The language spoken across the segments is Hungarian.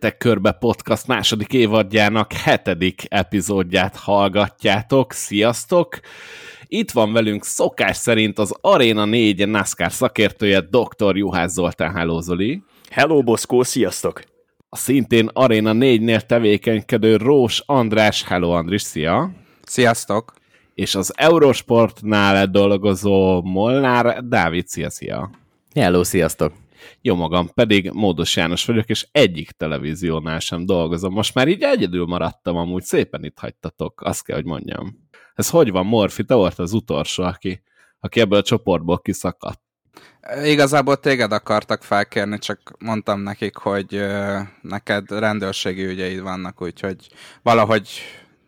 Menjetek Körbe podcast második évadjának hetedik epizódját hallgatjátok. Sziasztok! Itt van velünk szokás szerint az Arena 4 NASCAR szakértője dr. Juhász Zoltán Hello Zoli. Hello Boszkó, sziasztok! A szintén Arena 4-nél tevékenykedő Rós András. Hello Andris, szia! Sziasztok! És az Eurosportnál dolgozó Molnár Dávid, szia, szia! Hello, sziasztok! Jó magam, pedig Módos János vagyok, és egyik televíziónál sem dolgozom. Most már így egyedül maradtam, amúgy szépen itt hagytatok, azt kell, hogy mondjam. Ez hogy van, Morfi? Te volt az utolsó, aki, aki ebből a csoportból kiszakadt. Igazából téged akartak felkérni, csak mondtam nekik, hogy neked rendőrségi ügyeid vannak, úgyhogy valahogy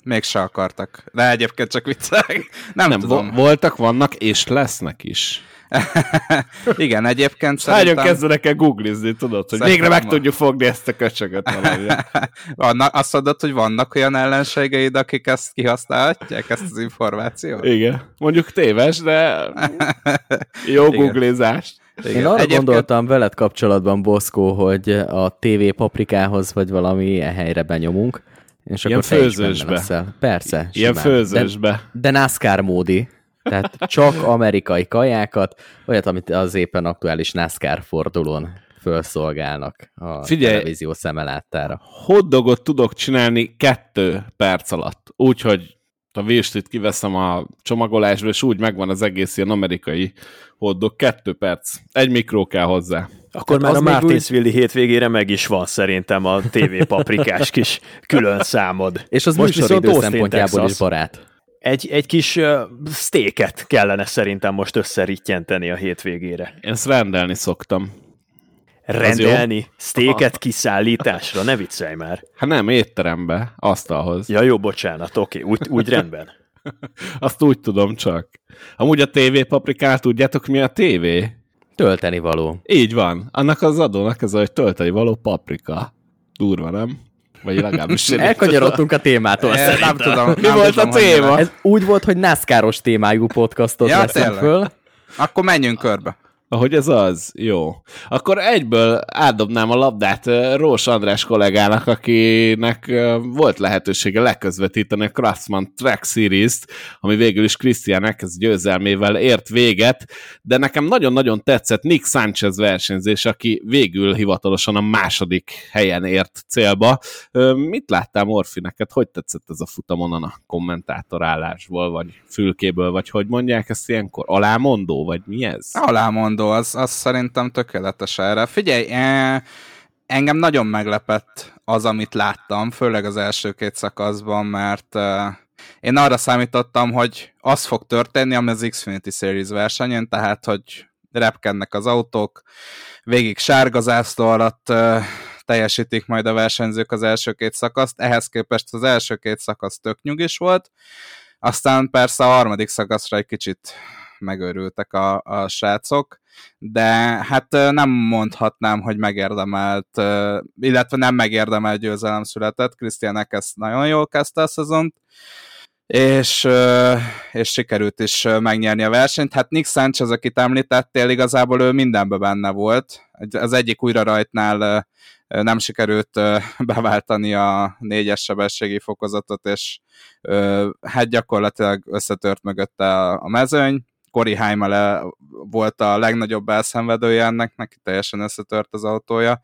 mégse akartak. De egyébként csak viccelek. Nem, Nem tudom. voltak, vannak, és lesznek is. Igen, egyébként szerintem... Hányan kezdenek el googlizni, tudod, hogy végre meg tudjuk fogni ezt a köcsögöt Vannak, azt mondod, hogy vannak olyan ellenségeid, akik ezt kihasználhatják, ezt az információt? Igen. Mondjuk téves, de jó Igen. googlizás. Igen. Én arra Egyébként... gondoltam veled kapcsolatban, Boszkó, hogy a TV paprikához vagy valami ilyen helyre benyomunk, és Ilyen akkor főzősbe. Persze. Ilyen simán. főzősbe. De, de NASCAR módi. Tehát csak amerikai kajákat, olyat, amit az éppen aktuális NASCAR fordulón felszolgálnak a Figyelj, televízió szemeláttára. Hoddogot tudok csinálni kettő perc alatt, úgyhogy a véstit kiveszem a csomagolásból, és úgy megvan az egész ilyen amerikai hoddog. Kettő perc. Egy mikró kell hozzá. Akkor Tehát már a Martinsville úgy... hétvégére meg is van szerintem a TV paprikás kis külön számod. És az Most műsoridő szempontjából is barát egy, egy kis uh, sztéket kellene szerintem most összerittyenteni a hétvégére. Én ezt rendelni szoktam. Rendelni? Sztéket kiszállításra? Ne viccelj már. Hát nem, étterembe, asztalhoz. Ja, jó, bocsánat, oké, úgy, úgy rendben. Azt úgy tudom csak. Amúgy a TV paprikát, tudjátok mi a TV? Tölteni való. Így van. Annak az adónak ez a, hogy tölteni való paprika. Durva, nem? Vagy legalábbis Elkanyarodtunk a témától. E, nem tudom. Mi nem volt tudom, a téma? Ez úgy volt, hogy NASCAR-os témájú podcastot ja, föl. Akkor menjünk körbe. Ahogy ez az? Jó. Akkor egyből átdobnám a labdát Rós András kollégának, akinek volt lehetősége leközvetíteni a Craftsman Track Series-t, ami végül is Christian Ekez győzelmével ért véget, de nekem nagyon-nagyon tetszett Nick Sanchez versenyzés, aki végül hivatalosan a második helyen ért célba. Mit láttál Morfi neked? Hogy tetszett ez a futamon a kommentátor állásból, vagy fülkéből, vagy hogy mondják ezt ilyenkor? Alámondó, vagy mi ez? Alámondó mondó, az, az szerintem tökéletes erre. Figyelj, eh, engem nagyon meglepett az, amit láttam, főleg az első két szakaszban, mert eh, én arra számítottam, hogy az fog történni, ami az Xfinity Series versenyen, tehát, hogy repkednek az autók, végig sárga zászló alatt uh, teljesítik majd a versenyzők az első két szakaszt, ehhez képest az első két szakasz tök nyugis volt, aztán persze a harmadik szakaszra egy kicsit megőrültek a, a srácok, de hát nem mondhatnám, hogy megérdemelt, illetve nem megérdemelt győzelem született. Christian ezt nagyon jól kezdte a szezont, és, és sikerült is megnyerni a versenyt. Hát Nick Sanchez, akit említettél, igazából ő mindenbe benne volt. Az egyik újra rajtnál nem sikerült beváltani a négyes sebességi fokozatot, és hát gyakorlatilag összetört mögötte a mezőny, Cory Heimele volt a legnagyobb elszenvedője ennek, neki teljesen összetört az autója,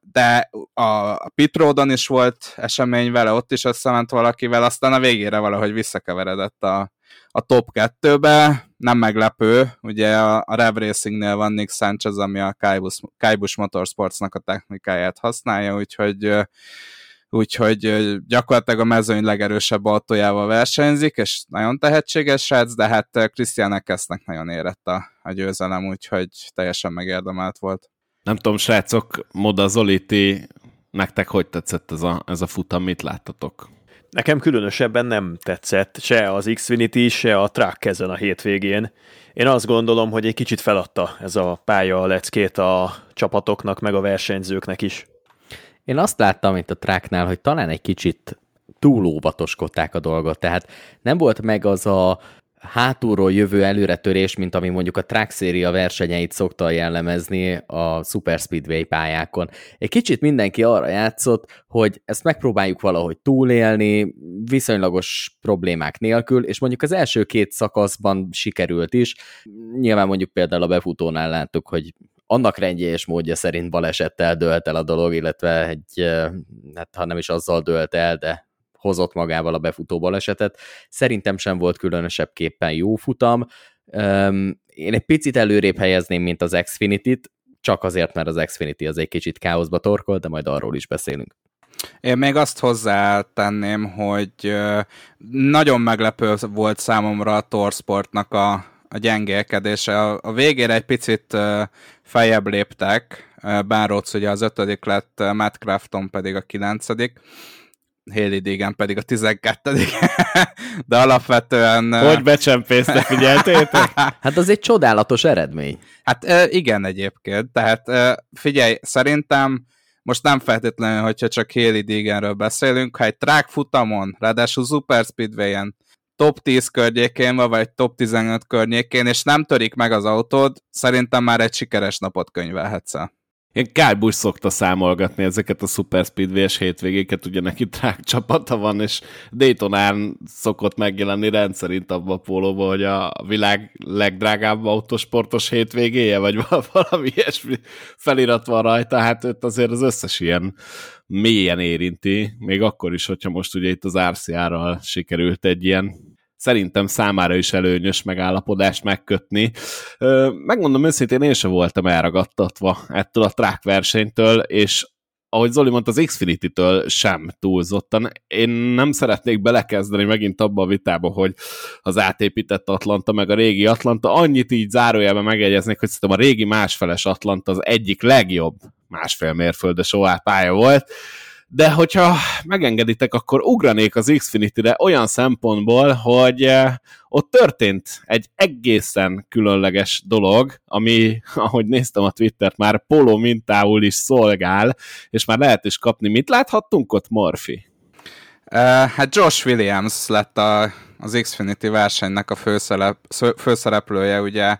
de a Pit Roadon is volt esemény vele, ott is összement valakivel, aztán a végére valahogy visszakeveredett a, a top 2-be, nem meglepő, ugye a, a Rev Racingnél van Nick Sanchez, ami a Kaibus, Kaibus Motorsportsnak a technikáját használja, úgyhogy úgyhogy gyakorlatilag a mezőny legerősebb autójával versenyzik, és nagyon tehetséges srác, de hát Christian Eckesnek nagyon érett a, a győzelem, úgyhogy teljesen megérdemelt volt. Nem tudom, srácok, Moda Zoliti, nektek hogy tetszett ez a, ez a futam, mit láttatok? Nekem különösebben nem tetszett se az Xfinity, se a Track ezen a hétvégén. Én azt gondolom, hogy egy kicsit feladta ez a pálya a leckét a csapatoknak, meg a versenyzőknek is. Én azt láttam itt a tracknál, hogy talán egy kicsit túl óvatoskodták a dolgot, tehát nem volt meg az a hátulról jövő előretörés, mint ami mondjuk a Track Series versenyeit szokta jellemezni a Super Speedway pályákon. Egy kicsit mindenki arra játszott, hogy ezt megpróbáljuk valahogy túlélni, viszonylagos problémák nélkül, és mondjuk az első két szakaszban sikerült is. Nyilván mondjuk például a befutónál láttuk, hogy annak rendje és módja szerint balesettel dölt el a dolog, illetve egy, hát ha nem is azzal dölt el, de hozott magával a befutó balesetet. Szerintem sem volt különösebképpen jó futam. Én egy picit előrébb helyezném, mint az Xfinity-t, csak azért, mert az Xfinity az egy kicsit káoszba torkol, de majd arról is beszélünk. Én még azt hozzátenném, hogy nagyon meglepő volt számomra a Torsportnak a, a gyengélkedése. A, a végére egy picit feljebb léptek, Bánróc ugye az ötödik lett, Matt Crafton pedig a kilencedik. Haley Deegan pedig a 12 de alapvetően... Hogy becsempészte, figyeltétek? hát az egy csodálatos eredmény. Hát igen egyébként, tehát figyelj, szerintem most nem feltétlenül, hogyha csak Haley Deeganről beszélünk, ha egy track futamon, ráadásul Super Speedway-en top 10 környékén van, vagy top 15 környékén, és nem törik meg az autód, szerintem már egy sikeres napot könyvelhetsz el. Én Kálbus szokta számolgatni ezeket a Super Speedway-es hétvégéket, ugye neki trák csapata van, és Daytonán szokott megjelenni rendszerint abban a pólóban, hogy a világ legdrágább autósportos hétvégéje, vagy valami ilyesmi felirat van rajta, hát őt azért az összes ilyen mélyen érinti, még akkor is, hogyha most ugye itt az RCA-ral sikerült egy ilyen szerintem számára is előnyös megállapodást megkötni. Megmondom őszintén, én sem voltam elragadtatva ettől a track versenytől, és ahogy Zoli mondta, az Xfinity-től sem túlzottan. Én nem szeretnék belekezdeni megint abba a vitába, hogy az átépített Atlanta, meg a régi Atlanta, annyit így zárójelben megegyeznék, hogy szerintem a régi másfeles Atlanta az egyik legjobb másfél mérföldes OA pálya volt, de hogyha megengeditek, akkor ugranék az Xfinity-re olyan szempontból, hogy eh, ott történt egy egészen különleges dolog, ami, ahogy néztem a Twittert, már polo mintául is szolgál, és már lehet is kapni. Mit láthattunk ott, Morfi? Uh, hát Josh Williams lett a, az Xfinity versenynek a főszerep, főszereplője, ugye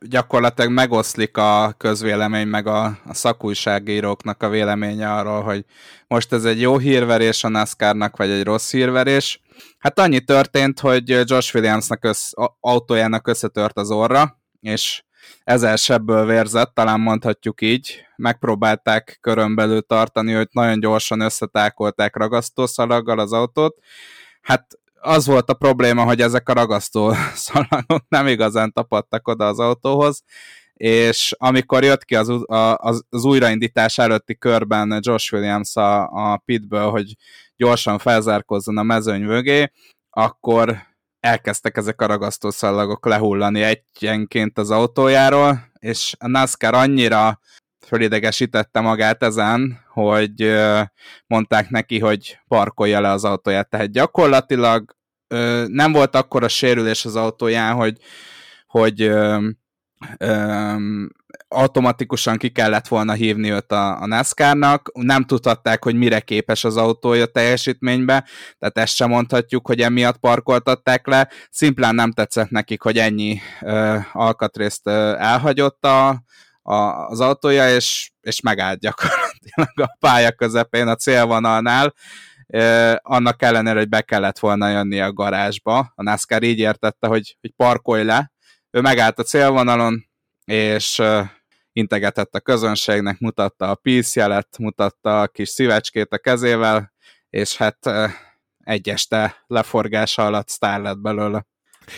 gyakorlatilag megoszlik a közvélemény, meg a, a szakújságíróknak a véleménye arról, hogy most ez egy jó hírverés a NASCAR-nak, vagy egy rossz hírverés. Hát annyi történt, hogy Josh Williamsnak össz, autójának összetört az orra, és ezer sebből vérzett, talán mondhatjuk így. Megpróbálták körön tartani, hogy nagyon gyorsan összetákolták ragasztószalaggal az autót. Hát az volt a probléma, hogy ezek a ragasztó szalagok nem igazán tapadtak oda az autóhoz, és amikor jött ki az, az, az újraindítás előtti körben Josh Williams a, a pitből, hogy gyorsan felzárkozzon a mezőny mögé, akkor elkezdtek ezek a ragasztószalagok lehullani egyenként az autójáról, és a NASCAR annyira fölidegesítette magát ezen, hogy mondták neki, hogy parkolja le az autóját. Tehát gyakorlatilag nem volt akkor a sérülés az autóján, hogy, hogy automatikusan ki kellett volna hívni őt a, a NASCAR-nak, nem tudhatták, hogy mire képes az autója teljesítménybe, tehát ezt sem mondhatjuk, hogy emiatt parkoltatták le, szimplán nem tetszett nekik, hogy ennyi ö, alkatrészt ö, elhagyott a, a, az autója, és, és megállt gyakorlatilag a pálya közepén a célvonalnál, annak ellenére, hogy be kellett volna jönni a garázsba. A NASCAR így értette, hogy, hogy parkolj le. Ő megállt a célvonalon, és integetett a közönségnek, mutatta a peace jelet, mutatta a kis szívecskét a kezével, és hát egy este leforgása alatt sztár lett belőle.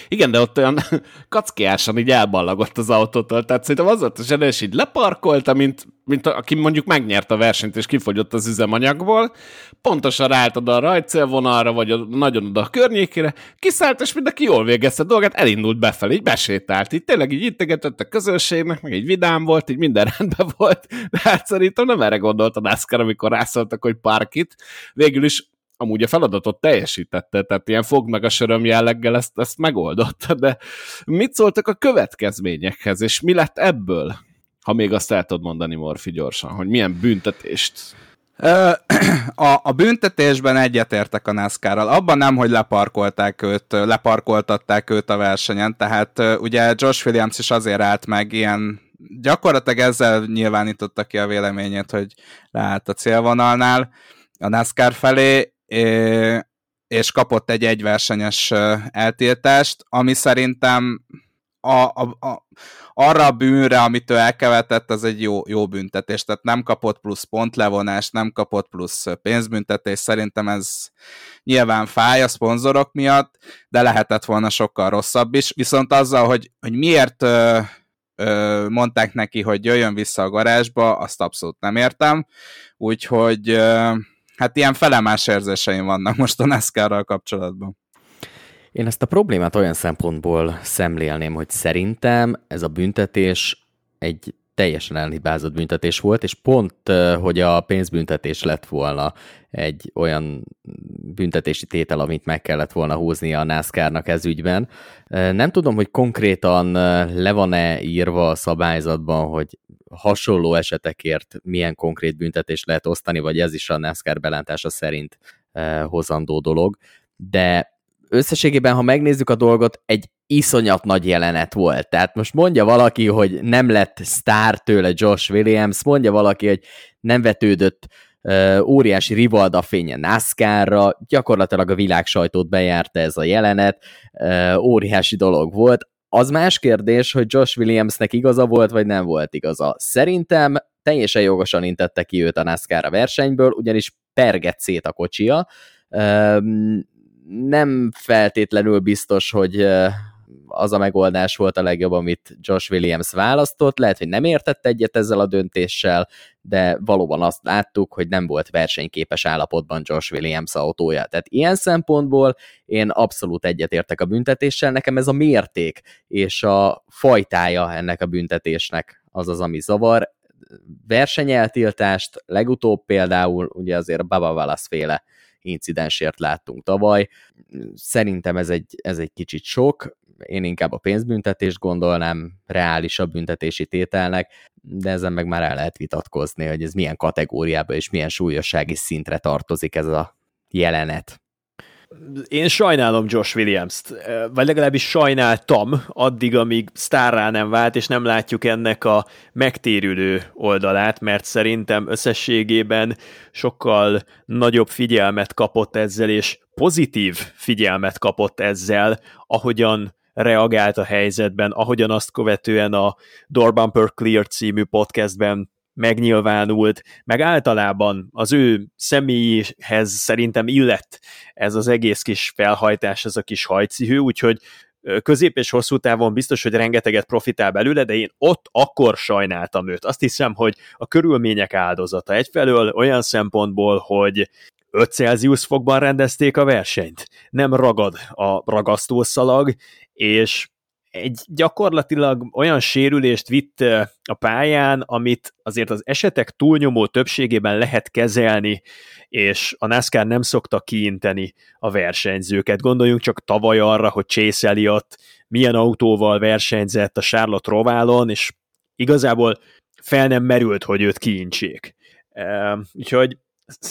Igen, de ott olyan kackiásan így elballagott az autótól, tehát szerintem az volt a zsenes, így leparkolta, mint, mint aki mondjuk megnyert a versenyt, és kifogyott az üzemanyagból, pontosan ráállt oda a rajtcélvonalra, vagy a, nagyon oda a környékére, kiszállt, és mindenki jól végezte a dolgát, elindult befelé, így besétált, így tényleg így integetett a közönségnek, meg egy vidám volt, így minden rendben volt, de hát szerintem nem erre gondolt a NASCAR, amikor rászóltak, hogy parkit. Végül is amúgy a feladatot teljesítette, tehát ilyen fog meg a söröm jelleggel ezt, ezt megoldotta, de mit szóltak a következményekhez, és mi lett ebből? Ha még azt el tudod mondani, Morfi, gyorsan, hogy milyen büntetést A, a büntetésben egyetértek a NASCAR-ral. Abban nem, hogy leparkolták őt, leparkoltatták őt a versenyen, tehát ugye Josh Williams is azért állt meg ilyen gyakorlatilag ezzel nyilvánította ki a véleményét, hogy leállt a célvonalnál a NASCAR felé, és kapott egy egyversenyes eltiltást, ami szerintem a, a, a, arra a bűnre, amit ő elkevetett, az egy jó, jó büntetés. Tehát nem kapott plusz pontlevonást, nem kapott plusz pénzbüntetés. Szerintem ez nyilván fáj a szponzorok miatt, de lehetett volna sokkal rosszabb is. Viszont azzal, hogy, hogy miért ö, ö, mondták neki, hogy jöjjön vissza a garázsba, azt abszolút nem értem. Úgyhogy ö, hát ilyen felemás érzéseim vannak most a NASCAR-ral kapcsolatban. Én ezt a problémát olyan szempontból szemlélném, hogy szerintem ez a büntetés egy teljesen elhibázott büntetés volt, és pont, hogy a pénzbüntetés lett volna egy olyan büntetési tétel, amit meg kellett volna húzni a NASCAR-nak ez ügyben. Nem tudom, hogy konkrétan le van-e írva a szabályzatban, hogy hasonló esetekért milyen konkrét büntetést lehet osztani, vagy ez is a NASCAR belátása szerint hozandó dolog, de összességében, ha megnézzük a dolgot, egy iszonyat nagy jelenet volt. Tehát most mondja valaki, hogy nem lett sztár tőle Josh Williams, mondja valaki, hogy nem vetődött uh, óriási rivalda fénye NASCAR-ra, gyakorlatilag a világ sajtót bejárta ez a jelenet, uh, óriási dolog volt. Az más kérdés, hogy Josh Williamsnek igaza volt, vagy nem volt igaza. Szerintem teljesen jogosan intette ki őt a NASCAR a versenyből, ugyanis perget szét a kocsia, nem feltétlenül biztos, hogy az a megoldás volt a legjobb, amit Josh Williams választott. Lehet, hogy nem értett egyet ezzel a döntéssel, de valóban azt láttuk, hogy nem volt versenyképes állapotban Josh Williams autója. Tehát ilyen szempontból én abszolút egyetértek a büntetéssel. Nekem ez a mérték és a fajtája ennek a büntetésnek az az, ami zavar. Versenyeltiltást legutóbb például ugye azért Baba Wallace féle incidensért láttunk tavaly. Szerintem ez egy, ez egy kicsit sok, én inkább a pénzbüntetést gondolnám reálisabb büntetési tételnek, de ezen meg már el lehet vitatkozni, hogy ez milyen kategóriába és milyen súlyossági szintre tartozik ez a jelenet. Én sajnálom Josh Williams-t, vagy legalábbis sajnáltam addig, amíg sztárrá nem vált, és nem látjuk ennek a megtérülő oldalát, mert szerintem összességében sokkal nagyobb figyelmet kapott ezzel, és pozitív figyelmet kapott ezzel, ahogyan reagált a helyzetben, ahogyan azt követően a Door Bumper Clear című podcastben megnyilvánult, meg általában az ő személyhez szerintem illett ez az egész kis felhajtás, ez a kis hajcihő, úgyhogy közép és hosszú távon biztos, hogy rengeteget profitál belőle, de én ott akkor sajnáltam őt. Azt hiszem, hogy a körülmények áldozata egyfelől olyan szempontból, hogy 5 Celsius fokban rendezték a versenyt. Nem ragad a ragasztószalag, és egy gyakorlatilag olyan sérülést vitt a pályán, amit azért az esetek túlnyomó többségében lehet kezelni, és a NASCAR nem szokta kiinteni a versenyzőket. Gondoljunk csak tavaly arra, hogy Chase Elliott milyen autóval versenyzett a Charlotte Roválon, és igazából fel nem merült, hogy őt kiintsék. Úgyhogy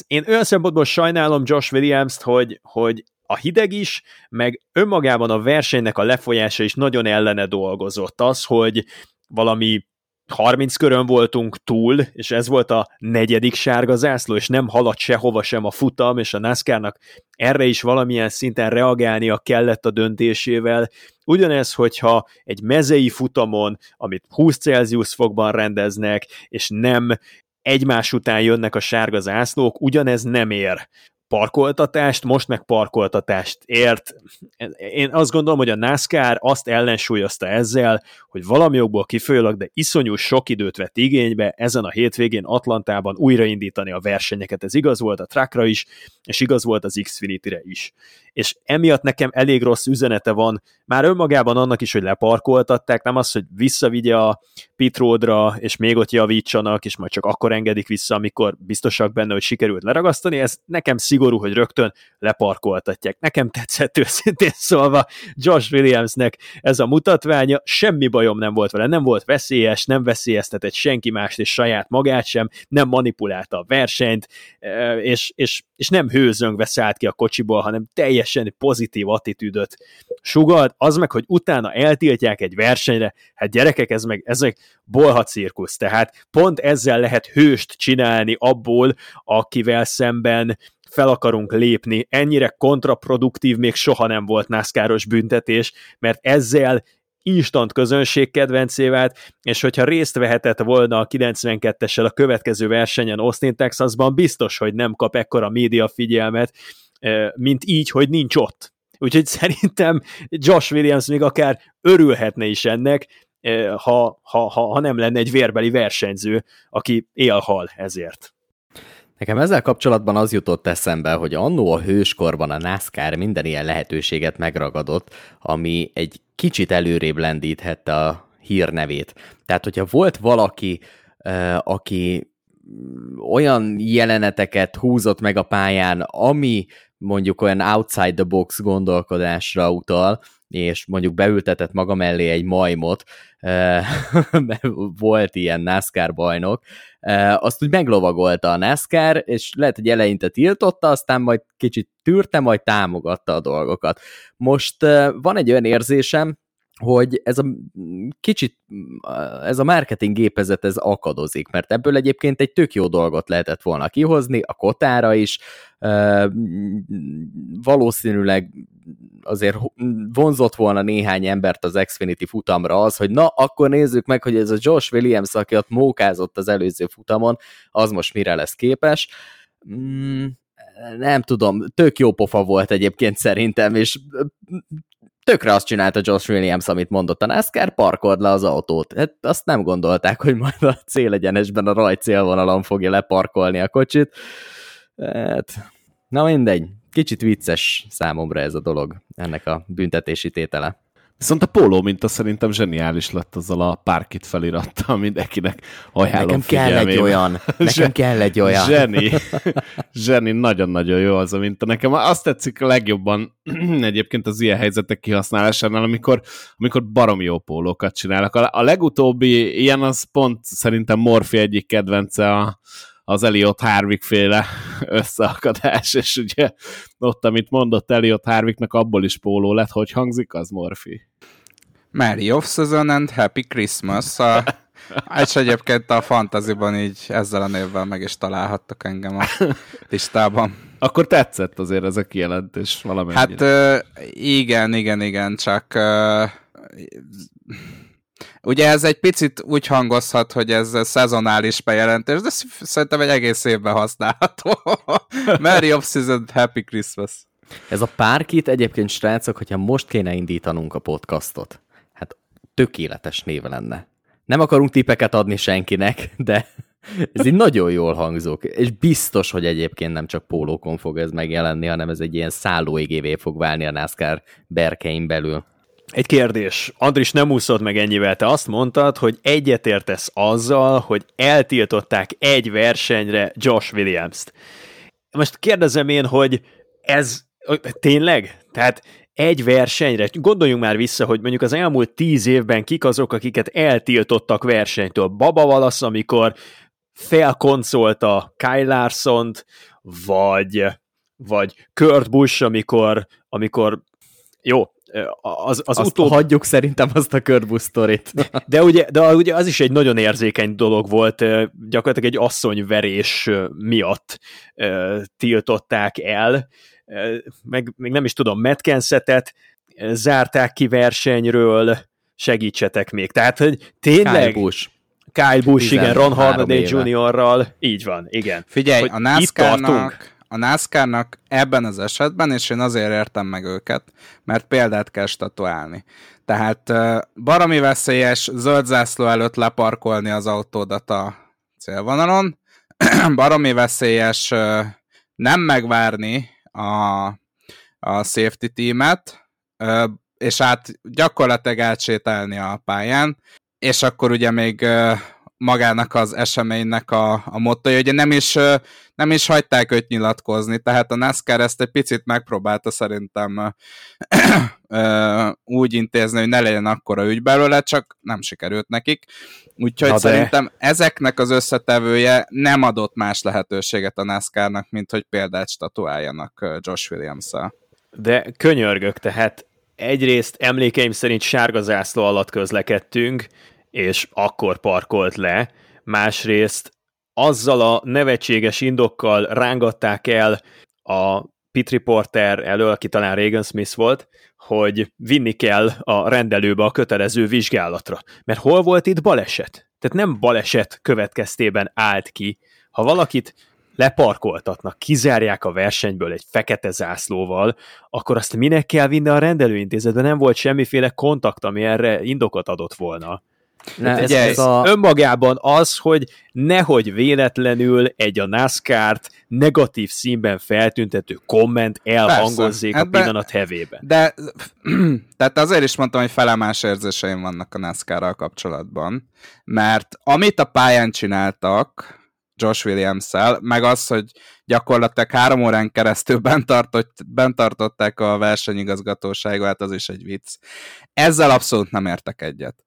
én olyan szempontból sajnálom Josh Williams-t, hogy, hogy a hideg is, meg önmagában a versenynek a lefolyása is nagyon ellene dolgozott. Az, hogy valami 30 körön voltunk túl, és ez volt a negyedik sárga zászló, és nem haladt sehova sem a futam, és a NASCAR-nak erre is valamilyen szinten reagálnia kellett a döntésével. Ugyanez, hogyha egy mezei futamon, amit 20 Celsius fokban rendeznek, és nem egymás után jönnek a sárga zászlók, ugyanez nem ér parkoltatást, most meg parkoltatást ért. Én azt gondolom, hogy a NASCAR azt ellensúlyozta ezzel, hogy valami jogból kifolyólag, de iszonyú sok időt vett igénybe ezen a hétvégén Atlantában újraindítani a versenyeket. Ez igaz volt a trackra is, és igaz volt az Xfinity-re is. És emiatt nekem elég rossz üzenete van, már önmagában annak is, hogy leparkoltatták, nem az, hogy visszavigye a pitródra, és még ott javítsanak, és majd csak akkor engedik vissza, amikor biztosak benne, hogy sikerült leragasztani, ez nekem szigorú, hogy rögtön leparkoltatják. Nekem tetszett őszintén szólva Josh Williamsnek ez a mutatványa, semmi bajom nem volt vele, nem volt veszélyes, nem veszélyeztetett senki mást és saját magát sem, nem manipulálta a versenyt, és, és, és nem hőzöngve szállt ki a kocsiból, hanem teljesen pozitív attitűdöt sugalt, az meg, hogy utána eltiltják egy versenyre, hát gyerekek, ez meg, ez meg bolha cirkusz, tehát pont ezzel lehet hőst csinálni abból, akivel szemben fel akarunk lépni. Ennyire kontraproduktív még soha nem volt NASCAR-os büntetés, mert ezzel instant közönség kedvencé vált, és hogyha részt vehetett volna a 92-essel a következő versenyen Austin, Texasban, biztos, hogy nem kap ekkora média figyelmet, mint így, hogy nincs ott. Úgyhogy szerintem Josh Williams még akár örülhetne is ennek, ha, ha, ha, ha nem lenne egy vérbeli versenyző, aki élhal ezért. Nekem ezzel kapcsolatban az jutott eszembe, hogy annó a hőskorban a NASCAR minden ilyen lehetőséget megragadott, ami egy kicsit előrébb lendíthette a hírnevét. Tehát, hogyha volt valaki, aki olyan jeleneteket húzott meg a pályán, ami mondjuk olyan outside the box gondolkodásra utal, és mondjuk beültetett maga mellé egy majmot, volt ilyen NASCAR bajnok, azt úgy meglovagolta a NASCAR, és lehet, hogy eleinte tiltotta, aztán majd kicsit tűrte, majd támogatta a dolgokat. Most van egy olyan érzésem, hogy ez a kicsit, ez a marketing gépezet ez akadozik, mert ebből egyébként egy tök jó dolgot lehetett volna kihozni, a kotára is, valószínűleg azért vonzott volna néhány embert az Xfinity futamra az, hogy na, akkor nézzük meg, hogy ez a Josh Williams, aki ott mókázott az előző futamon, az most mire lesz képes. Mm, nem tudom, tök jó pofa volt egyébként szerintem, és tökre azt csinálta Josh Williams, amit mondott a NASCAR, parkold le az autót. Hát azt nem gondolták, hogy majd a célegyenesben a raj célvonalon fogja leparkolni a kocsit. Hát, na mindegy, kicsit vicces számomra ez a dolog, ennek a büntetési tétele. Viszont a póló minta szerintem zseniális lett azzal a párkit felirattal, mindenkinek ajánlom Nekem kell egy olyan, nekem kell egy olyan. Zseni, zseni, nagyon-nagyon jó az a minta. Nekem azt tetszik a legjobban egyébként az ilyen helyzetek kihasználásánál, amikor, amikor barom jó pólókat csinálnak. A, a legutóbbi ilyen az pont szerintem Morfi egyik kedvence a, az Eliot Harvick féle összeakadás, és ugye ott, amit mondott Eliot Harvicknak, abból is póló lett, hogy hangzik az Morfi. Merry Off-Season and Happy Christmas. A, és egyébként a fantaziban így ezzel a névvel meg is találhattak engem a listában. Akkor tetszett azért ez a kijelentés valamennyire. Hát igen, igen, igen, csak Ugye ez egy picit úgy hangozhat, hogy ez szezonális bejelentés, de szerintem egy egész évben használható. Merry Off-Season, Happy Christmas. Ez a párkit egyébként, srácok, hogyha most kéne indítanunk a podcastot, hát tökéletes név lenne. Nem akarunk tipeket adni senkinek, de ez így nagyon jól hangzók, és biztos, hogy egyébként nem csak pólókon fog ez megjelenni, hanem ez egy ilyen szállóigévé fog válni a NASCAR berkein belül. Egy kérdés. Andris, nem úszod meg ennyivel. Te azt mondtad, hogy egyetértesz azzal, hogy eltiltották egy versenyre Josh Williams-t. Most kérdezem én, hogy ez tényleg? Tehát egy versenyre, gondoljunk már vissza, hogy mondjuk az elmúlt tíz évben kik azok, akiket eltiltottak versenytől. Baba Valasz, amikor felkoncolta Kyle larson vagy, vagy Kurt Busch, amikor, amikor jó, az, az azt utóbb... hagyjuk szerintem azt a sztorit. De ugye, de ugye az is egy nagyon érzékeny dolog volt, gyakorlatilag egy asszonyverés miatt tiltották el, meg még nem is tudom, Metkensetet zárták ki versenyről, segítsetek még. Tehát, hogy tényleg... Kyle Busch. Kyle Busch, igen, Ron Harnaday Juniorral, így van, igen. Figyelj, hogy a NASCAR-nak a NASCAR-nak ebben az esetben, és én azért értem meg őket, mert példát kell statuálni. Tehát baromi veszélyes zöld zászló előtt leparkolni az autódat a célvonalon, baromi veszélyes nem megvárni a a safety teamet, és át gyakorlatilag átsétálni a pályán, és akkor ugye még magának az eseménynek a, a mottoja, ugye nem is, nem is hagyták őt nyilatkozni, tehát a NASCAR ezt egy picit megpróbálta szerintem úgy intézni, hogy ne legyen akkora ügy belőle, csak nem sikerült nekik. Úgyhogy de... szerintem ezeknek az összetevője nem adott más lehetőséget a NASCAR-nak, mint hogy példát statuáljanak Josh Williams-szel. De könyörgök, tehát egyrészt emlékeim szerint sárga zászló alatt közlekedtünk, és akkor parkolt le, másrészt azzal a nevetséges indokkal rángatták el a pit reporter elől, aki talán Reagan Smith volt, hogy vinni kell a rendelőbe a kötelező vizsgálatra. Mert hol volt itt baleset? Tehát nem baleset következtében állt ki. Ha valakit leparkoltatnak, kizárják a versenyből egy fekete zászlóval, akkor azt minek kell vinni a rendelőintézetbe? Nem volt semmiféle kontakt, ami erre indokot adott volna. Ne, ez, ez a... önmagában az, hogy nehogy véletlenül egy a NASCAR-t negatív színben feltüntető komment elhangozzék Persze, a pillanat hevében. De, tehát azért is mondtam, hogy felemás érzéseim vannak a NASCAR-ral kapcsolatban, mert amit a pályán csináltak, Josh williams meg az, hogy gyakorlatilag három órán keresztül bent, tartott, bent tartották a versenyigazgatóságát, az is egy vicc. Ezzel abszolút nem értek egyet.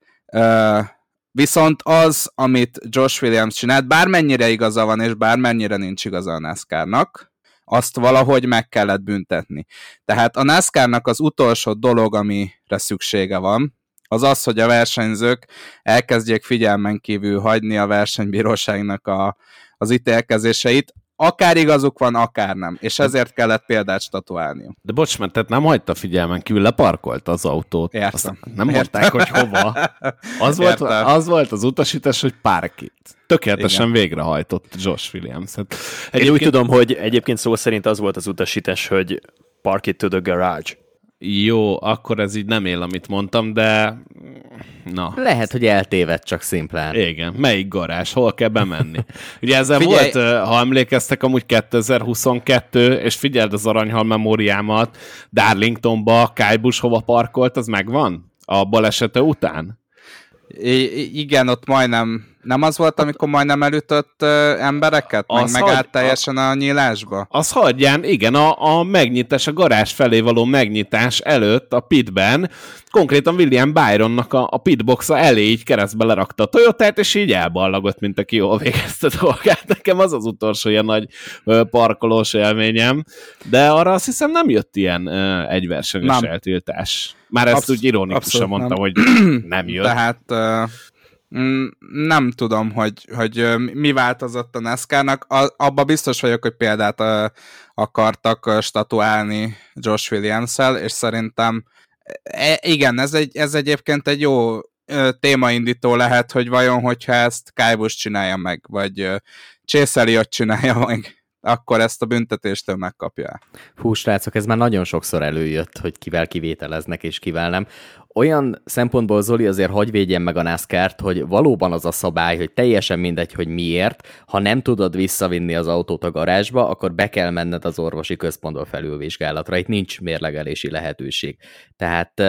Viszont az, amit Josh Williams csinált, bármennyire igaza van, és bármennyire nincs igaza a NASCAR-nak, azt valahogy meg kellett büntetni. Tehát a NASCAR-nak az utolsó dolog, amire szüksége van, az az, hogy a versenyzők elkezdjék figyelmen kívül hagyni a versenybíróságnak a, az ítélkezéseit, akár igazuk van, akár nem. És ezért kellett példát statuálni. De bocs, mert tehát nem hagyta figyelmen kívül, leparkolta az autót. Értem. Azt nem Értem. mondták, hogy hova. Az volt, az volt az utasítás, hogy parkit. Tökéletesen Igen. végrehajtott Josh Williams. Hát, Én úgy tudom, hogy egyébként szó szerint az volt az utasítás, hogy park it to the garage. Jó, akkor ez így nem él, amit mondtam, de na. Lehet, hogy eltévedt csak szimplán. Igen, melyik garázs, hol kell bemenni. Ugye ezzel Figyelj... volt, ha emlékeztek, amúgy 2022, és figyeld az aranyhal memóriámat, Darlingtonba Kyle hova parkolt, az megvan? A balesete után? I- igen, ott majdnem nem az volt, amikor majdnem elütött uh, embereket? Meg az megállt hagy, teljesen a, a nyílásba? Az hagyján, igen, a, a megnyitás, a garázs felé való megnyitás előtt a pitben konkrétan William Byronnak a, a pitboxa elé így keresztbe lerakta a toyota és így elballagott, mint aki jól végezte dolgát. Nekem az az utolsó ilyen nagy ö, parkolós élményem, de arra azt hiszem nem jött ilyen ö, egyversenyes nem. eltiltás. Már ezt Absz- úgy ironikusan mondtam, nem. hogy nem jött. Tehát uh, nem tudom, hogy, hogy mi változott a NASCAR-nak. Abba biztos vagyok, hogy példát akartak statuálni Josh williams és szerintem e, igen, ez, egy, ez egyébként egy jó témaindító lehet, hogy vajon, hogyha ezt Kyle csinálja meg, vagy Chase Elliott csinálja meg akkor ezt a büntetéstől megkapja. Hú, srácok, ez már nagyon sokszor előjött, hogy kivel kivételeznek és kivel nem olyan szempontból Zoli azért hagy védjen meg a NASCAR-t, hogy valóban az a szabály, hogy teljesen mindegy, hogy miért, ha nem tudod visszavinni az autót a garázsba, akkor be kell menned az orvosi központba felülvizsgálatra. Itt nincs mérlegelési lehetőség. Tehát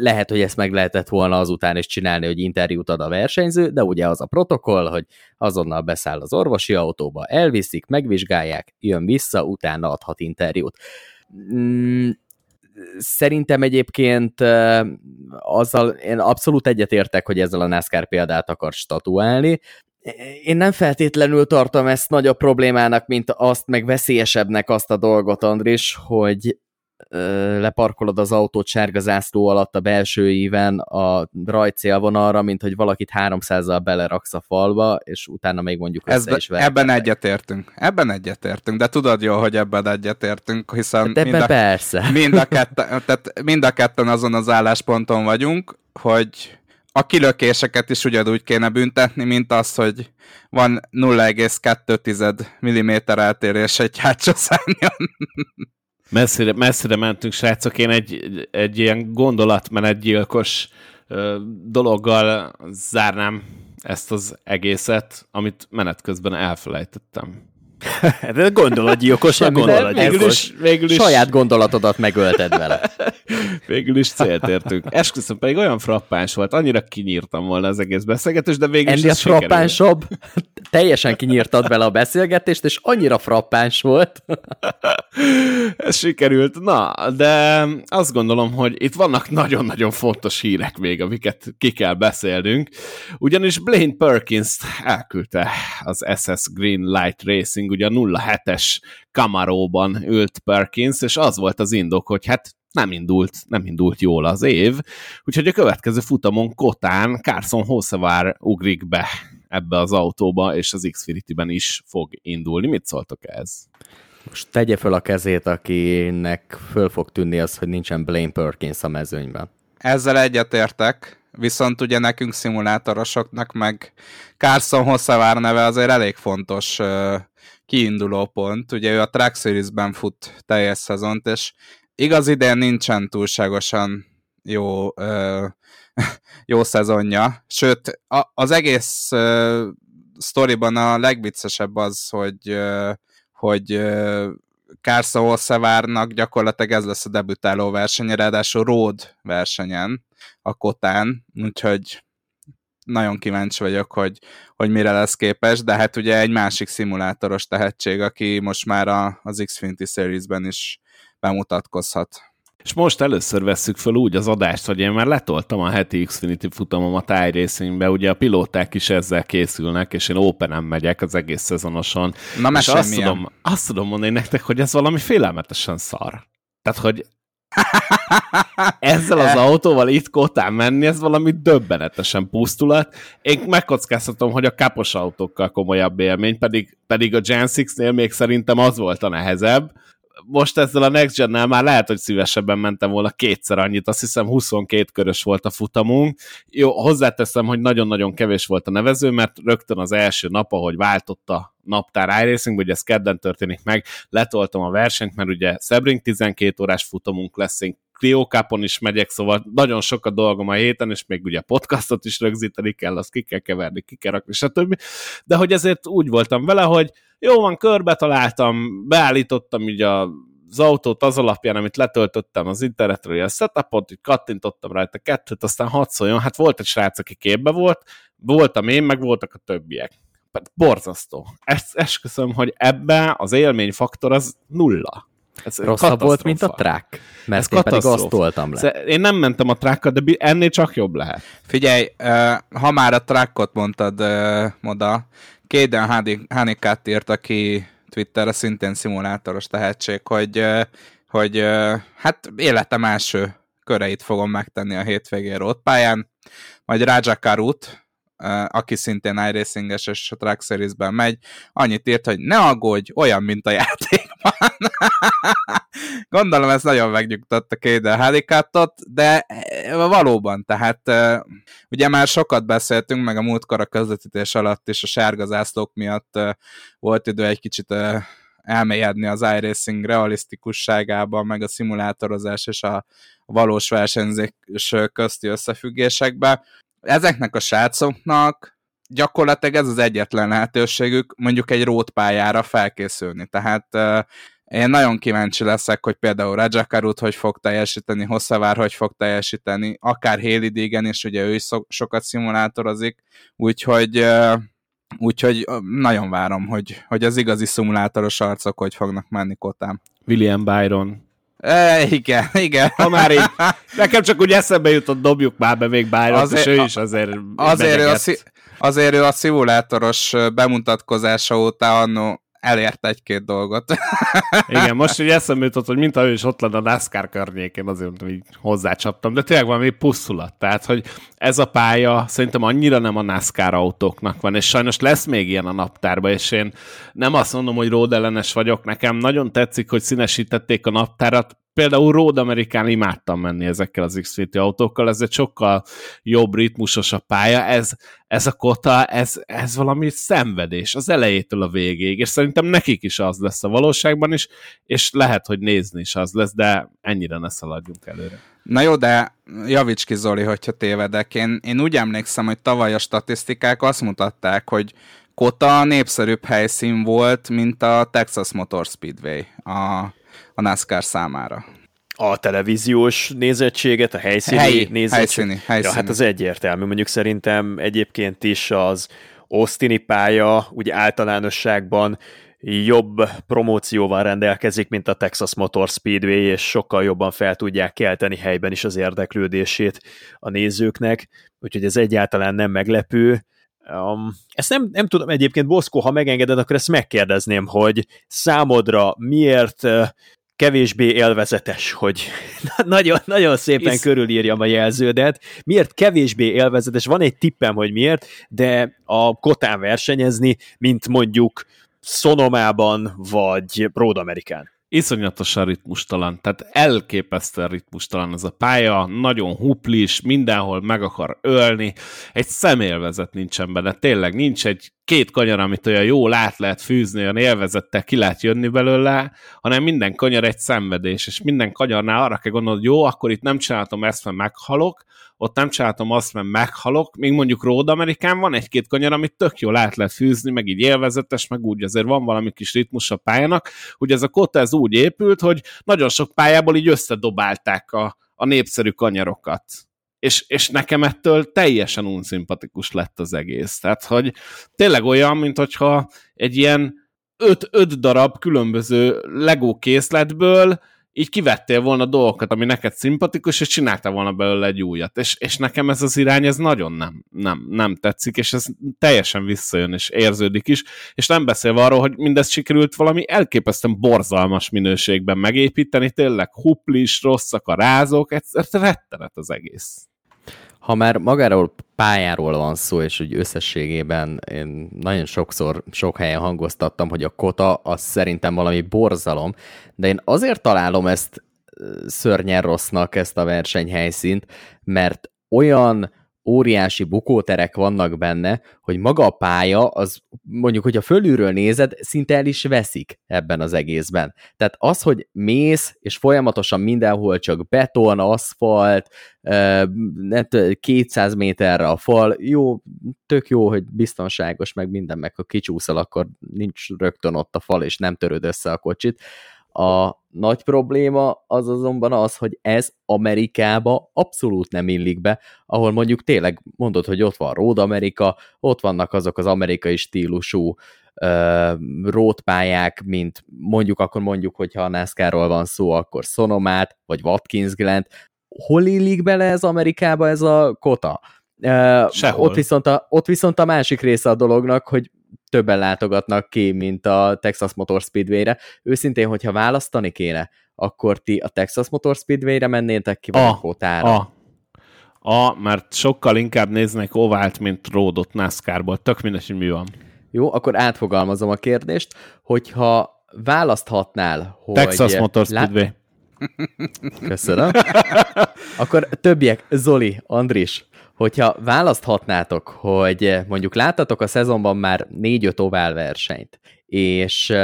lehet, hogy ezt meg lehetett volna azután is csinálni, hogy interjút ad a versenyző, de ugye az a protokoll, hogy azonnal beszáll az orvosi autóba, elviszik, megvizsgálják, jön vissza, utána adhat interjút mm, Szerintem egyébként azzal én abszolút egyetértek, hogy ezzel a NASCAR példát akar statuálni. Én nem feltétlenül tartom ezt nagyobb problémának, mint azt, meg veszélyesebbnek azt a dolgot, Andris, hogy leparkolod az autót sárga zászló alatt a belső íven a rajcélvonalra, mint hogy valakit 300-zal beleraksz a falba, és utána még mondjuk össze Ezbe, is. Ebben egyetértünk. Ebben egyetértünk, de tudod jól, hogy ebben egyetértünk, hiszen hát mind, a, persze. Mind, a ketten, tehát mind a ketten azon az állásponton vagyunk, hogy a kilökéseket is ugyanúgy kéne büntetni, mint az, hogy van 0,2 mm eltérés egy hátsó szárnyon. Messzire, messzire mentünk, srácok. Én egy, egy ilyen gondolatmenetgyilkos dologgal zárnám ezt az egészet, amit menet közben elfelejtettem. De gondolatgyilkosnak gondolatgyilkos. Végül is, végül is, Saját gondolatodat megölted vele. végül is célt értünk. Esküszöm, pedig olyan frappáns volt, annyira kinyírtam volna az egész beszélgetést, de végül is Ennél sikerült. frappánsabb, teljesen kinyírtad vele a beszélgetést, és annyira frappáns volt. Ez sikerült. Na, de azt gondolom, hogy itt vannak nagyon-nagyon fontos hírek még, amiket ki kell beszélnünk. Ugyanis Blaine Perkins elküldte az SS Green Light Racing, ugye a 07-es Camaróban ült Perkins, és az volt az indok, hogy hát nem indult, nem indult jól az év, úgyhogy a következő futamon Kotán Carson Hossevár ugrik be ebbe az autóba, és az Xfinity-ben is fog indulni. Mit szóltok ez? Most tegye föl a kezét, akinek föl fog tűnni az, hogy nincsen Blaine Perkins a mezőnyben. Ezzel egyetértek, viszont ugye nekünk szimulátorosoknak meg Carson Hosszavár neve azért elég fontos uh, kiinduló pont. Ugye ő a Track Series-ben fut teljes szezont, és igaz idén nincsen túlságosan jó, jó szezonja, sőt az egész uh, sztoriban a legviccesebb az, hogy uh, hogy uh, Carson Hosszavárnak gyakorlatilag ez lesz a debütáló versenye, ráadásul road versenyen a Kotán, úgyhogy nagyon kíváncsi vagyok, hogy, hogy mire lesz képes, de hát ugye egy másik szimulátoros tehetség, aki most már a, az Xfinity Series-ben is bemutatkozhat. És most először vesszük fel úgy az adást, hogy én már letoltam a heti Xfinity futamomat iRacingbe, ugye a pilóták is ezzel készülnek, és én open megyek az egész szezonosan. Na, és azt milyen. tudom, azt tudom mondani nektek, hogy ez valami félelmetesen szar. Tehát, hogy ezzel az autóval itt kotán menni, ez valami döbbenetesen pusztulat. Én megkockáztatom, hogy a kapos autókkal komolyabb élmény, pedig, pedig a Gen 6-nél még szerintem az volt a nehezebb. Most ezzel a Next Gen-nel már lehet, hogy szívesebben mentem volna kétszer annyit, azt hiszem 22 körös volt a futamunk. Jó, hozzáteszem, hogy nagyon-nagyon kevés volt a nevező, mert rögtön az első nap, ahogy váltott a naptár iRacing, ugye ez kedden történik meg, letoltam a versenyt, mert ugye Sebring 12 órás futamunk lesz, én Clio is megyek, szóval nagyon sok a dolgom a héten, és még ugye podcastot is rögzíteni kell, azt ki kell keverni, ki kell rakni, stb. De hogy ezért úgy voltam vele, hogy jó van, körbe találtam, beállítottam így a az autót az alapján, amit letöltöttem az internetről, a setupot, így kattintottam rajta kettőt, aztán hadd szóljon, hát volt egy srác, aki képbe volt, voltam én, meg voltak a többiek. Hát Borzasztó. Ezt esküszöm, hogy ebben az élményfaktor az nulla. Ez Rosszabb volt, mint a track? Mert Ez én pedig azt toltam le. Én nem mentem a trákkal, de ennél csak jobb lehet. Figyelj, ha már a trackot mondtad, Moda, Kéden Hanikát írt, aki Twitterre szintén szimulátoros tehetség, hogy, hogy hát életem első köreit fogom megtenni a hétvégén rótpályán, majd Raja Karut, aki szintén iRacinges és a Track Series-ben megy, annyit írt, hogy ne aggódj, olyan, mint a játékban. Gondolom ez nagyon megnyugtatta Kéden Halikátot, de eh, valóban, tehát eh, ugye már sokat beszéltünk, meg a múltkor a közvetítés alatt is a sárga zászlók miatt eh, volt idő egy kicsit elmélyedni az iRacing realisztikusságában, meg a szimulátorozás és a valós versenyzés közti összefüggésekbe. Ezeknek a srácoknak gyakorlatilag ez az egyetlen lehetőségük mondjuk egy rótpályára felkészülni. Tehát én nagyon kíváncsi leszek, hogy például Rajakarut hogy fog teljesíteni, Hosszavár hogy fog teljesíteni, akár Haley Degen is, ugye ő is so- sokat szimulátorozik, úgyhogy Úgyhogy nagyon várom, hogy, hogy az igazi szimulátoros arcok hogy fognak menni kotám. William Byron. E, igen, igen. Ha már így, nekem csak úgy eszembe jutott, dobjuk már be még Byron, Azért- és ő is azért Azért ő, a, benyegett. szi- azért ő a szimulátoros bemutatkozása óta annó elért egy-két dolgot. Igen, most így eszembe jutott, hogy mint ő is ott lenne a NASCAR környékén, azért így hozzácsaptam, de tényleg valami pusszulat. Tehát, hogy ez a pálya szerintem annyira nem a NASCAR autóknak van, és sajnos lesz még ilyen a naptárban, és én nem azt mondom, hogy road ellenes vagyok, nekem nagyon tetszik, hogy színesítették a naptárat, például Road Amerikán imádtam menni ezekkel az Xfinity autókkal, ez egy sokkal jobb ritmusos a pálya, ez, ez a kota, ez, ez valami szenvedés az elejétől a végéig, és szerintem nekik is az lesz a valóságban is, és lehet, hogy nézni is az lesz, de ennyire ne szaladjunk előre. Na jó, de javíts ki Zoli, hogyha tévedek. Én, én úgy emlékszem, hogy tavaly a statisztikák azt mutatták, hogy Kota népszerűbb helyszín volt, mint a Texas Motor Speedway a, a NASCAR számára. A televíziós nézettséget, a helyszíni Helyi, nézettséget? helyszíni, helyszíni. Ja, hát az egyértelmű. Mondjuk szerintem egyébként is az Austini pálya úgy általánosságban jobb promócióval rendelkezik, mint a Texas Motor Speedway, és sokkal jobban fel tudják kelteni helyben is az érdeklődését a nézőknek, úgyhogy ez egyáltalán nem meglepő. Um, ezt nem, nem tudom, egyébként Boszkó, ha megengeded, akkor ezt megkérdezném, hogy számodra miért uh, kevésbé élvezetes, hogy nagyon, nagyon szépen Isz... körülírjam a jelződet. Miért kevésbé élvezetes? Van egy tippem, hogy miért, de a kotán versenyezni, mint mondjuk Szonomában vagy Road Amerikán iszonyatosan ritmustalan, tehát elképesztően ritmustalan ez a pálya, nagyon huplis, mindenhol meg akar ölni, egy személvezet nincsen benne, tényleg nincs egy két kanyar, amit olyan jól át lehet fűzni, olyan élvezettel ki lehet jönni belőle, hanem minden kanyar egy szenvedés, és minden kanyarnál arra kell gondolni, hogy jó, akkor itt nem csináltam ezt, mert meghalok, ott nem csináltam azt, mert meghalok, még mondjuk Road Amerikán van egy-két kanyar, amit tök jól át lehet fűzni, meg így élvezetes, meg úgy azért van valami kis ritmus a pályának. Ugye ez a kota ez úgy épült, hogy nagyon sok pályából így összedobálták a, a népszerű kanyarokat. És, és nekem ettől teljesen unszimpatikus lett az egész. Tehát, hogy tényleg olyan, mint hogyha egy ilyen öt, öt darab különböző Lego készletből így kivettél volna dolgokat, ami neked szimpatikus, és csináltál volna belőle egy újat. És, és nekem ez az irány, ez nagyon nem, nem, nem tetszik, és ez teljesen visszajön, és érződik is, és nem beszélve arról, hogy mindezt sikerült valami elképesztően borzalmas minőségben megépíteni, tényleg huplis, rosszak a rázók, ez rettenet az egész ha már magáról pályáról van szó, és úgy összességében én nagyon sokszor, sok helyen hangoztattam, hogy a kota az szerintem valami borzalom, de én azért találom ezt szörnyen rossznak, ezt a versenyhelyszínt, mert olyan óriási bukóterek vannak benne, hogy maga a pálya, az mondjuk, hogyha fölülről nézed, szinte el is veszik ebben az egészben. Tehát az, hogy mész, és folyamatosan mindenhol csak beton, aszfalt, 200 méterre a fal, jó, tök jó, hogy biztonságos, meg minden, meg ha kicsúszol, akkor nincs rögtön ott a fal, és nem töröd össze a kocsit. A nagy probléma az azonban az, hogy ez Amerikába abszolút nem illik be, ahol mondjuk tényleg mondod, hogy ott van Road Amerika, ott vannak azok az amerikai stílusú uh, rótpályák, mint mondjuk akkor mondjuk, hogyha a NASCAR-ról van szó, akkor Sonomát, vagy Watkins Glen. Hol illik bele ez Amerikába ez a kota? Uh, Sehol. Ott viszont, a, ott viszont a másik része a dolognak, hogy többen látogatnak ki, mint a Texas Motor Speedway-re. Őszintén, hogyha választani kéne, akkor ti a Texas Motor Speedway-re mennétek ki, vagy a, a Kotára? A. A, mert sokkal inkább néznek ovált, mint ródot NASCAR-ból. Tök mindegy, hogy mi van. Jó, akkor átfogalmazom a kérdést, hogyha választhatnál, hogy... Texas Motor Speedway. Lá... Köszönöm. Akkor többiek, Zoli, Andris, hogyha választhatnátok, hogy mondjuk láttatok a szezonban már négy-öt ovál versenyt, és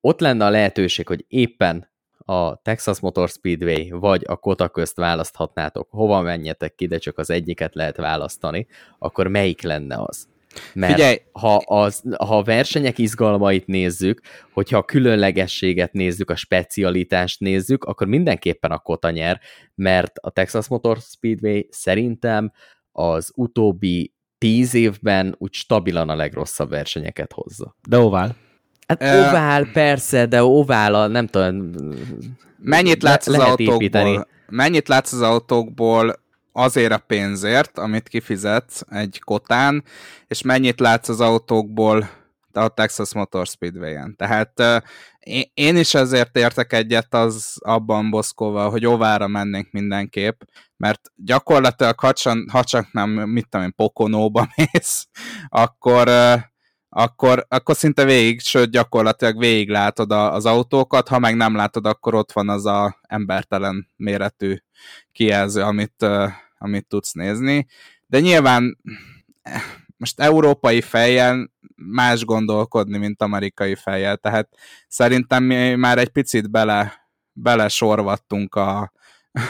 ott lenne a lehetőség, hogy éppen a Texas Motor Speedway vagy a Kota közt választhatnátok, hova menjetek ki, de csak az egyiket lehet választani, akkor melyik lenne az? Mert Figyelj. Ha, az, ha a versenyek izgalmait nézzük, hogyha a különlegességet nézzük, a specialitást nézzük, akkor mindenképpen a Kota nyer, mert a Texas Motor Speedway szerintem az utóbbi tíz évben úgy stabilan a legrosszabb versenyeket hozza. De ovál. Hát uh, ovál, persze, de ovál a, nem tudom... Mennyit látsz le, az autókból? Építeni. Mennyit látsz az autókból azért a pénzért, amit kifizetsz egy kotán, és mennyit látsz az autókból a Texas Motor Speedway-en. Tehát én is ezért értek egyet az abban Boszkóval, hogy óvára mennénk mindenképp, mert gyakorlatilag ha csak, ha csak nem, mit tudom én, Pokonóba mész, akkor, akkor, akkor szinte végig, sőt gyakorlatilag végig látod a, az autókat, ha meg nem látod, akkor ott van az a embertelen méretű kijelző, amit, amit tudsz nézni. De nyilván most európai fejjel más gondolkodni, mint amerikai fejjel, tehát szerintem mi már egy picit bele, bele sorvattunk a,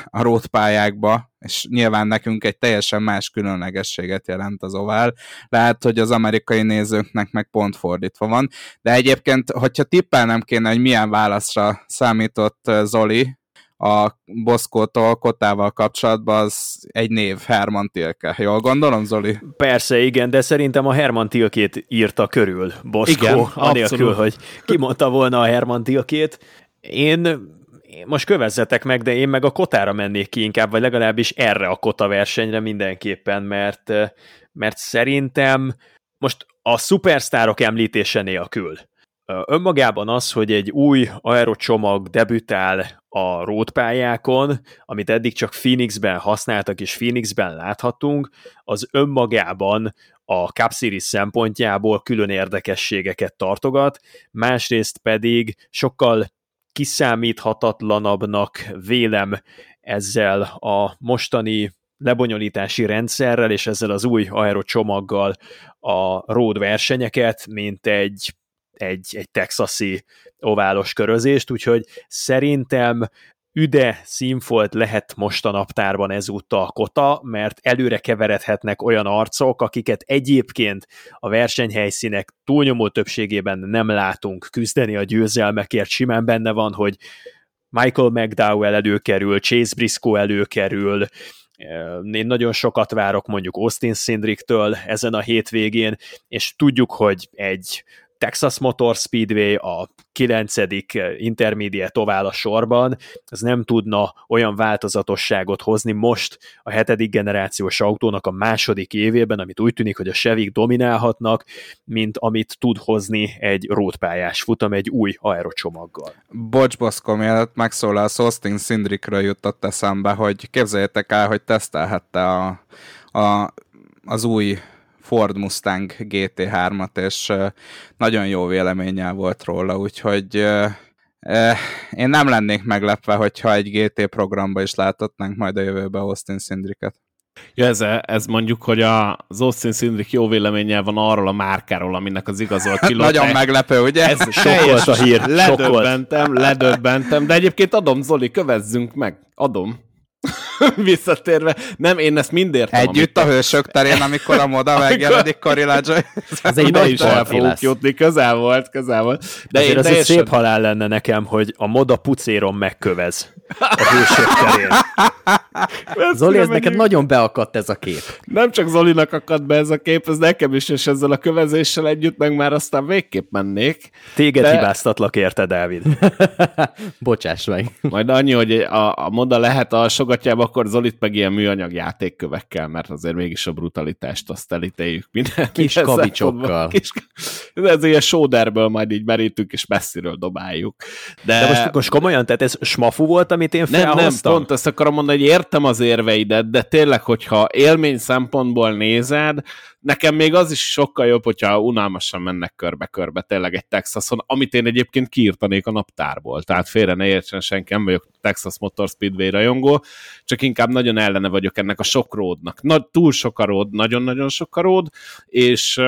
a rótpályákba, és nyilván nekünk egy teljesen más különlegességet jelent az ovál. Lehet, hogy az amerikai nézőknek meg pont fordítva van, de egyébként, hogyha tippelnem kéne, hogy milyen válaszra számított Zoli a Boszkótól, Kotával kapcsolatban, az egy név, Herman Tilke. Jól gondolom, Zoli? Persze, igen, de szerintem a Herman Tilkét írta körül Boszkó, igen, anélkül, abszolút. hogy kimondta volna a Herman Tilkét. Én most kövezzetek meg, de én meg a kotára mennék ki inkább, vagy legalábbis erre a kota versenyre mindenképpen, mert, mert szerintem most a szupersztárok említése nélkül önmagában az, hogy egy új aerocsomag debütál a rótpályákon, amit eddig csak Phoenixben használtak és Phoenixben láthatunk, az önmagában a Cup Series szempontjából külön érdekességeket tartogat, másrészt pedig sokkal kiszámíthatatlanabbnak vélem ezzel a mostani lebonyolítási rendszerrel és ezzel az új aerocsomaggal a road versenyeket, mint egy, egy, egy texasi oválos körözést, úgyhogy szerintem üde színfolt lehet most a naptárban ezúttal Kota, mert előre keveredhetnek olyan arcok, akiket egyébként a versenyhelyszínek túlnyomó többségében nem látunk küzdeni a győzelmekért. Simán benne van, hogy Michael McDowell előkerül, Chase Briscoe előkerül, én nagyon sokat várok mondjuk Austin Sindriktől ezen a hétvégén, és tudjuk, hogy egy Texas Motor Speedway a 9. intermediate ovál a sorban, az nem tudna olyan változatosságot hozni most a hetedik generációs autónak a második évében, amit úgy tűnik, hogy a Chevy dominálhatnak, mint amit tud hozni egy rótpályás futam egy új aerocsomaggal. Bocs, Boszko, mielőtt megszólalsz, Austin Sindrikről jutott eszembe, hogy képzeljétek el, hogy tesztelhette a, a, az új Ford Mustang GT3-at, és nagyon jó véleménnyel volt róla, úgyhogy én nem lennék meglepve, hogyha egy GT programba is láthatnánk majd a jövőben Austin Szindriket. Ja, ez, ez mondjuk, hogy az Austin Szindrik jó véleménnyel van arról a márkáról, aminek az igazol kilót. Nagyon meglepő, ugye? Ez sokkolt a hír. Ledöbbentem, ledöbbentem, de egyébként adom, Zoli, kövezzünk meg. Adom. visszatérve. Nem, én ezt mind értem. Együtt a hősök terén, amikor a moda megjelenik Kariládzsa. Ez egy nagy is el fogunk jutni, közel volt, közel volt. De Azért én az egy szép halál lenne nekem, hogy a moda pucéron megkövez a hősök terén. Zoli, ez neked nagyon beakadt ez a kép. Nem csak Zolinak akadt be ez a kép, ez nekem is, és ezzel a kövezéssel együtt meg már aztán végképp mennék. Téged de... hibáztatlak érte, Dávid. Bocsáss meg. Majd annyi, hogy a, a moda lehet a sogatjába, akkor Zolit meg ilyen műanyag játékkövekkel, mert azért mégis a brutalitást azt elítéljük minden. Kis kavicsokkal. Kis, ez ilyen sóderből majd így merítünk, és messziről dobáljuk. De, de most, most komolyan, tehát ez smafu volt, amit én felhoztam? Nem, nem, pont ezt akarom mondani, hogy értem az érveidet, de tényleg, hogyha élmény szempontból nézed, nekem még az is sokkal jobb, hogyha unalmasan mennek körbe-körbe tényleg egy Texason, amit én egyébként kiírtanék a naptárból. Tehát félre ne értsen senki, nem vagyok Texas Motor Speedway rajongó, csak inkább nagyon ellene vagyok ennek a sok ródnak. Na, túl sok a ród, nagyon-nagyon sok a ród, és,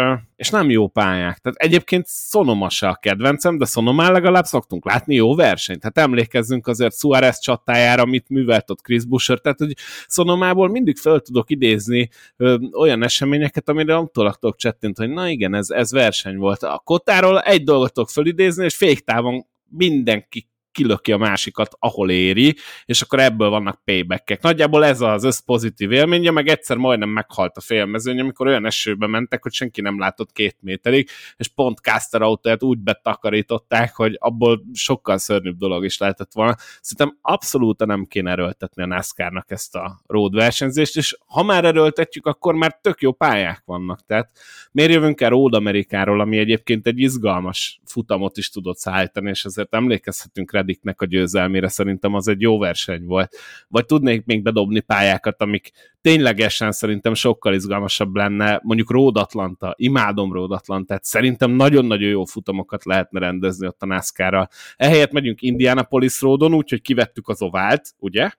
és nem jó pályák. Tehát egyébként Sonoma se a kedvencem, de Sonomán legalább szoktunk látni jó versenyt. Tehát emlékezzünk azért Suarez csatájára, amit művelt ott Chris Busher, tehát hogy Sonomából mindig fel tudok idézni ö, olyan eseményeket, amire nem tudok csettint, hogy na igen, ez, ez verseny volt. A kotáról egy dolgot tudok felidézni, és féktávon mindenki kilöki a másikat, ahol éri, és akkor ebből vannak paybackek. Nagyjából ez az összpozitív élménye, meg egyszer majdnem meghalt a félmezőny, amikor olyan esőbe mentek, hogy senki nem látott két méterig, és pont Caster autóját úgy betakarították, hogy abból sokkal szörnyűbb dolog is lehetett volna. Szerintem abszolút nem kéne erőltetni a NASCAR-nak ezt a road versenyzést, és ha már erőltetjük, akkor már tök jó pályák vannak. Tehát miért jövünk el Road Amerikáról, ami egyébként egy izgalmas futamot is tudott szállítani, és ezért emlékezhetünk rá Reddicknek a győzelmére, szerintem az egy jó verseny volt. Vagy tudnék még bedobni pályákat, amik ténylegesen szerintem sokkal izgalmasabb lenne, mondjuk Road Atlanta, imádom Road Atlantát, szerintem nagyon-nagyon jó futamokat lehetne rendezni ott a NASCAR-ra. Ehelyett megyünk Indianapolis Roadon, úgyhogy kivettük az ovált, ugye?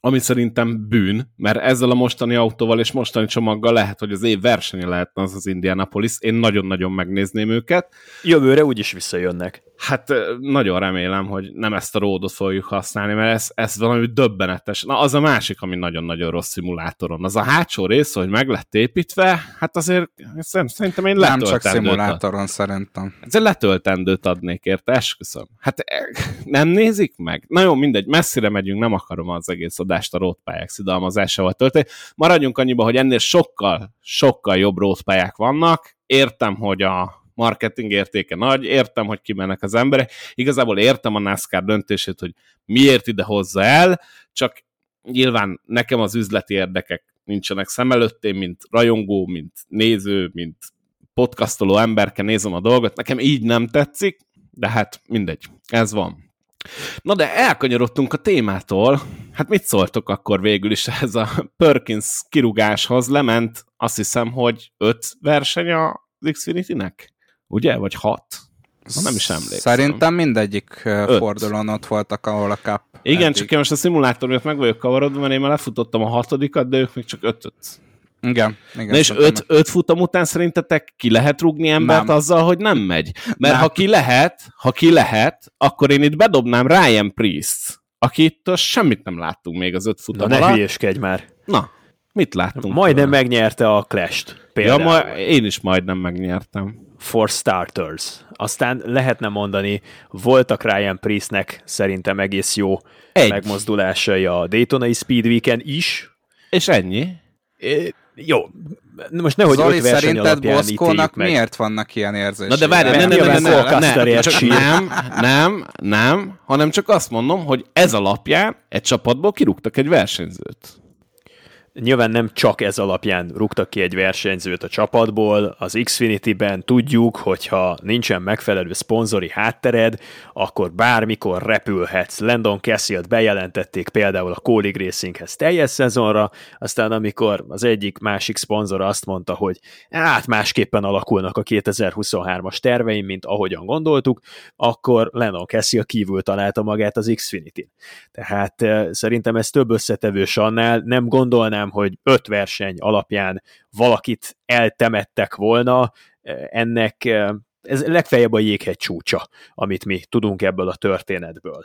Ami szerintem bűn, mert ezzel a mostani autóval és mostani csomaggal lehet, hogy az év versenye lehetne az az Indianapolis. Én nagyon-nagyon megnézném őket. Jövőre úgyis visszajönnek. Hát nagyon remélem, hogy nem ezt a ródot fogjuk használni, mert ez, ez valami döbbenetes. Na, az a másik, ami nagyon-nagyon rossz szimulátoron. Az a hátsó rész, hogy meg lett építve, hát azért szerintem én Nem csak szimulátoron ad... szerintem. Ezért letöltendőt adnék érte, esküszöm. Hát nem nézik meg? Na jó, mindegy, messzire megyünk, nem akarom az egész adást a rótpályák szidalmazásával tölteni. Maradjunk annyiba, hogy ennél sokkal, sokkal jobb rótpályák vannak. Értem, hogy a marketing értéke nagy, értem, hogy kimennek az emberek, igazából értem a NASCAR döntését, hogy miért ide hozza el, csak nyilván nekem az üzleti érdekek nincsenek szem előtt, én mint rajongó, mint néző, mint podcastoló emberke nézem a dolgot, nekem így nem tetszik, de hát mindegy, ez van. Na de elkanyarodtunk a témától, hát mit szóltok akkor végül is ez a Perkins kirugáshoz? Lement azt hiszem, hogy öt verseny az Xfinity-nek? ugye? Vagy hat? Ha nem is emlékszem. Szerintem mindegyik Öt. fordulón ott voltak, ahol a Cup Igen, eddig. csak én most a szimulátor miatt meg vagyok kavarodva, mert én már lefutottam a hatodikat, de ők még csak ötöt. Igen. igen Na és öt, öt futam után szerintetek ki lehet rúgni embert nem. azzal, hogy nem megy? Mert nem. ha ki lehet, ha ki lehet, akkor én itt bedobnám Ryan Priest, akit semmit nem láttunk még az öt futam Na alatt. ne hülyeskedj már. Na, mit láttunk? Majdnem megnyerte a Clash-t. Például. Ja, ma, én is majdnem megnyertem for starters. Aztán lehetne mondani, voltak Ryan Priestnek szerintem egész jó Egy. megmozdulásai a Daytonai Speed Weekend is. És ennyi? É, jó, most nehogy Zoli, szerinted Boszkónak miért vannak ilyen érzései? Na de várj, nem, nem, nem, nem, nem, nem, nem, hanem csak azt mondom, hogy ez alapján egy csapatból kirúgtak egy versenyzőt. Nyilván nem csak ez alapján rúgtak ki egy versenyzőt a csapatból, az Xfinity-ben tudjuk, hogyha nincsen megfelelő szponzori háttered, akkor bármikor repülhetsz. Landon Cassill-t bejelentették például a Colleague Racinghez teljes szezonra, aztán amikor az egyik másik szponzor azt mondta, hogy hát másképpen alakulnak a 2023-as terveim, mint ahogyan gondoltuk, akkor Landon Cassill kívül találta magát az Xfinity-n. Tehát eh, szerintem ez több összetevős annál, nem gondolnám, mondanám, hogy öt verseny alapján valakit eltemettek volna, ennek ez legfeljebb a jéghegy csúcsa, amit mi tudunk ebből a történetből.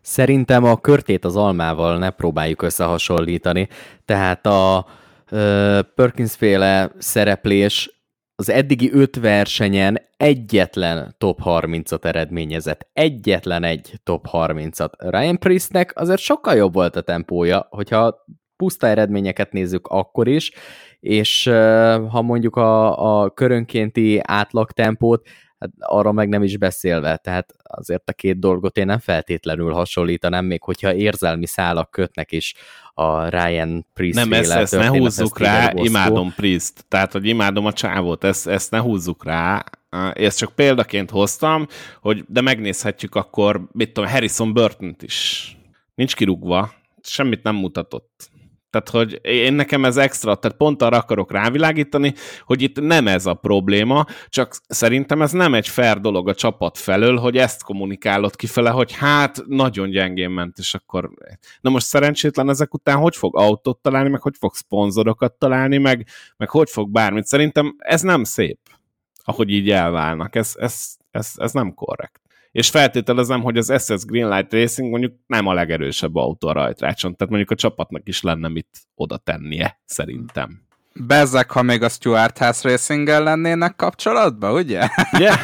Szerintem a körtét az almával ne próbáljuk összehasonlítani, tehát a Perkins féle szereplés az eddigi öt versenyen egyetlen top 30-at eredményezett. Egyetlen egy top 30-at. Ryan Priestnek azért sokkal jobb volt a tempója, hogyha puszta eredményeket nézzük akkor is, és ha mondjuk a, a körönkénti átlagtempót, hát arra meg nem is beszélve, tehát azért a két dolgot én nem feltétlenül hasonlítanám, még hogyha érzelmi szálak kötnek is a Ryan Priest Nem, ezt, ezt ne húzzuk rá, imádom Priest, tehát hogy imádom a csávót, ezt, ezt ne húzzuk rá, ezt csak példaként hoztam, hogy de megnézhetjük akkor, mit tudom, Harrison burton is. Nincs kirúgva, semmit nem mutatott. Tehát, hogy én nekem ez extra, tehát pont arra akarok rávilágítani, hogy itt nem ez a probléma, csak szerintem ez nem egy fair dolog a csapat felől, hogy ezt kommunikálod kifele, hogy hát nagyon gyengén ment, és akkor... Na most szerencsétlen ezek után hogy fog autót találni, meg hogy fog szponzorokat találni, meg, meg hogy fog bármit. Szerintem ez nem szép, ahogy így elválnak. Ez, ez, ez, ez nem korrekt és feltételezem, hogy az SS Greenlight Racing mondjuk nem a legerősebb autó a rajtrácson, tehát mondjuk a csapatnak is lenne mit oda tennie, szerintem. Bezzek, ha még a Stuart House racing lennének kapcsolatban, ugye? Yeah.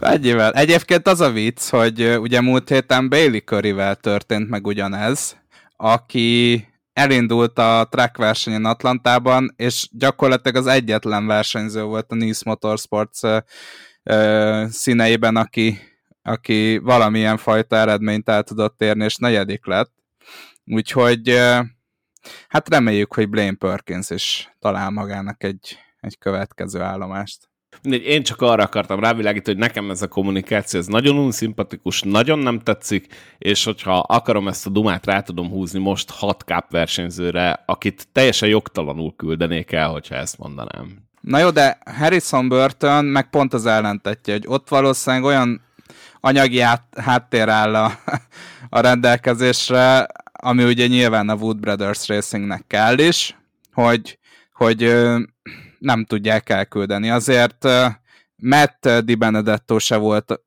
Egyivel. Egyébként az a vicc, hogy ugye múlt héten Bailey Curryvel történt meg ugyanez, aki elindult a track versenyen Atlantában, és gyakorlatilag az egyetlen versenyző volt a Nice Motorsports színeiben, aki, aki valamilyen fajta eredményt el tudott érni, és negyedik lett. Úgyhogy hát reméljük, hogy Blaine Perkins is talál magának egy, egy következő állomást. Én csak arra akartam rávilágítani, hogy nekem ez a kommunikáció ez nagyon unszimpatikus, nagyon nem tetszik, és hogyha akarom ezt a dumát rá tudom húzni most hat káp versenyzőre, akit teljesen jogtalanul küldenék el, hogyha ezt mondanám. Na jó, de Harrison Burton meg pont az ellentetje, hogy ott valószínűleg olyan anyagi háttér áll a, a rendelkezésre, ami ugye nyilván a Wood Brothers Racingnek kell is, hogy, hogy nem tudják elküldeni. Azért Matt Di Benedetto se volt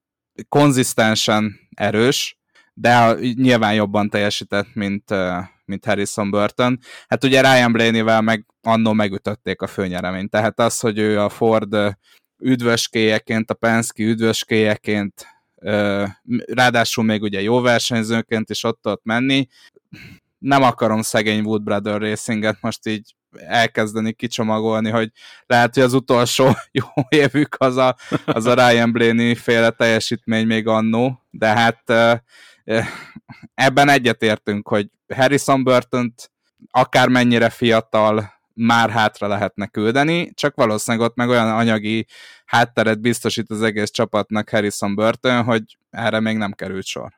konzisztensen erős, de nyilván jobban teljesített, mint, mint Harrison Burton. Hát ugye Ryan Blaney-vel meg annó megütötték a főnyereményt. Tehát az, hogy ő a Ford üdvöskéjeként, a Penske üdvöskéjeként, ráadásul még ugye jó versenyzőként is ott ott menni, nem akarom szegény Wood Brother Racinget most így elkezdeni kicsomagolni, hogy lehet, hogy az utolsó jó évük az a, az a Ryan Blaney féle teljesítmény még annó, de hát ebben egyetértünk, hogy Harrison burton akármennyire fiatal már hátra lehetne küldeni, csak valószínűleg ott meg olyan anyagi hátteret biztosít az egész csapatnak Harrison Burton, hogy erre még nem került sor.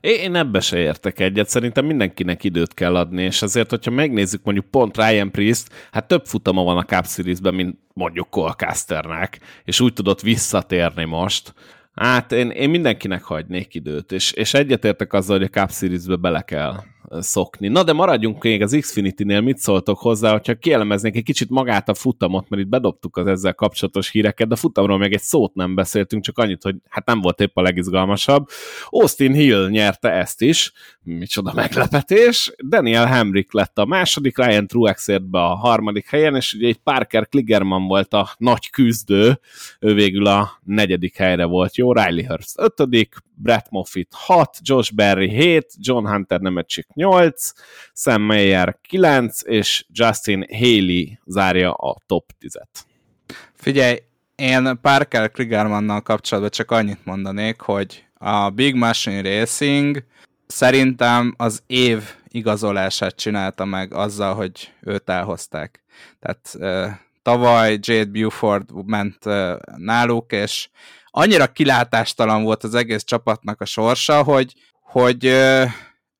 Én ebbe se értek egyet, szerintem mindenkinek időt kell adni, és azért, hogyha megnézzük mondjuk pont Ryan Priest, hát több futama van a Cup mint mondjuk Colcasternek, és úgy tudott visszatérni most. Hát én, én mindenkinek hagynék időt, és, és egyetértek azzal, hogy a Cup Series-be bele kell szokni. Na de maradjunk még az Xfinity-nél, mit szóltok hozzá, hogyha kielemeznék egy kicsit magát a futamot, mert itt bedobtuk az ezzel kapcsolatos híreket, de a futamról még egy szót nem beszéltünk, csak annyit, hogy hát nem volt épp a legizgalmasabb. Austin Hill nyerte ezt is, micsoda meglepetés. Daniel Hemrick lett a második, Ryan Truex ért be a harmadik helyen, és ugye egy Parker Kligerman volt a nagy küzdő, ő végül a negyedik helyre volt jó, Riley Hurst ötödik, Brett Moffitt 6, Josh Berry 7, John Hunter Nemetsik 8, Sam Mayer 9, és Justin Haley zárja a top 10-et. Figyelj, én Parker Kligermannal kapcsolatban csak annyit mondanék, hogy a Big Machine Racing szerintem az év igazolását csinálta meg azzal, hogy őt elhozták. Tehát tavaly Jade Buford ment náluk, és annyira kilátástalan volt az egész csapatnak a sorsa, hogy, hogy uh,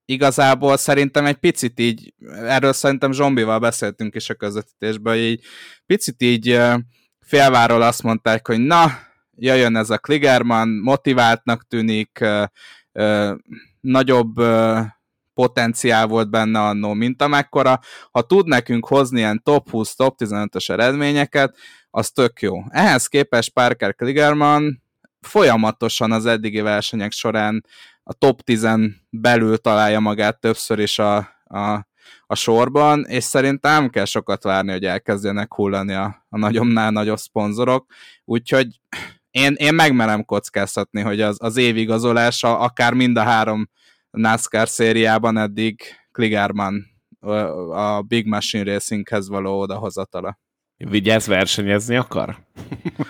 igazából szerintem egy picit így, erről szerintem Zsombival beszéltünk is a közvetítésben, hogy így picit így félváról azt mondták, hogy na, jöjjön ez a Kligerman, motiváltnak tűnik, nagyobb potenciál volt benne annó, mint amekkora. Ha tud nekünk hozni ilyen top 20, top 15-ös eredményeket, az tök jó. Ehhez képest Parker Kligerman folyamatosan az eddigi versenyek során a top 10 belül találja magát többször is a, a, a sorban, és szerintem nem kell sokat várni, hogy elkezdjenek hullani a, a nagyobbnál nagyobb szponzorok, úgyhogy én, én megmerem kockáztatni, hogy az, az évigazolása akár mind a három NASCAR szériában eddig Kligerman a Big Machine Racinghez való odahozatala. Vigyázz, versenyezni akar?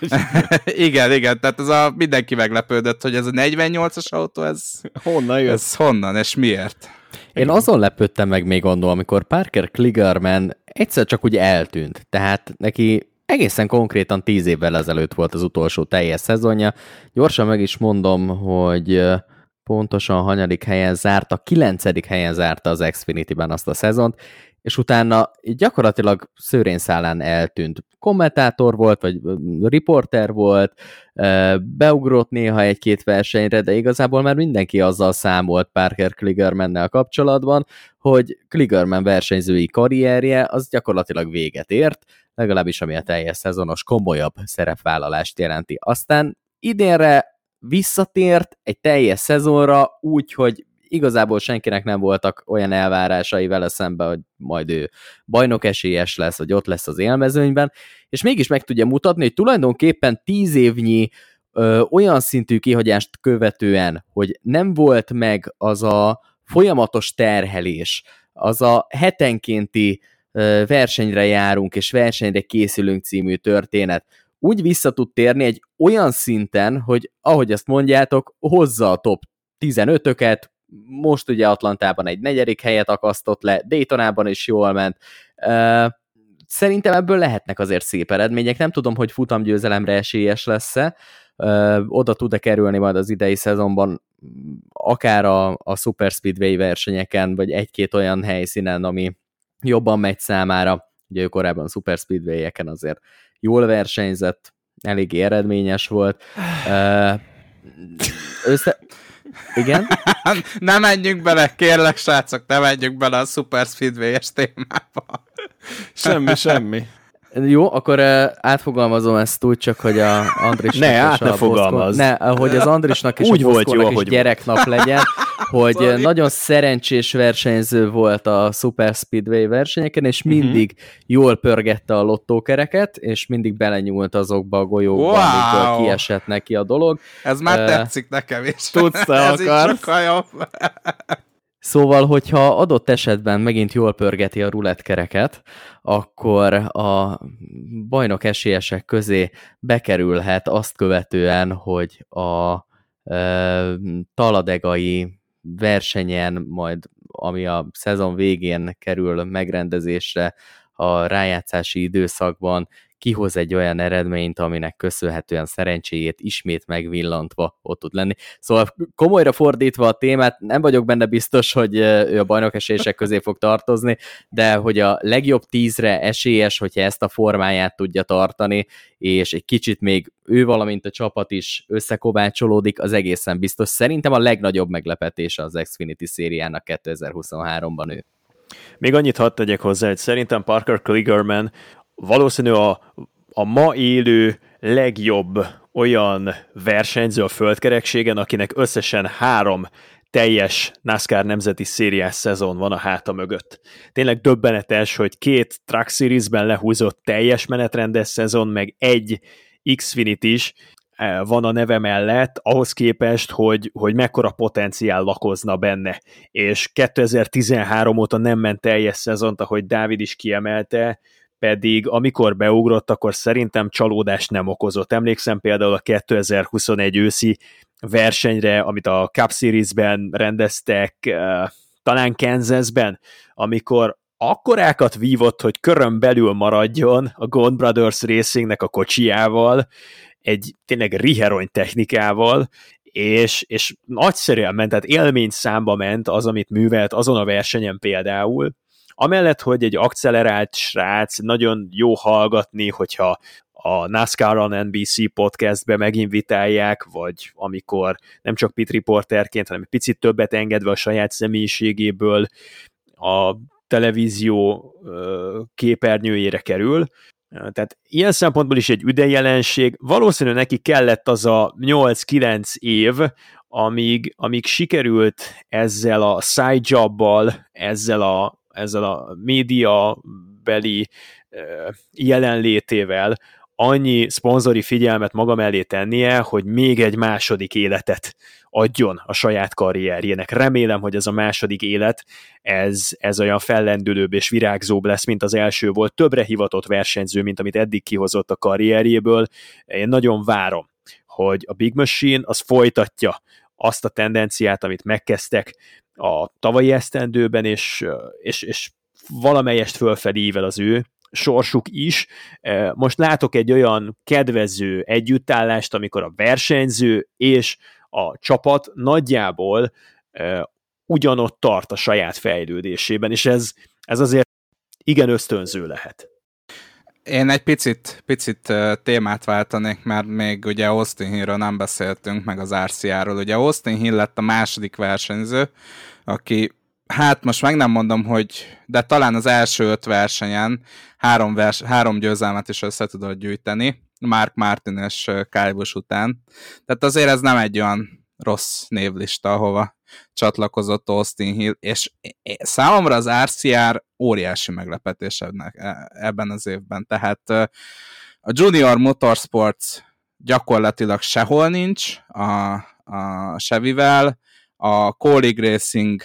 igen, igen, tehát ez a, mindenki meglepődött, hogy ez a 48-as autó, ez honnan jött? Ez honnan, és miért? Én azon lepődtem meg még annól, amikor Parker Kligerman egyszer csak úgy eltűnt. Tehát neki egészen konkrétan tíz évvel ezelőtt volt az utolsó teljes szezonja. Gyorsan meg is mondom, hogy pontosan hanyadik helyen zárta, kilencedik helyen zárta az Xfinity-ben azt a szezont, és utána gyakorlatilag szőrénszálán eltűnt. Kommentátor volt, vagy riporter volt, beugrott néha egy-két versenyre, de igazából már mindenki azzal számolt Parker Kligermannel kapcsolatban, hogy Kligerman versenyzői karrierje az gyakorlatilag véget ért, legalábbis ami a teljes szezonos komolyabb szerepvállalást jelenti. Aztán idénre visszatért egy teljes szezonra úgy, hogy igazából senkinek nem voltak olyan elvárásai vele szemben, hogy majd ő bajnok esélyes lesz, vagy ott lesz az élmezőnyben, és mégis meg tudja mutatni, hogy tulajdonképpen tíz évnyi ö, olyan szintű kihagyást követően, hogy nem volt meg az a folyamatos terhelés, az a hetenkénti ö, versenyre járunk, és versenyre készülünk című történet, úgy vissza tud térni egy olyan szinten, hogy ahogy azt mondjátok, hozza a top 15-öket, most ugye Atlantában egy negyedik helyet akasztott le, Daytonában is jól ment. Szerintem ebből lehetnek azért szép eredmények. Nem tudom, hogy futamgyőzelemre esélyes lesz-e. Oda tud-e kerülni majd az idei szezonban akár a, a Super Speedway versenyeken, vagy egy-két olyan helyszínen, ami jobban megy számára. Ugye ő korábban Super Speedway-eken azért jól versenyzett, eléggé eredményes volt. össze... Igen? ne menjünk bele, kérlek, srácok, ne menjünk bele a Super Speedway-es témába. semmi, semmi. Jó, akkor uh, átfogalmazom ezt úgy, csak hogy a Andrisnak ne, és át a ne Boszkó... fogalmazz. Ne, hogy az Andrisnak és Úgy a volt jó, is gyereknap legyen, hogy Sorry. nagyon szerencsés versenyző volt a Super Speedway versenyeken, és mindig uh-huh. jól pörgette a lottókereket, és mindig belenyúlt azokba a golyókba, Wow. amikor kiesett neki a dolog. Ez már Ö, tetszik nekem is. tudsz, Ez akarsz. sokkal jobb. Szóval, hogyha adott esetben megint jól pörgeti a rulettkereket, akkor a bajnok esélyesek közé bekerülhet azt követően, hogy a e, taladegai versenyen, majd ami a szezon végén kerül megrendezésre a rájátszási időszakban, kihoz egy olyan eredményt, aminek köszönhetően szerencséjét ismét megvillantva ott tud lenni. Szóval komolyra fordítva a témát, nem vagyok benne biztos, hogy ő a bajnok esélyesek közé fog tartozni, de hogy a legjobb tízre esélyes, hogyha ezt a formáját tudja tartani, és egy kicsit még ő, valamint a csapat is összekovácsolódik, az egészen biztos. Szerintem a legnagyobb meglepetése az Xfinity szériának 2023-ban ő. Még annyit hadd tegyek hozzá, hogy szerintem Parker Kligerman valószínű a, a ma élő legjobb olyan versenyző a földkerekségen, akinek összesen három teljes NASCAR nemzeti szériás szezon van a háta mögött. Tényleg döbbenetes, hogy két Truck Series-ben lehúzott teljes menetrendes szezon, meg egy Xfinity is eh, van a neve mellett, ahhoz képest, hogy, hogy mekkora potenciál lakozna benne. És 2013 óta nem ment teljes szezont, ahogy Dávid is kiemelte, pedig amikor beugrott, akkor szerintem csalódást nem okozott. Emlékszem például a 2021 őszi versenyre, amit a Cup Series-ben rendeztek, eh, talán Kansasben, amikor akkorákat vívott, hogy körön belül maradjon a Gond Brothers Racingnek a kocsijával, egy tényleg riherony technikával, és, és nagyszerűen ment, tehát élmény számba ment az, amit művelt azon a versenyen például, Amellett, hogy egy accelerált srác, nagyon jó hallgatni, hogyha a NASCAR on NBC podcastbe meginvitálják, vagy amikor nem csak pit reporterként, hanem egy picit többet engedve a saját személyiségéből a televízió képernyőjére kerül. Tehát ilyen szempontból is egy üdejelenség. Valószínű neki kellett az a 8-9 év, amíg, amíg sikerült ezzel a side jobbal, ezzel a ezzel a média beli jelenlétével annyi szponzori figyelmet maga mellé tennie, hogy még egy második életet adjon a saját karrierjének. Remélem, hogy ez a második élet, ez, ez olyan fellendülőbb és virágzóbb lesz, mint az első volt. Többre hivatott versenyző, mint amit eddig kihozott a karrierjéből. Én nagyon várom, hogy a Big Machine az folytatja azt a tendenciát, amit megkezdtek a tavalyi esztendőben, és, és, és valamelyest fölfelé ível az ő sorsuk is. Most látok egy olyan kedvező együttállást, amikor a versenyző és a csapat nagyjából ugyanott tart a saját fejlődésében, és ez, ez azért igen ösztönző lehet. Én egy picit, picit témát váltanék, mert még ugye Austin Hillről nem beszéltünk, meg az RCA-ról. Ugye Austin Hill lett a második versenyző, aki, hát most meg nem mondom, hogy, de talán az első öt versenyen három, vers, három győzelmet is össze tudott gyűjteni, Mark Martin és Kyle Busch után. Tehát azért ez nem egy olyan rossz névlista, ahova csatlakozott Austin Hill, és számomra az RCR óriási meglepetés ebben az évben. Tehát a Junior Motorsports gyakorlatilag sehol nincs a, a Chevy-vel, a Colleague Racing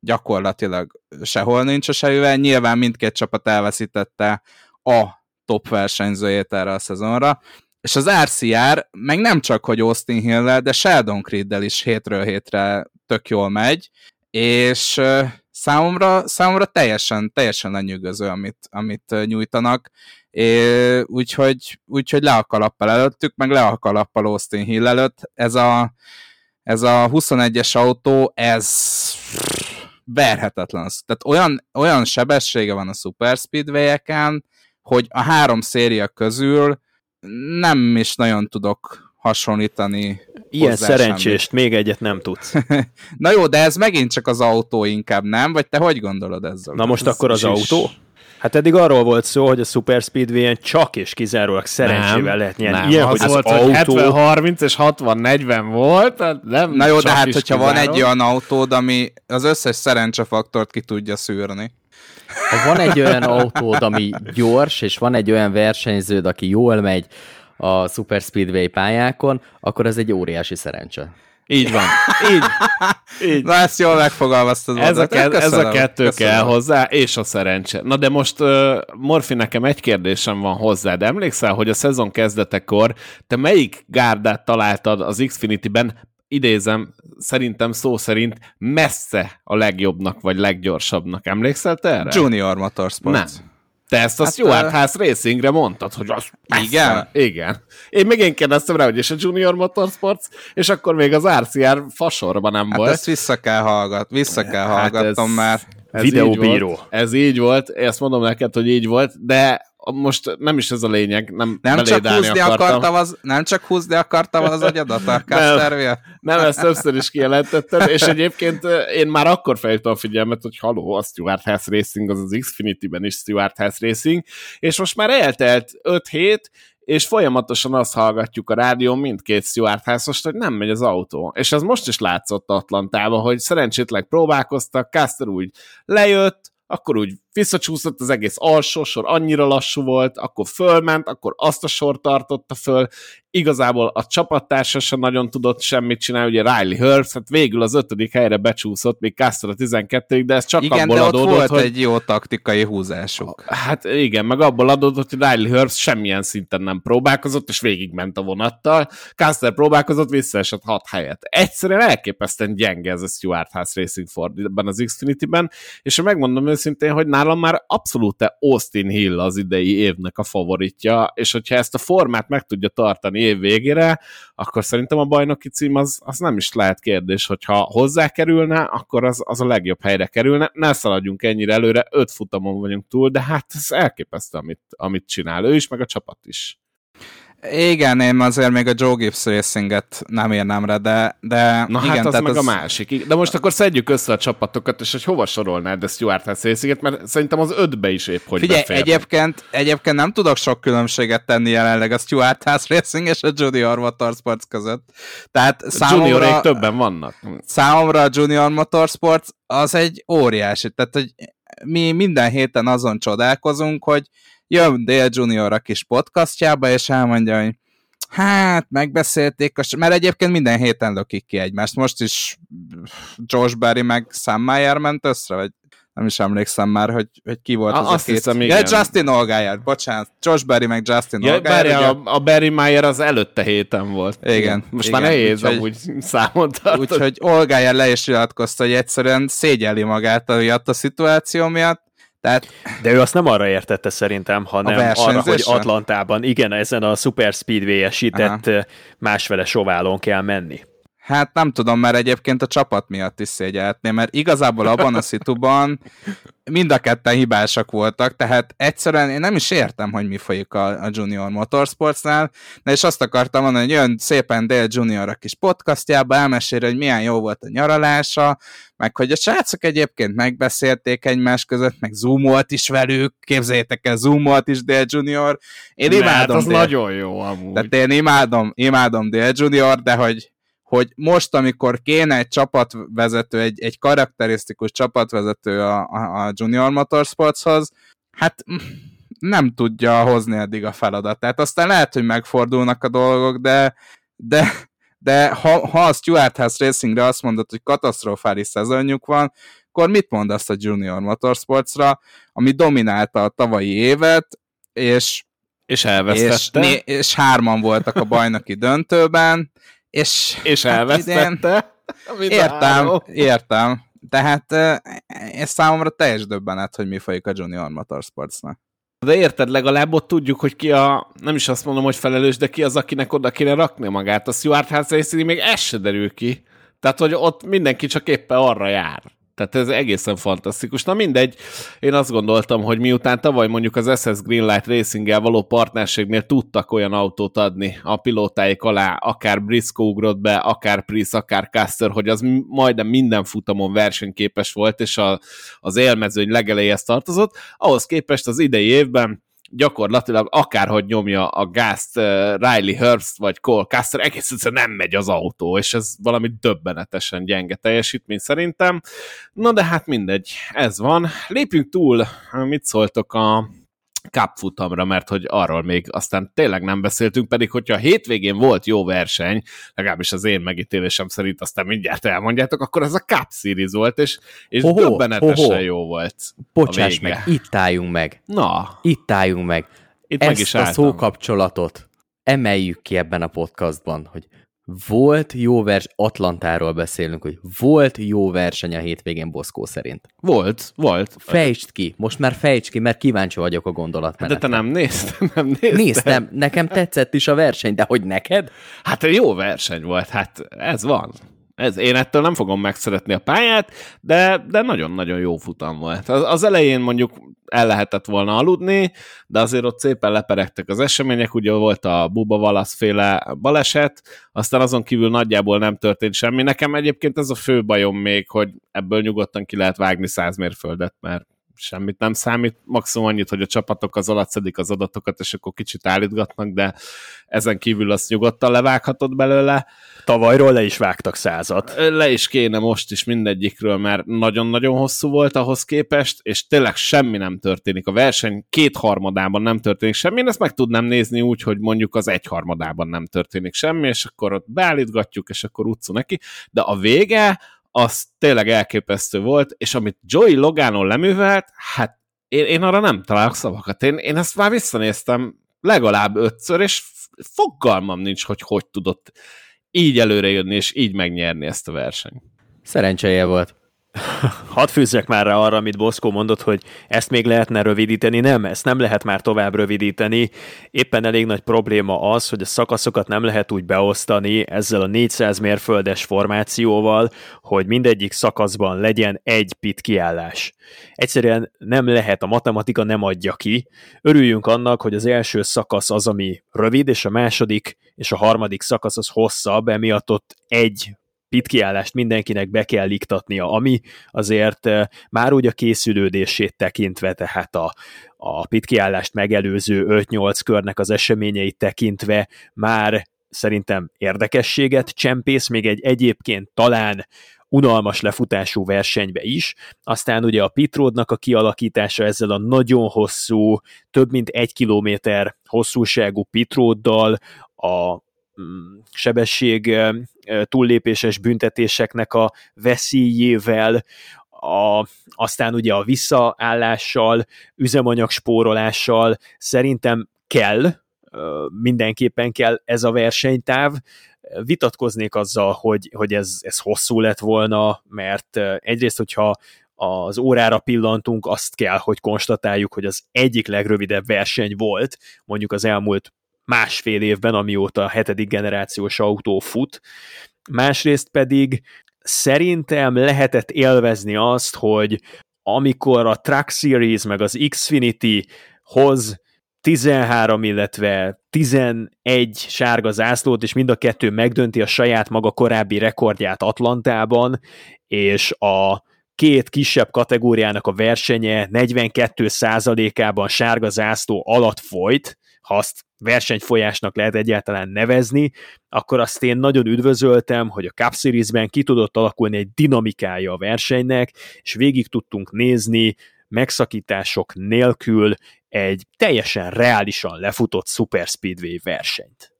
gyakorlatilag sehol nincs a Chevy-vel, nyilván mindkét csapat elveszítette a top versenyzőjét erre a szezonra, és az RCR meg nem csak, hogy Austin hill de Sheldon Creed-del is hétről hétre tök jól megy, és számomra, számomra teljesen, teljesen lenyűgöző, amit, amit nyújtanak, úgyhogy, úgyhogy le a kalappal előttük, meg le a kalappal Austin Hill előtt. Ez a, ez a 21-es autó, ez verhetetlen. Tehát olyan, olyan sebessége van a Super Speedway-eken, hogy a három széria közül nem is nagyon tudok hasonlítani Ilyen hozzá szerencsést, semmit. még egyet nem tudsz. Na jó, de ez megint csak az autó inkább, nem? Vagy te hogy gondolod ezzel? Na most ez akkor az autó? Hát eddig arról volt szó, hogy a Super Speedway-en csak és kizárólag szerencsével nem, lehet nyerni. Nem, Ilyen, az hogy volt, az autó... 70-30 és 60-40 volt, nem Na jó, de hát hogyha kizárólag. van egy olyan autód, ami az összes szerencsefaktort ki tudja szűrni. Ha van egy olyan autód, ami gyors, és van egy olyan versenyződ, aki jól megy a Super Speedway pályákon, akkor ez egy óriási szerencse. Így van. Így. Így. Na ezt jól megfogalmaztad. Ez a, ke- ez a kettő köszönöm. kell hozzá, és a szerencse. Na de most, uh, Morfi, nekem egy kérdésem van hozzá, de emlékszel, hogy a szezon kezdetekor te melyik gárdát találtad az Xfinity-ben, idézem, szerintem szó szerint messze a legjobbnak, vagy leggyorsabbnak. Emlékszel te erre? Junior Motorsports. Nem. Te ezt a hát, Stuart uh... House Racingre mondtad, hogy az Igen? Messze. Igen. Én még én kérdeztem rá, hogy és a Junior Motorsports, és akkor még az RCR fasorban nem hát volt. ezt vissza kell hallgat, vissza kell hát hallgatnom, ez... mert ez Videóbíró. Így volt, ez így volt, ezt mondom neked, hogy így volt, de most nem is ez a lényeg, nem Nem csak húzni akartam. akartam az, nem csak húzni akartam az agyadat a nem, nem, ezt többször is kijelentettem, és egyébként én már akkor felhívtam a figyelmet, hogy haló, a Stuart House Racing az az Xfinity-ben is Stuart House Racing, és most már eltelt 5 hét, és folyamatosan azt hallgatjuk a rádión mindkét Stuart house hogy nem megy az autó. És ez most is látszott Atlantában, hogy szerencsétleg próbálkoztak, Caster úgy lejött, akkor úgy visszacsúszott az egész alsó sor, annyira lassú volt, akkor fölment, akkor azt a sor tartotta föl, igazából a csapattársa sem nagyon tudott semmit csinálni, ugye Riley Herbst, hát végül az ötödik helyre becsúszott, még Caster a 12 de ez csak igen, abból de adódott, volt hogy... egy jó taktikai húzásuk. Hát igen, meg abból adódott, hogy Riley Herbst semmilyen szinten nem próbálkozott, és végigment a vonattal. Caster próbálkozott, visszaesett hat helyet. Egyszerűen elképesztően gyenge ez a Stuart House Racing Ford ebben az Xfinity-ben, és megmondom őszintén, hogy nálam már abszolút Austin Hill az idei évnek a favoritja, és hogyha ezt a formát meg tudja tartani év végére, akkor szerintem a bajnoki cím az, az nem is lehet kérdés, hogyha hozzá kerülne, akkor az, az a legjobb helyre kerülne. Ne szaladjunk ennyire előre, öt futamon vagyunk túl, de hát ez elképesztő, amit, amit csinál ő is, meg a csapat is. Igen, én azért még a Joe Gibbs Racinget nem érném rá, de, de Na igen, hát az tehát meg az... a másik. De most akkor szedjük össze a csapatokat, és hogy hova sorolnád a Stuart House Racinget, mert szerintem az ötbe is épp hogy Figyelj, befér. egyébként, egyébként nem tudok sok különbséget tenni jelenleg a Stuart House Racing és a Junior Motorsports között. Tehát számomra, Juniorék többen vannak. Számomra a Junior Motorsports az egy óriási, tehát hogy mi minden héten azon csodálkozunk, hogy jön Dale Junior a kis podcastjába, és elmondja, hogy hát megbeszélték, mert egyébként minden héten lökik ki egymást. Most is Josh Berry meg Sam Meyer ment össze, vagy nem is emlékszem már, hogy, hogy ki volt a, az azt a két. Hiszem, ja, Justin Olgájár, bocsánat. Josh Berry meg Justin ja, Olgájár. Ugye... A, a Barry Meyer az előtte héten volt. Igen. Most igen, már nehéz úgy, amúgy tartani. Úgyhogy Olgájár le is nyilatkozta, hogy egyszerűen szégyeli magát miatt a szituáció miatt, tehát, De ő azt nem arra értette szerintem, hanem arra, hogy Atlantában, igen, ezen a Super Speedway-esített másfele soválon kell menni. Hát nem tudom, mert egyébként a csapat miatt is szégyelhetném, mert igazából abban a szituban mind a ketten hibásak voltak, tehát egyszerűen én nem is értem, hogy mi folyik a, a Junior Motorsportsnál, de és azt akartam mondani, hogy jön szépen Dale Junior a kis podcastjába, elmesél, hogy milyen jó volt a nyaralása, meg hogy a srácok egyébként megbeszélték egymás között, meg zoomolt is velük, képzeljétek el, zoomolt is Dale Junior. Én Mert imádom az Dale. nagyon jó amúgy. Tehát én imádom, imádom Dale Junior, de hogy hogy most, amikor kéne egy csapatvezető, egy, egy karakterisztikus csapatvezető a, a, a Junior Motorsportshoz, hát nem tudja hozni eddig a feladatát. Aztán lehet, hogy megfordulnak a dolgok, de, de, de ha, ha a Stuart House Racingre azt mondod, hogy katasztrofális szezonjuk van, akkor mit mondasz a Junior Motorsportsra, ami dominálta a tavalyi évet, és és elvesztette. És, és hárman voltak a bajnoki döntőben, és, és elvesztette. Hát értem, értem. Tehát ez számomra teljes döbbenet, hogy mi folyik a Junior Motorsportsnak. De érted, legalább ott tudjuk, hogy ki a, nem is azt mondom, hogy felelős, de ki az, akinek oda kéne rakni magát. A Stuart House Racing még ez se derül ki. Tehát, hogy ott mindenki csak éppen arra jár. Tehát ez egészen fantasztikus. Na mindegy, én azt gondoltam, hogy miután tavaly mondjuk az SS Greenlight racing való partnerségnél tudtak olyan autót adni a pilótáik alá, akár Briscoe ugrott be, akár Price, akár Caster, hogy az majdnem minden futamon versenyképes volt, és a, az élmezőny legelejéhez tartozott, ahhoz képest az idei évben gyakorlatilag akárhogy nyomja a gázt uh, Riley Herbst vagy Cole Custer, egész egyszerűen nem megy az autó, és ez valami döbbenetesen gyenge teljesítmény szerintem. Na de hát mindegy, ez van. Lépjünk túl, mit szóltok a Cup futamra, mert hogy arról még aztán tényleg nem beszéltünk, pedig hogyha a hétvégén volt jó verseny, legalábbis az én megítélésem szerint aztán mindjárt elmondjátok, akkor ez a Cup Series volt, és, és ho döbbenetesen ho jó volt. Bocsáss meg, itt álljunk meg. Na. Itt álljunk meg. Itt Ezt meg is a álltam. szókapcsolatot emeljük ki ebben a podcastban, hogy volt jó verseny, Atlantáról beszélünk, hogy volt jó verseny a hétvégén Boszkó szerint. Volt, volt. Fejtsd ki, most már fejtsd ki, mert kíváncsi vagyok a gondolatmenetre. De te nem nézted, nem nézted. Néztem, nekem tetszett is a verseny, de hogy neked? Hát jó verseny volt, hát ez van. Ez, én ettől nem fogom megszeretni a pályát, de, de nagyon-nagyon jó futam volt. Az, az elején mondjuk el lehetett volna aludni, de azért ott szépen leperegtek az események, ugye volt a Buba Valasz féle baleset, aztán azon kívül nagyjából nem történt semmi. Nekem egyébként ez a fő bajom még, hogy ebből nyugodtan ki lehet vágni száz mérföldet, mert semmit nem számít, maximum annyit, hogy a csapatok az alatt szedik az adatokat, és akkor kicsit állítgatnak, de ezen kívül azt nyugodtan levághatod belőle. Tavalyról le is vágtak százat. Le is kéne most is mindegyikről, mert nagyon-nagyon hosszú volt ahhoz képest, és tényleg semmi nem történik. A verseny kétharmadában nem történik semmi, én ezt meg tudnám nézni úgy, hogy mondjuk az egyharmadában nem történik semmi, és akkor ott beállítgatjuk, és akkor utcu neki, de a vége az tényleg elképesztő volt, és amit Joey Logano leművelt, hát én, én arra nem találok szavakat. Én, én ezt már visszanéztem legalább ötször, és fogalmam nincs, hogy hogy tudott így előrejönni, és így megnyerni ezt a versenyt. Szerencséje volt. Hadd fűzzek már rá arra, amit Boszkó mondott, hogy ezt még lehetne rövidíteni. Nem, ezt nem lehet már tovább rövidíteni. Éppen elég nagy probléma az, hogy a szakaszokat nem lehet úgy beosztani ezzel a 400 mérföldes formációval, hogy mindegyik szakaszban legyen egy pit kiállás. Egyszerűen nem lehet, a matematika nem adja ki. Örüljünk annak, hogy az első szakasz az, ami rövid, és a második és a harmadik szakasz az hosszabb, emiatt ott egy pitkiállást mindenkinek be kell iktatnia, ami azért eh, már úgy a készülődését tekintve, tehát a, a pitkiállást megelőző 5-8 körnek az eseményeit tekintve már szerintem érdekességet csempész, még egy egyébként talán unalmas lefutású versenybe is. Aztán ugye a pitródnak a kialakítása ezzel a nagyon hosszú, több mint egy kilométer hosszúságú pitróddal, a sebesség túllépéses büntetéseknek a veszélyével, a, aztán ugye a visszaállással, üzemanyagspórolással szerintem kell, mindenképpen kell ez a versenytáv. Vitatkoznék azzal, hogy, hogy ez, ez hosszú lett volna, mert egyrészt, hogyha az órára pillantunk, azt kell, hogy konstatáljuk, hogy az egyik legrövidebb verseny volt, mondjuk az elmúlt másfél évben, amióta a hetedik generációs autó fut. Másrészt pedig szerintem lehetett élvezni azt, hogy amikor a Truck Series meg az Xfinity hoz 13, illetve 11 sárga zászlót, és mind a kettő megdönti a saját maga korábbi rekordját Atlantában, és a két kisebb kategóriának a versenye 42 ában sárga zászló alatt folyt, ha azt versenyfolyásnak lehet egyáltalán nevezni, akkor azt én nagyon üdvözöltem, hogy a Cup Series-ben ki tudott alakulni egy dinamikája a versenynek, és végig tudtunk nézni megszakítások nélkül egy teljesen reálisan lefutott Super Speedway versenyt.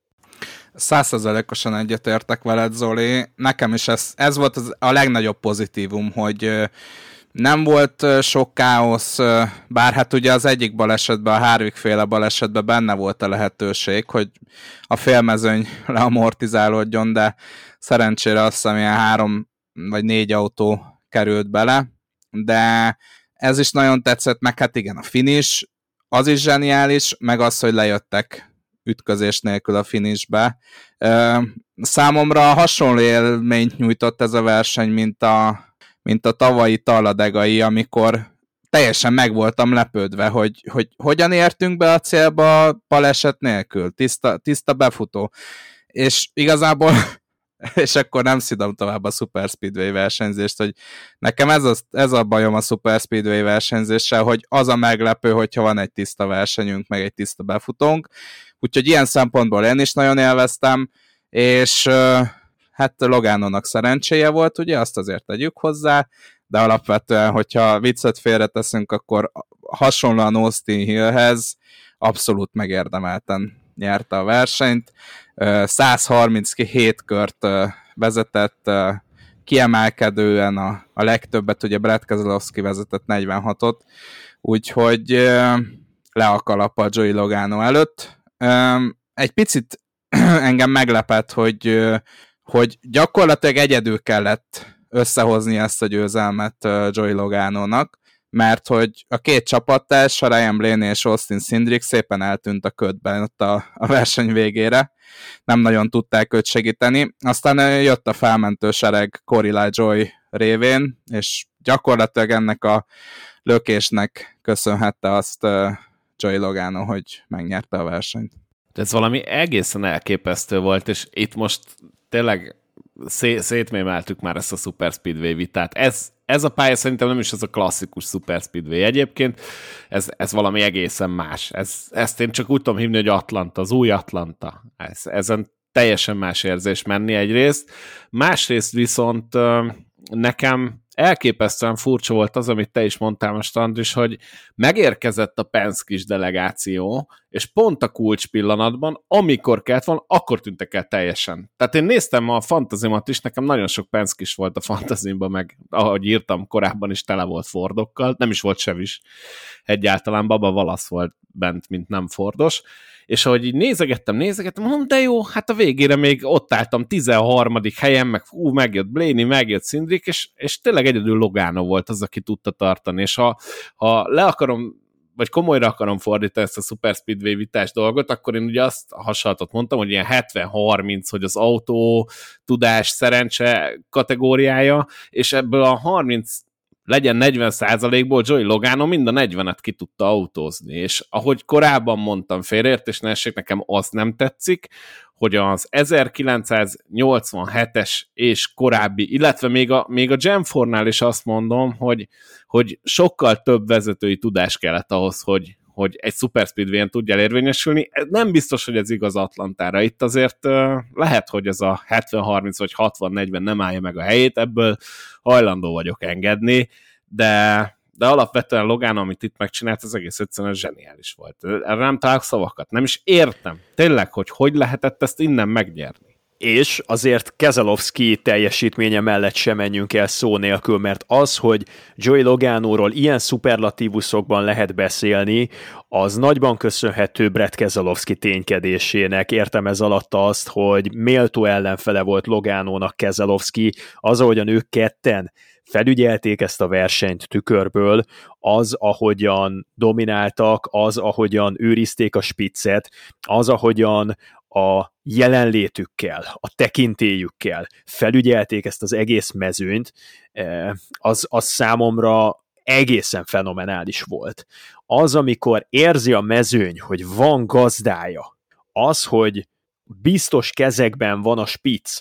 Százszerzelékosan egyetértek veled, Zoli. Nekem is ez, ez volt az, a legnagyobb pozitívum, hogy nem volt sok káosz, bár hát ugye az egyik balesetben, a Hárvik féle balesetben benne volt a lehetőség, hogy a félmezőny leamortizálódjon, de szerencsére azt hiszem ilyen három vagy négy autó került bele, de ez is nagyon tetszett, meg hát igen, a finish, az is zseniális, meg az, hogy lejöttek ütközés nélkül a finishbe. Számomra hasonló élményt nyújtott ez a verseny, mint a mint a tavalyi taladegai, amikor teljesen meg voltam lepődve, hogy, hogy hogyan értünk be a célba baleset nélkül, tiszta, tiszta befutó. És igazából és akkor nem szidom tovább a Super Speedway versenyzést, hogy nekem ez a, ez a bajom a Super Speedway versenyzéssel, hogy az a meglepő, hogyha van egy tiszta versenyünk, meg egy tiszta befutónk, úgyhogy ilyen szempontból én is nagyon élveztem, és hát Logánónak szerencséje volt, ugye, azt azért tegyük hozzá, de alapvetően, hogyha viccet félreteszünk, akkor hasonlóan Austin Hillhez abszolút megérdemelten nyerte a versenyt. 137 kört vezetett kiemelkedően a, a legtöbbet, ugye Brad Keselowski vezetett 46-ot, úgyhogy le a kalap a Joey Logano előtt. Egy picit engem meglepett, hogy, hogy gyakorlatilag egyedül kellett összehozni ezt a győzelmet Joey Logano-nak, mert hogy a két csapattárs, Ryan Blaney és Austin Sindrick szépen eltűnt a ködben ott a, a verseny végére, nem nagyon tudták őt segíteni. Aztán jött a felmentő sereg Corey Joy révén, és gyakorlatilag ennek a lökésnek köszönhette azt Joy Logano, hogy megnyerte a versenyt. Ez valami egészen elképesztő volt, és itt most tényleg szé- szétmémeltük már ezt a Super Speedway vitát. Ez, ez a pálya szerintem nem is az a klasszikus Super Speedway egyébként, ez, ez valami egészen más. Ez, ezt én csak úgy tudom hívni, hogy Atlanta, az új Atlanta. Ez, ezen teljesen más érzés menni egyrészt. Másrészt viszont nekem elképesztően furcsa volt az, amit te is mondtál most, Andris, hogy megérkezett a Penskis delegáció, és pont a kulcs pillanatban, amikor kellett volna, akkor tűntek el teljesen. Tehát én néztem a fantazimat is, nekem nagyon sok Penskis volt a fantazimban, meg ahogy írtam korábban is tele volt Fordokkal, nem is volt is egyáltalán, Baba Valasz volt bent, mint nem Fordos, és ahogy így nézegettem, nézegettem, mondom, de jó, hát a végére még ott álltam 13. helyen, meg ú, megjött Blaney, megjött Szindrik, és, és tényleg egyedül Logano volt az, aki tudta tartani, és ha, ha le akarom vagy komolyra akarom fordítani ezt a Super Speedway vitás dolgot, akkor én ugye azt hasonlatot mondtam, hogy ilyen 70-30, hogy az autó tudás, szerencse kategóriája, és ebből a 30 legyen 40%-ból Joey Logano mind a 40-et ki tudta autózni, és ahogy korábban mondtam, félreértés ne essék, nekem az nem tetszik, hogy az 1987-es és korábbi, illetve még a, még a Gemfornál is azt mondom, hogy, hogy sokkal több vezetői tudás kellett ahhoz, hogy, hogy egy Super Speedway-en tudjál érvényesülni. Nem biztos, hogy ez igaz Atlantára. Itt azért lehet, hogy ez a 70-30 vagy 60-40 nem állja meg a helyét, ebből hajlandó vagyok engedni, de, de alapvetően Logán, amit itt megcsinált, az egész egyszerűen zseniális volt. Erre nem találok szavakat. Nem is értem tényleg, hogy hogy lehetett ezt innen megnyerni és azért Kezelowski teljesítménye mellett sem menjünk el szó nélkül, mert az, hogy Joey Logánóról ilyen szuperlatívuszokban lehet beszélni, az nagyban köszönhető Brett Kezelowski ténykedésének. Értem ez alatt azt, hogy méltó ellenfele volt Logánónak Kezelowski, az, ahogyan ők ketten felügyelték ezt a versenyt tükörből, az, ahogyan domináltak, az, ahogyan őrizték a spiccet, az, ahogyan a jelenlétükkel, a tekintélyükkel felügyelték ezt az egész mezőnyt, eh, az, az számomra egészen fenomenális volt. Az, amikor érzi a mezőny, hogy van gazdája, az, hogy biztos kezekben van a spic,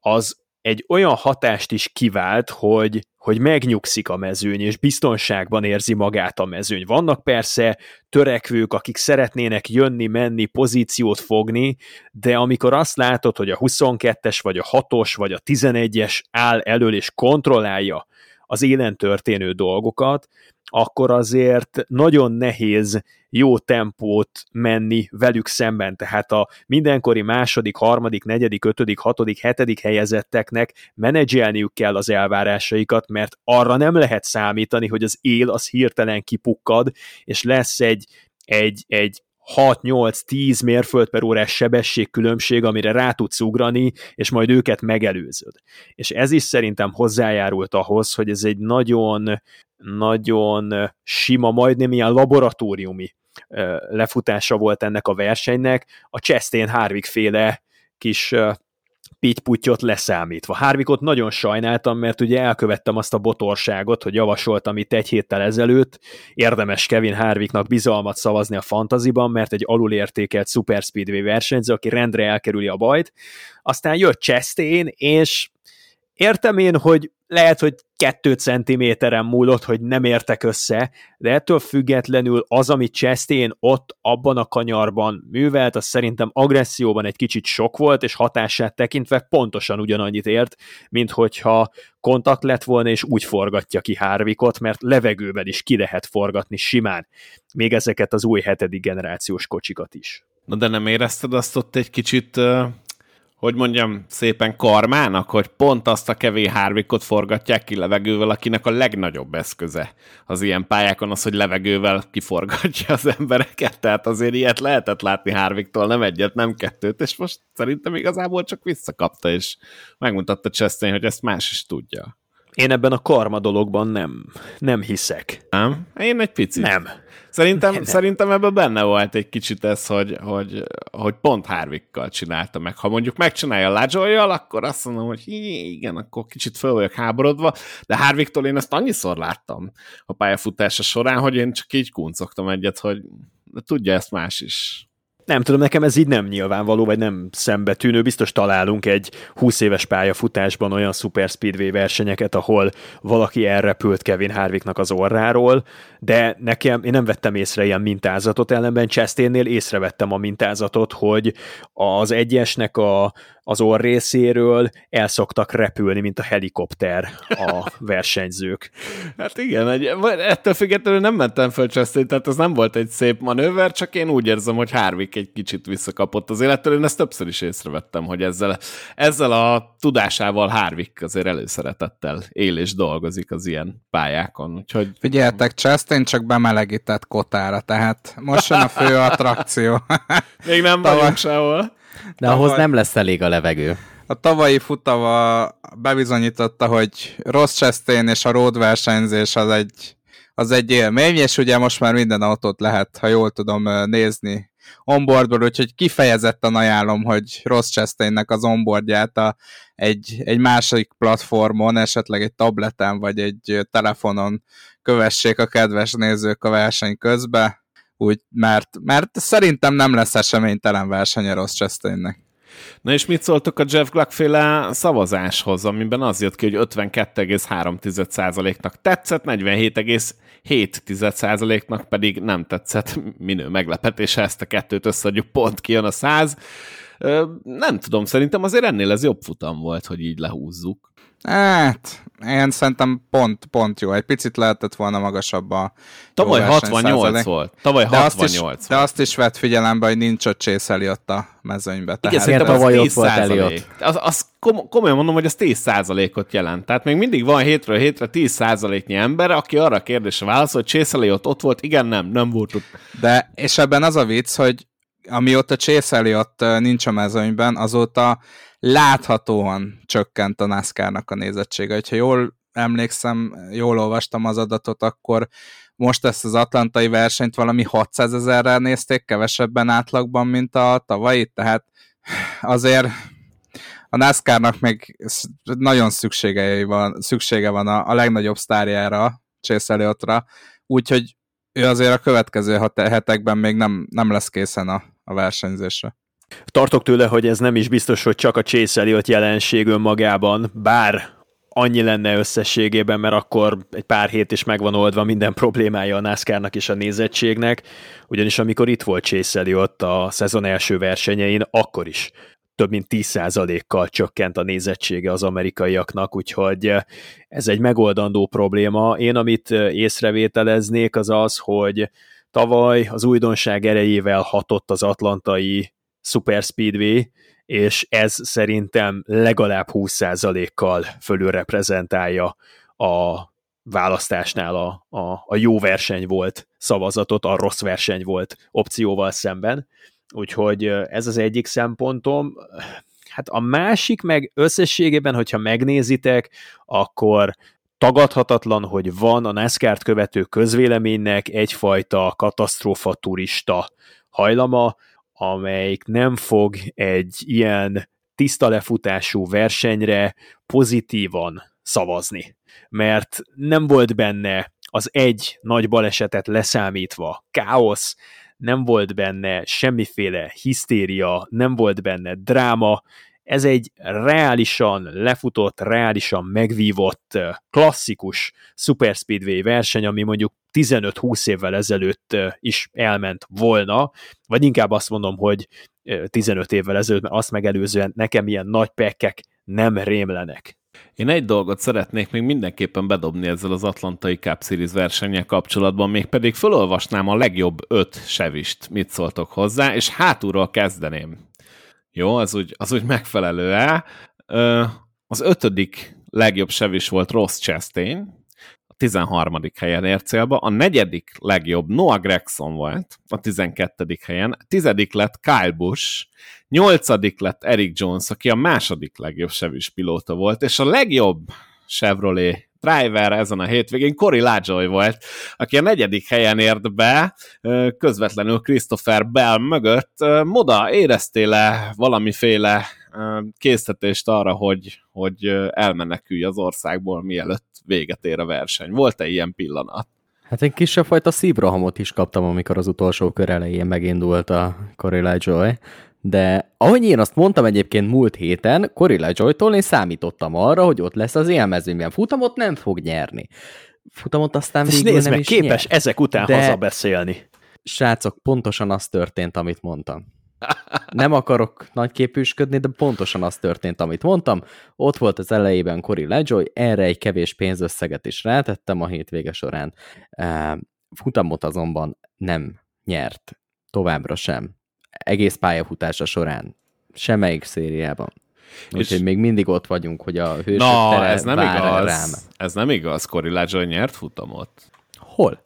az egy olyan hatást is kivált, hogy, hogy megnyugszik a mezőny, és biztonságban érzi magát a mezőny. Vannak persze törekvők, akik szeretnének jönni, menni, pozíciót fogni, de amikor azt látod, hogy a 22-es, vagy a 6-os, vagy a 11-es áll elől és kontrollálja az élen történő dolgokat, akkor azért nagyon nehéz jó tempót menni velük szemben. Tehát a mindenkori második, harmadik, negyedik, ötödik, hatodik, hetedik helyezetteknek menedzselniük kell az elvárásaikat, mert arra nem lehet számítani, hogy az él az hirtelen kipukkad, és lesz egy, egy, egy 6-8-10 mérföld per órás sebességkülönbség, amire rá tudsz ugrani, és majd őket megelőzöd. És ez is szerintem hozzájárult ahhoz, hogy ez egy nagyon, nagyon sima, majdnem ilyen laboratóriumi lefutása volt ennek a versenynek. A Chastain Harvick féle kis pittyputyot leszámítva. Harvickot nagyon sajnáltam, mert ugye elkövettem azt a botorságot, hogy javasoltam itt egy héttel ezelőtt, érdemes Kevin Harvicknak bizalmat szavazni a fantaziban, mert egy alulértékelt Super Speedway versenyző, aki rendre elkerüli a bajt. Aztán jött Chastain, és értem én, hogy lehet, hogy kettő centiméteren múlott, hogy nem értek össze, de ettől függetlenül az, amit Chastain ott abban a kanyarban művelt, az szerintem agresszióban egy kicsit sok volt, és hatását tekintve pontosan ugyanannyit ért, mint hogyha kontakt lett volna, és úgy forgatja ki Harvickot, mert levegőben is ki lehet forgatni simán, még ezeket az új hetedik generációs kocsikat is. Na de nem érezted azt ott egy kicsit hogy mondjam, szépen karmának, hogy pont azt a kevés hárvikot forgatják ki levegővel, akinek a legnagyobb eszköze az ilyen pályákon az, hogy levegővel kiforgatja az embereket. Tehát azért ilyet lehetett látni Hárviktól, nem egyet, nem kettőt, és most szerintem igazából csak visszakapta, és megmutatta Chastain, hogy ezt más is tudja. Én ebben a karma dologban nem, nem hiszek. Nem? Én egy picit. Nem. Szerintem, nem. szerintem ebben benne volt egy kicsit ez, hogy, hogy, hogy pont Harvickkal csinálta meg. Ha mondjuk megcsinálja Lajoyjal, akkor azt mondom, hogy igen, akkor kicsit föl vagyok háborodva, de Harvicktól én ezt annyiszor láttam a pályafutása során, hogy én csak így kuncogtam egyet, hogy tudja ezt más is nem tudom, nekem ez így nem nyilvánvaló, vagy nem szembetűnő. Biztos találunk egy 20 éves pályafutásban olyan Super Speedway versenyeket, ahol valaki elrepült Kevin Harvicknak az orráról, de nekem, én nem vettem észre ilyen mintázatot, ellenben Chastainnél észrevettem a mintázatot, hogy az egyesnek a, az orr részéről el szoktak repülni, mint a helikopter a versenyzők. Hát igen, egy, ettől függetlenül nem mentem föl Chastain, tehát ez nem volt egy szép manőver, csak én úgy érzem, hogy Harvick egy kicsit visszakapott az élettől. Én ezt többször is észrevettem, hogy ezzel, ezzel a tudásával Harvick azért előszeretettel él és dolgozik az ilyen pályákon. Úgyhogy... Figyeltek, Chastain csak bemelegített kotára, tehát most jön a fő attrakció. Még nem vagyunk sehol. De ahhoz Tavaly... nem lesz elég a levegő. A tavalyi futava bebizonyította, hogy rossz Chastain és a road versenyzés az egy, az egy élmény, és ugye most már minden autót lehet, ha jól tudom nézni onboardból, úgyhogy kifejezetten ajánlom, hogy Ross Chastainnek az onboardját a, egy, egy másik platformon, esetleg egy tableten vagy egy telefonon kövessék a kedves nézők a verseny közben, úgy, mert, mert szerintem nem lesz eseménytelen versenye Ross Chastainnek. Na és mit szóltok a Jeff Gluck féle szavazáshoz, amiben az jött ki, hogy 52,3%-nak tetszett, 47,7%-nak pedig nem tetszett. Minő meglepetés, ezt a kettőt összeadjuk, pont kijön a 100. Nem tudom, szerintem azért ennél ez jobb futam volt, hogy így lehúzzuk. Hát, én szerintem pont, pont jó. Egy picit lehetett volna magasabb a Tavaly 68 volt. Tavaly de 68 azt is, volt. De azt is vett figyelembe, hogy nincs ott Chase ott a mezőnybe. Igen, szerintem tavaly ott volt Elliot. Az, az kom- komolyan mondom, hogy az 10 ot jelent. Tehát még mindig van hétről hétre 10 százaléknyi ember, aki arra a kérdésre válaszol, hogy Chase Elliot ott volt, igen, nem, nem volt ott. De, és ebben az a vicc, hogy amióta Chase Elliot nincs a mezőnyben, azóta láthatóan csökkent a NASCAR-nak a nézettsége. Ha jól emlékszem, jól olvastam az adatot, akkor most ezt az atlantai versenyt valami 600 ezerrel nézték, kevesebben átlagban, mint a tavalyi, tehát azért a NASCAR-nak még nagyon szüksége van, szüksége van a, a legnagyobb sztárjára, Chase úgyhogy ő azért a következő hetekben még nem, nem lesz készen a, a versenyzésre. Tartok tőle, hogy ez nem is biztos, hogy csak a Chase Elliot jelenség önmagában, bár annyi lenne összességében, mert akkor egy pár hét is megvan oldva minden problémája a NASCAR-nak és a nézettségnek, ugyanis amikor itt volt Chase Elliot a szezon első versenyein, akkor is több mint 10%-kal csökkent a nézettsége az amerikaiaknak, úgyhogy ez egy megoldandó probléma. Én amit észrevételeznék az az, hogy tavaly az újdonság erejével hatott az atlantai Super Speedway, és ez szerintem legalább 20%-kal fölülreprezentálja a választásnál a, a, a jó verseny volt szavazatot, a rossz verseny volt opcióval szemben. Úgyhogy ez az egyik szempontom. Hát a másik meg összességében, hogyha megnézitek, akkor tagadhatatlan, hogy van a NASCAR-t követő közvéleménynek egyfajta katasztrófa turista hajlama, amelyik nem fog egy ilyen tiszta lefutású versenyre pozitívan szavazni, mert nem volt benne az egy nagy balesetet leszámítva káosz, nem volt benne semmiféle hisztéria, nem volt benne dráma, ez egy reálisan lefutott, reálisan megvívott, klasszikus Super Speedway verseny, ami mondjuk 15-20 évvel ezelőtt is elment volna, vagy inkább azt mondom, hogy 15 évvel ezelőtt, mert azt megelőzően nekem ilyen nagy pekkek nem rémlenek. Én egy dolgot szeretnék még mindenképpen bedobni ezzel az Atlantai Cup Series versennyel kapcsolatban, mégpedig felolvasnám a legjobb öt sevist, mit szóltok hozzá, és hátulról kezdeném. Jó, az úgy, az úgy megfelelő-e? Az ötödik legjobb sevis volt Ross Chastain, 13. helyen ért célba, a negyedik legjobb Noah Gregson volt, a 12. helyen, tizedik lett Kyle Busch, nyolcadik lett Eric Jones, aki a második legjobb sevis pilóta volt, és a legjobb Chevrolet driver ezen a hétvégén Cory Lajoy volt, aki a negyedik helyen ért be, közvetlenül Christopher Bell mögött. Moda, éreztél-e valamiféle késztetést arra, hogy, hogy elmenekülj az országból, mielőtt véget ér a verseny? Volt-e ilyen pillanat? Hát egy kisebb fajta szívrohamot is kaptam, amikor az utolsó kör elején megindult a Corey Joy, de ahogy én azt mondtam egyébként múlt héten, Corilla Joy-tól én számítottam arra, hogy ott lesz az élmezőnyben. Futamot nem fog nyerni. Futamot aztán végül nézd nem meg, is képes nyer. ezek után de... hazabeszélni. Srácok, pontosan az történt, amit mondtam. Nem akarok nagyképűsködni, de pontosan az történt, amit mondtam. Ott volt az elejében Cory Lejoy, erre egy kevés pénzösszeget is rátettem a hétvége során. Futamot azonban nem nyert. Továbbra sem egész pályafutása során. Semmelyik szériában. Úgyhogy még mindig ott vagyunk, hogy a hősök Na, tere ez nem igaz. rám. Ez nem igaz. Cory Lajoy nyert futamot. Hol?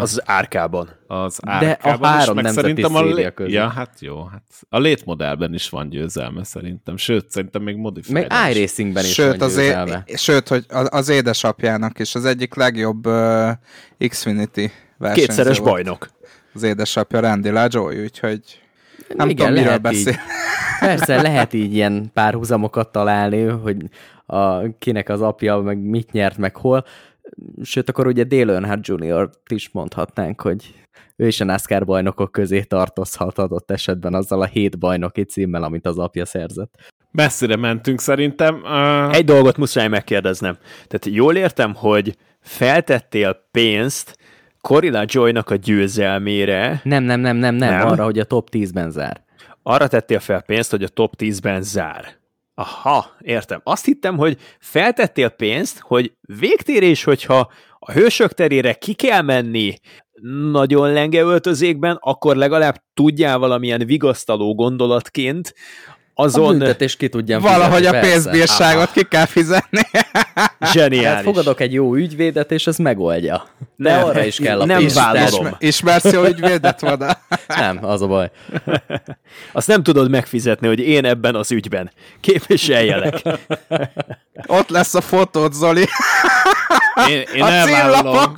Az árkában. az De a árkában három is, meg nemzeti szerintem a lé... között. Ja, hát jó. Hát a létmodellben is van győzelme szerintem. Sőt, szerintem még modified Meg iRacingben is Sőt, van az, győzelme. é- sőt, hogy az, az édesapjának is az egyik legjobb uh, Xfinity versenyző Kétszeres volt. bajnok. Az édesapja Randy Lajoy, úgyhogy nem Igen, tudom, miről lehet beszél. Így. Persze, lehet így ilyen párhuzamokat találni, hogy a, kinek az apja, meg mit nyert, meg hol. Sőt, akkor ugye Dale Earnhardt Jr. is mondhatnánk, hogy ő is a NASCAR bajnokok közé tartozhat adott esetben azzal a hét bajnoki címmel, amit az apja szerzett. Messzire mentünk szerintem. Uh, Egy dolgot muszáj megkérdeznem. Tehát jól értem, hogy feltettél pénzt Corilla Joy-nak a győzelmére, Nem, nem, nem, nem, nem, Nem? arra, hogy a top 10-ben zár. arra tettél fel pénzt, hogy a top 10-ben zár. Aha, értem. Azt hittem, hogy feltettél pénzt, hogy végtérés, hogyha a hősök terére ki kell menni nagyon lenge öltözékben, akkor legalább tudjál valamilyen vigasztaló gondolatként A azon büntetés ki tudjam Valahogy a fizetni, persze. pénzbírságot ki kell fizetni. Tehát zseniális. fogadok egy jó ügyvédet, és ez megoldja. De Nem, arra is kell a nem vállalom. Tehát- Ismer, ismersz jó ügyvédet oda? Nem, az a baj. Azt nem tudod megfizetni, hogy én ebben az ügyben képviseljelek. Ott lesz a fotód, Zoli. én, én, a elvállalom,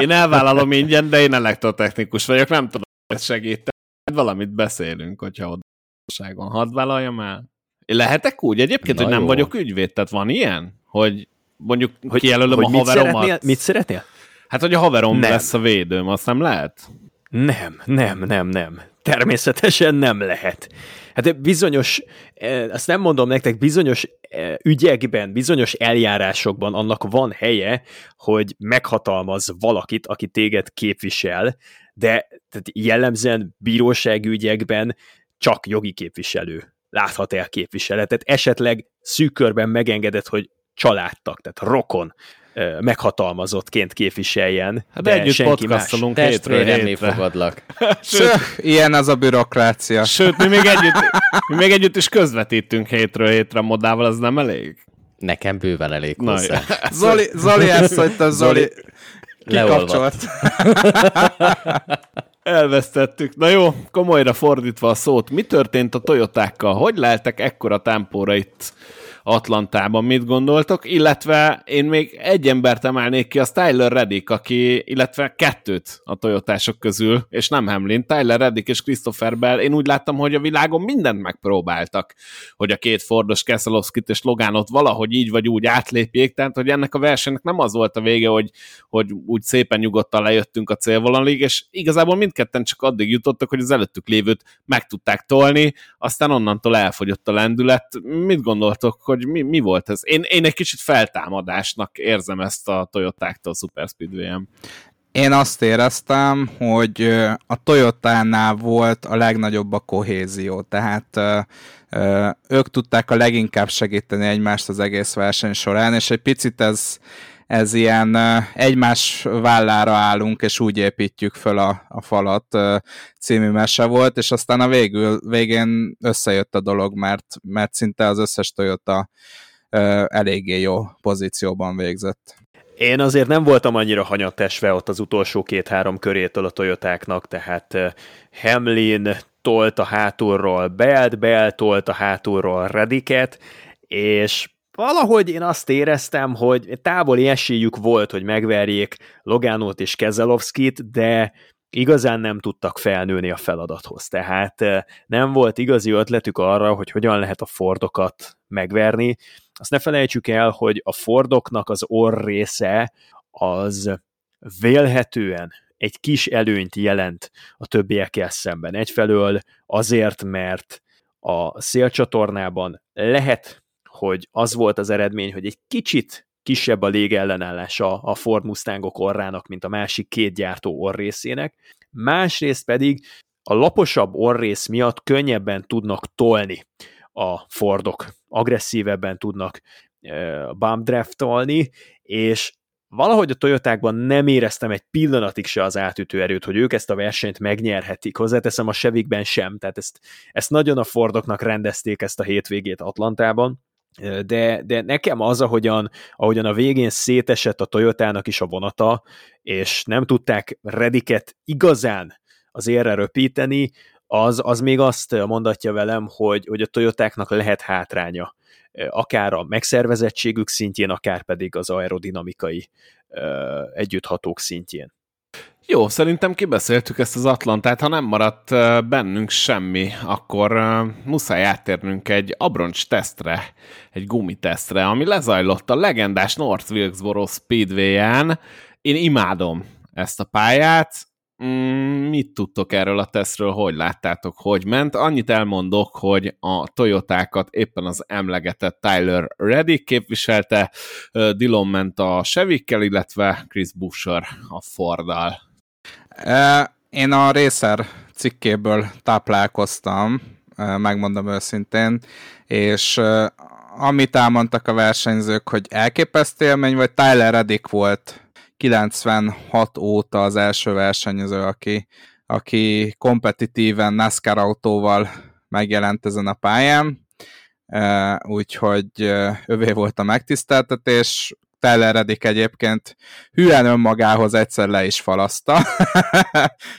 én elvállalom ingyen, de én elektrotechnikus vagyok, nem tudom, hogy segíteni. Valamit beszélünk, hogyha odaságon. Hadd vállaljam el. Lehetek úgy egyébként, Na hogy nem jó. vagyok ügyvéd? Tehát van ilyen? Hogy mondjuk hogy, kijelölöm hogy a mit haveromat? szeretnél? Mit szeretnél? Hát, hogy a haverom Nem. lesz a védőm, azt nem lehet? Nem, nem, nem, nem. Természetesen nem lehet. Hát bizonyos, eh, azt nem mondom nektek, bizonyos eh, ügyekben, bizonyos eljárásokban annak van helye, hogy meghatalmaz valakit, aki téged képvisel, de tehát jellemzően bírósági ügyekben csak jogi képviselő láthat el képviseletet. Esetleg szűk körben megengedett, hogy családtag, tehát rokon meghatalmazottként képviseljen. Hát de együtt senki más. hétről hétre. fogadlak. Sőt, Ilyen az a bürokrácia. sőt mi, még együtt, mi még együtt is közvetítünk hétről hétre modával, az nem elég? Nekem bőven elég Na, hozzá. Zoli, Zoli ezt mondta, Zoli. Leolvadt. Kikapcsolt. Elvesztettük. Na jó, komolyra fordítva a szót, mi történt a Toyotákkal? Hogy leltek ekkora tempóra itt Atlantában mit gondoltok, illetve én még egy embert emelnék ki, az Tyler Reddick, aki, illetve kettőt a Toyotások közül, és nem Hamlin, Tyler Reddick és Christopher Bell, én úgy láttam, hogy a világon mindent megpróbáltak, hogy a két Fordos Kesselowskit és Logánot valahogy így vagy úgy átlépjék, tehát hogy ennek a versenynek nem az volt a vége, hogy, hogy úgy szépen nyugodtan lejöttünk a célvonalig, és igazából mindketten csak addig jutottak, hogy az előttük lévőt meg tudták tolni, aztán onnantól elfogyott a lendület. Mit gondoltok, hogy mi, mi volt ez? Én, én egy kicsit feltámadásnak érzem ezt a Toyotáktól Super Speedway-en. Én azt éreztem, hogy a Toyota-nál volt a legnagyobb a kohézió, tehát ők tudták a leginkább segíteni egymást az egész verseny során, és egy picit ez, ez ilyen egymás vállára állunk, és úgy építjük föl a, a falat című mese volt, és aztán a végül, végén összejött a dolog, mert, mert szinte az összes Toyota eléggé jó pozícióban végzett. Én azért nem voltam annyira hanyattesve ott az utolsó két-három körétől a Toyotáknak, tehát Hamlin tolt a hátulról Belt, Belt tolt a hátulról Rediket, és valahogy én azt éreztem, hogy távoli esélyük volt, hogy megverjék Logánót és Kezelovskit, de igazán nem tudtak felnőni a feladathoz. Tehát nem volt igazi ötletük arra, hogy hogyan lehet a Fordokat megverni. Azt ne felejtsük el, hogy a Fordoknak az orr része az vélhetően egy kis előnyt jelent a többiekkel szemben. Egyfelől azért, mert a szélcsatornában lehet, hogy az volt az eredmény, hogy egy kicsit kisebb a légellenállása a Ford Mustangok orrának, mint a másik két gyártó orrészének. Másrészt pedig a laposabb orrész miatt könnyebben tudnak tolni a Fordok, agresszívebben tudnak bump draftolni, és valahogy a Toyotákban nem éreztem egy pillanatig se az átütő erőt, hogy ők ezt a versenyt megnyerhetik. Hozzáteszem a Sevikben sem, tehát ezt, ezt nagyon a Fordoknak rendezték ezt a hétvégét Atlantában, de, de nekem az, ahogyan, ahogyan a végén szétesett a Toyotának is a vonata, és nem tudták Rediket igazán az érre röpíteni, az, az még azt mondatja velem, hogy, hogy a Toyotáknak lehet hátránya akár a megszervezettségük szintjén, akár pedig az aerodinamikai együtthatók szintjén. Jó, szerintem kibeszéltük ezt az Atlantát, ha nem maradt bennünk semmi, akkor muszáj áttérnünk egy abroncs tesztre, egy gumitesztre, ami lezajlott a legendás North Wilkesboro Speedway-en. Én imádom ezt a pályát, Mm, mit tudtok erről a tesztről, hogy láttátok, hogy ment? Annyit elmondok, hogy a Toyotákat éppen az emlegetett Tyler Reddick képviselte, Dillon ment a Chevikkel, illetve Chris Busher a Forddal. Én a Racer cikkéből táplálkoztam, megmondom őszintén, és amit elmondtak a versenyzők, hogy elképesztő élmény, vagy Tyler Reddick volt 96 óta az első versenyző, aki, aki kompetitíven NASCAR autóval megjelent ezen a pályán, úgyhogy övé volt a megtiszteltetés, Telleredik egyébként hülyen önmagához egyszer le is falaszta.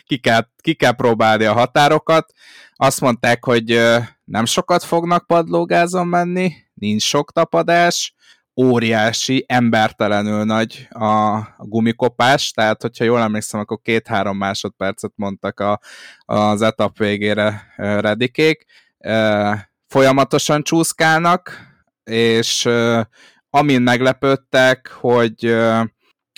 ki, kell, ki kell próbálni a határokat. Azt mondták, hogy nem sokat fognak padlógázon menni, nincs sok tapadás, óriási, embertelenül nagy a, gumikopás, tehát hogyha jól emlékszem, akkor két-három másodpercet mondtak a, az etap végére redikék. Folyamatosan csúszkálnak, és amin meglepődtek, hogy,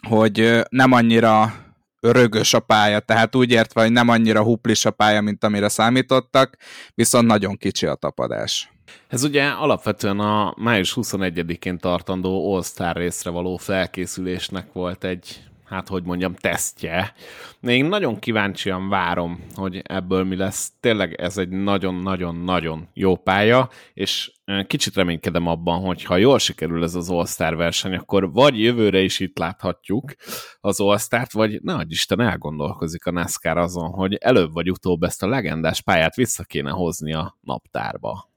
hogy nem annyira rögös a pálya, tehát úgy értve, hogy nem annyira huplis a pálya, mint amire számítottak, viszont nagyon kicsi a tapadás. Ez ugye alapvetően a május 21-én tartandó All-Star részre való felkészülésnek volt egy, hát hogy mondjam, tesztje. Én nagyon kíváncsian várom, hogy ebből mi lesz. Tényleg ez egy nagyon-nagyon-nagyon jó pálya, és kicsit reménykedem abban, hogy ha jól sikerül ez az All-Star verseny, akkor vagy jövőre is itt láthatjuk az All-Start, vagy ne Isten elgondolkozik a NASCAR azon, hogy előbb vagy utóbb ezt a legendás pályát vissza kéne hozni a naptárba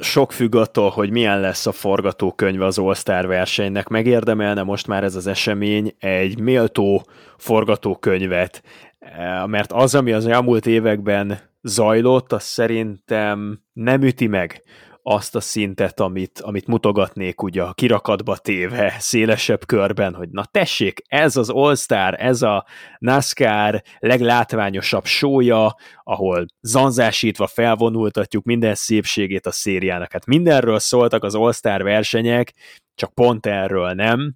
sok függ attól, hogy milyen lesz a forgatókönyve az All-Star versenynek. Megérdemelne most már ez az esemény egy méltó forgatókönyvet, eh, mert az, ami az elmúlt években zajlott, az szerintem nem üti meg azt a szintet, amit, amit mutogatnék ugye a kirakatba téve szélesebb körben, hogy na tessék, ez az All-Star, ez a NASCAR leglátványosabb sója, ahol zanzásítva felvonultatjuk minden szépségét a szériának. Hát mindenről szóltak az All-Star versenyek, csak pont erről nem.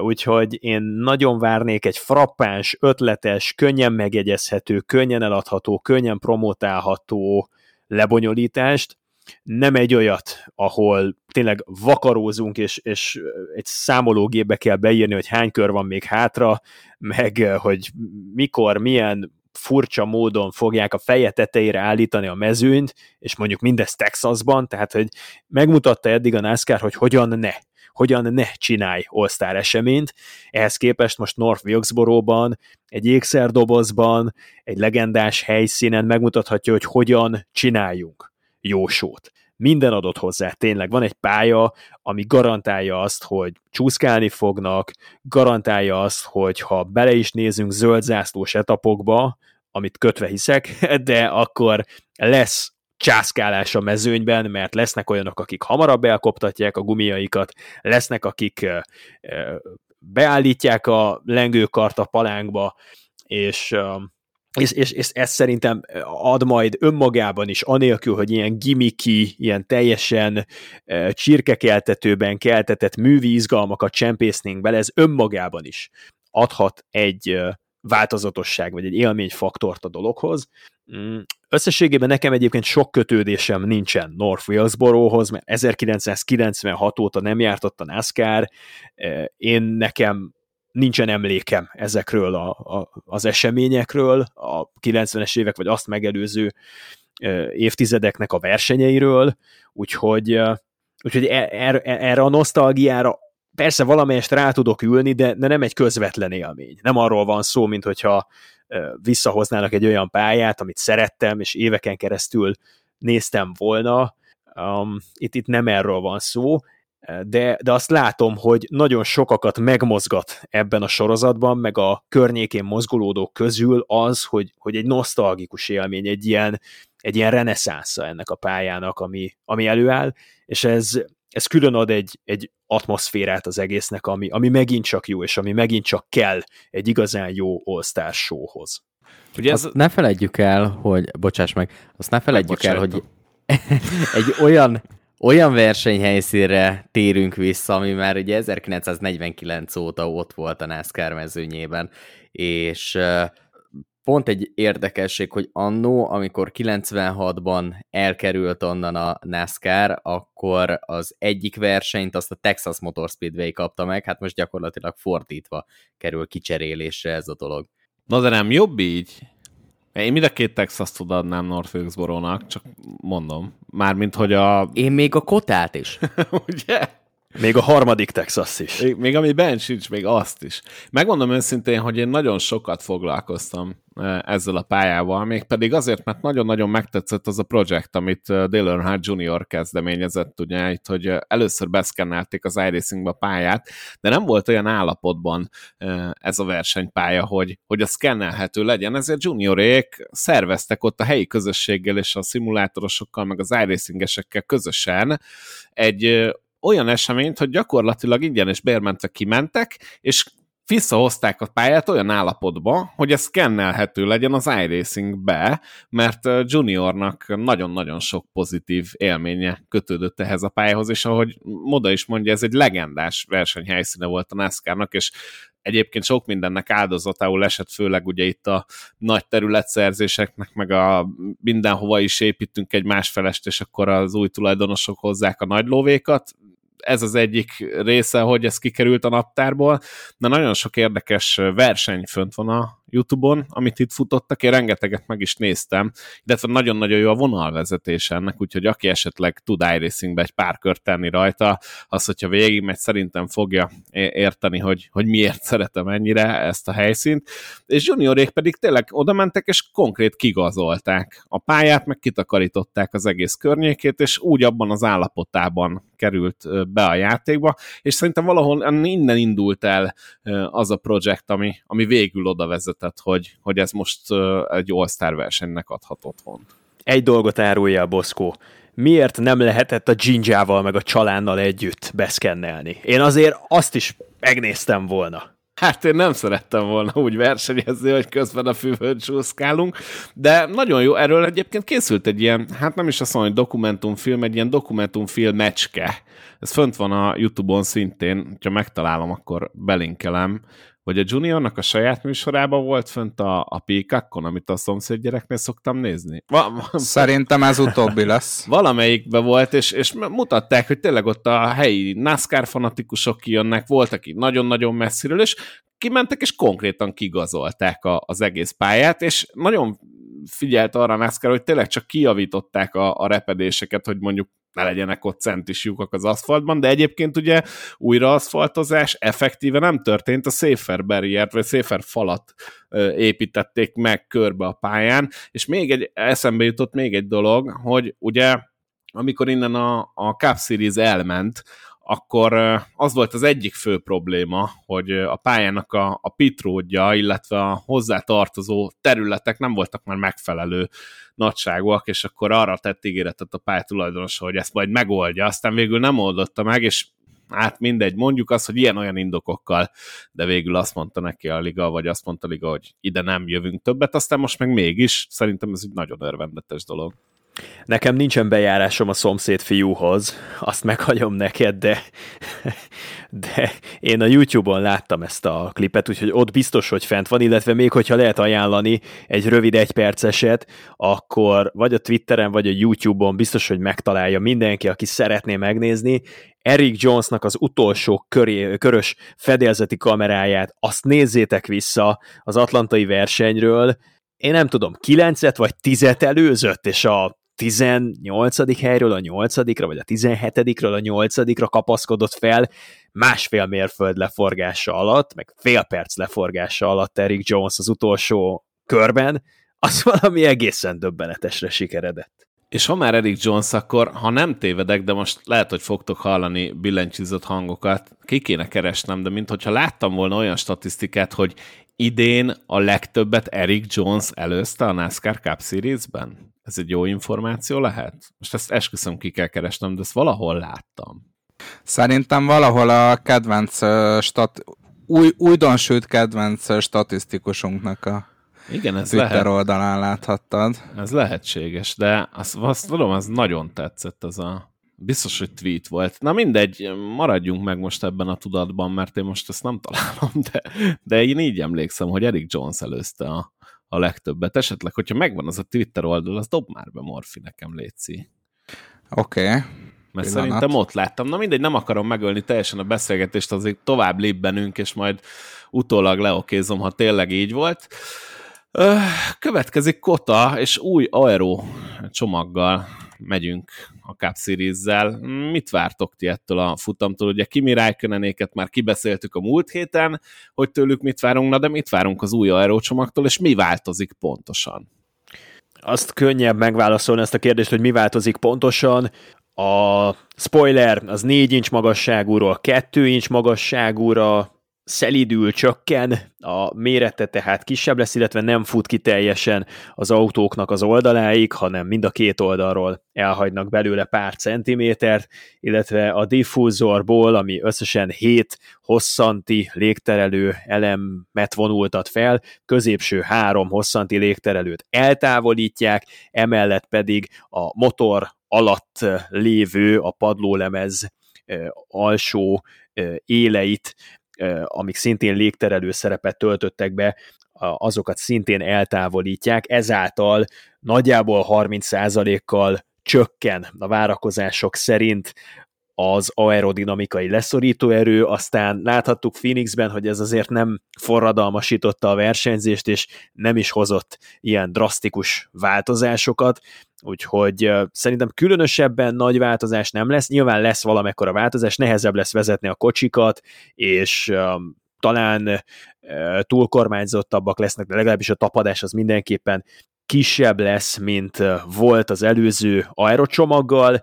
Úgyhogy én nagyon várnék egy frappáns, ötletes, könnyen megegyezhető, könnyen eladható, könnyen promotálható lebonyolítást, nem egy olyat, ahol tényleg vakarózunk, és, és egy számológébe kell beírni, hogy hány kör van még hátra, meg hogy mikor, milyen furcsa módon fogják a feje tetejére állítani a mezőnyt, és mondjuk mindezt Texasban, tehát hogy megmutatta eddig a NASCAR, hogy hogyan ne hogyan ne csinálj all eseményt. Ehhez képest most North Wilkesboro-ban, egy ékszerdobozban, egy legendás helyszínen megmutathatja, hogy hogyan csináljunk jó sót. Minden adott hozzá, tényleg van egy pálya, ami garantálja azt, hogy csúszkálni fognak, garantálja azt, hogy ha bele is nézünk zöld etapokba, amit kötve hiszek, de akkor lesz császkálás a mezőnyben, mert lesznek olyanok, akik hamarabb elkoptatják a gumiaikat, lesznek, akik beállítják a lengőkart a palánkba, és és, és, és ez szerintem ad majd önmagában is, anélkül, hogy ilyen gimiki, ilyen teljesen uh, csirkekeltetőben keltetett művi izgalmakat csempésznénk bele, ez önmagában is adhat egy uh, változatosság, vagy egy élményfaktort a dologhoz. Mm, összességében nekem egyébként sok kötődésem nincsen North Wales mert 1996 óta nem járt ott a NASCAR, én nekem nincsen emlékem ezekről a, a, az eseményekről, a 90-es évek vagy azt megelőző évtizedeknek a versenyeiről, úgyhogy, úgyhogy e, e, erre a nosztalgiára persze valamelyest rá tudok ülni, de, de nem egy közvetlen élmény. Nem arról van szó, mint hogyha visszahoznának egy olyan pályát, amit szerettem, és éveken keresztül néztem volna. Um, itt, itt nem erről van szó, de, de azt látom, hogy nagyon sokakat megmozgat ebben a sorozatban, meg a környékén mozgolódók közül az, hogy, hogy egy nosztalgikus élmény, egy ilyen, egy ilyen reneszánsza ennek a pályának, ami, ami előáll, és ez, ez külön ad egy, egy atmoszférát az egésznek, ami, ami megint csak jó, és ami megint csak kell egy igazán jó all showhoz. Ugye ez... Azt ne feledjük el, hogy, bocsáss meg, azt ne feledjük el, hogy egy olyan olyan versenyhelyszínre térünk vissza, ami már ugye 1949 óta ott volt a NASCAR mezőnyében, és pont egy érdekesség, hogy annó, amikor 96-ban elkerült onnan a NASCAR, akkor az egyik versenyt azt a Texas Motor Speedway kapta meg, hát most gyakorlatilag fordítva kerül kicserélésre ez a dolog. Na de nem jobb így? Én mind a két Texas-t adnám North Wilkesboro-nak, csak mondom. Mármint, hogy a... Én még a kotát is. Ugye? Még a harmadik Texas is. Még, még ami bent sincs, még azt is. Megmondom őszintén, hogy én nagyon sokat foglalkoztam e, ezzel a pályával, mégpedig azért, mert nagyon-nagyon megtetszett az a projekt, amit e, Dale Earnhardt Jr. kezdeményezett, ugye itt, hogy e, először beszkennelték az iRacingbe a pályát, de nem volt olyan állapotban ez a versenypálya, hogy, hogy a szkennelhető legyen, ezért juniorék szerveztek ott a helyi közösséggel és a szimulátorosokkal, meg az iRacingesekkel közösen egy olyan eseményt, hogy gyakorlatilag ingyen és bérmentve kimentek, és visszahozták a pályát olyan állapotba, hogy ez szkennelhető legyen az iRacing-be, mert Juniornak nagyon-nagyon sok pozitív élménye kötődött ehhez a pályához, és ahogy Moda is mondja, ez egy legendás versenyhelyszíne volt a NASCAR-nak, és egyébként sok mindennek áldozatául esett, főleg ugye itt a nagy területszerzéseknek, meg a mindenhova is építünk egy másfelest, és akkor az új tulajdonosok hozzák a nagy lóvékat, ez az egyik része, hogy ez kikerült a naptárból, de nagyon sok érdekes verseny fönt van a YouTube-on, amit itt futottak, én rengeteget meg is néztem, illetve nagyon-nagyon jó a vonalvezetés ennek, úgyhogy aki esetleg tud iRacingbe egy pár kört tenni rajta, az, hogyha végigmegy, szerintem fogja érteni, hogy, hogy miért szeretem ennyire ezt a helyszínt, és juniorék pedig tényleg oda mentek, és konkrét kigazolták. A pályát, meg kitakarították az egész környékét, és úgy abban az állapotában került be a játékba, és szerintem valahol innen indult el az a projekt, ami, ami végül oda vezetett, hogy, hogy ez most egy All-Star versenynek adhat otthon. Egy dolgot árulja a Boszkó. miért nem lehetett a Jinjával meg a csalánnal együtt beszkennelni? Én azért azt is megnéztem volna. Hát én nem szerettem volna úgy versenyezni, hogy közben a füvön csúszkálunk, de nagyon jó, erről egyébként készült egy ilyen, hát nem is azt mondom, hogy dokumentumfilm, egy ilyen dokumentumfilm mecske. Ez fönt van a Youtube-on szintén, ha megtalálom, akkor belinkelem, hogy a Juniornak a saját műsorában volt fönt a, a Peacockon, amit a szomszéd gyereknél szoktam nézni. Va- Szerintem ez utóbbi lesz. Valamelyikben volt, és, és mutatták, hogy tényleg ott a helyi NASCAR fanatikusok kijönnek, voltak itt nagyon-nagyon messziről, és kimentek, és konkrétan kigazolták a, az egész pályát, és nagyon figyelt arra a NASCAR, hogy tényleg csak kijavították a, a repedéseket, hogy mondjuk ne legyenek ott centis lyukak az aszfaltban, de egyébként ugye újraaszfaltozás effektíve nem történt, a safer barrier vagy safer falat építették meg körbe a pályán, és még egy, eszembe jutott még egy dolog, hogy ugye amikor innen a, a Cup Series elment, akkor az volt az egyik fő probléma, hogy a pályának a, a pitródja, illetve a hozzátartozó területek nem voltak már megfelelő nagyságúak, és akkor arra tett ígéretet a pályatulajdonosa, hogy ezt majd megoldja, aztán végül nem oldotta meg, és hát mindegy, mondjuk azt, hogy ilyen-olyan indokokkal, de végül azt mondta neki a liga, vagy azt mondta a liga, hogy ide nem jövünk többet, aztán most meg mégis, szerintem ez egy nagyon örvendetes dolog. Nekem nincsen bejárásom a szomszéd fiúhoz, azt meghagyom neked, de, de én a YouTube-on láttam ezt a klipet, úgyhogy ott biztos, hogy fent van, illetve még hogyha lehet ajánlani egy rövid egyperceset, akkor vagy a Twitteren, vagy a YouTube-on biztos, hogy megtalálja mindenki, aki szeretné megnézni. Eric Jonesnak az utolsó köré, körös fedélzeti kameráját, azt nézzétek vissza az atlantai versenyről, én nem tudom, 9 vagy 10 előzött, és a 18. helyről a 8 vagy a 17-ről a 8 kapaszkodott fel másfél mérföld leforgása alatt, meg fél perc leforgása alatt Eric Jones az utolsó körben, az valami egészen döbbenetesre sikeredett. És ha már Eric Jones, akkor ha nem tévedek, de most lehet, hogy fogtok hallani billentyűzott hangokat, ki kéne keresnem, de mintha láttam volna olyan statisztikát, hogy idén a legtöbbet Eric Jones előzte a NASCAR Cup Series-ben? Ez egy jó információ lehet? Most ezt esküszöm ki kell keresnem, de ezt valahol láttam. Szerintem valahol a kedvenc stat, új, újdonsült kedvenc statisztikusunknak a igen, ez Twitter lehet. oldalán láthattad. Ez lehetséges, de azt, azt tudom, az nagyon tetszett ez a biztos, hogy tweet volt. Na mindegy, maradjunk meg most ebben a tudatban, mert én most ezt nem találom, de, de én így emlékszem, hogy Eric Jones előzte a, a legtöbbet. Esetleg, hogyha megvan az a Twitter oldal, az dob már be Morfi nekem, Léci. Oké. Okay. Mert Pillanat. szerintem ott láttam. Na mindegy, nem akarom megölni teljesen a beszélgetést, azért tovább lép bennünk, és majd utólag leokézom, ha tényleg így volt. Következik Kota, és új Aero csomaggal megyünk a Cup Series-zel. Mit vártok ti ettől a futamtól? Ugye Kimi Räikkönennéket már kibeszéltük a múlt héten, hogy tőlük mit várunk, na de mit várunk az új aerócsomagtól, és mi változik pontosan? Azt könnyebb megválaszolni ezt a kérdést, hogy mi változik pontosan. A spoiler az 4 incs magasságúról 2 incs magasságúra szelidül, csökken, a mérete tehát kisebb lesz, illetve nem fut ki teljesen az autóknak az oldaláig, hanem mind a két oldalról elhagynak belőle pár centimétert, illetve a diffúzorból, ami összesen 7 hosszanti légterelő elemet vonultat fel, középső három hosszanti légterelőt eltávolítják, emellett pedig a motor alatt lévő, a padlólemez alsó éleit amik szintén légterelő szerepet töltöttek be, azokat szintén eltávolítják, ezáltal nagyjából 30%-kal csökken a várakozások szerint az aerodinamikai leszorító erő, aztán láthattuk Phoenixben, hogy ez azért nem forradalmasította a versenyzést, és nem is hozott ilyen drasztikus változásokat, úgyhogy szerintem különösebben nagy változás nem lesz, nyilván lesz valamekkora változás, nehezebb lesz vezetni a kocsikat, és talán uh, túlkormányzottabbak lesznek, de legalábbis a tapadás az mindenképpen kisebb lesz, mint volt az előző aerocsomaggal,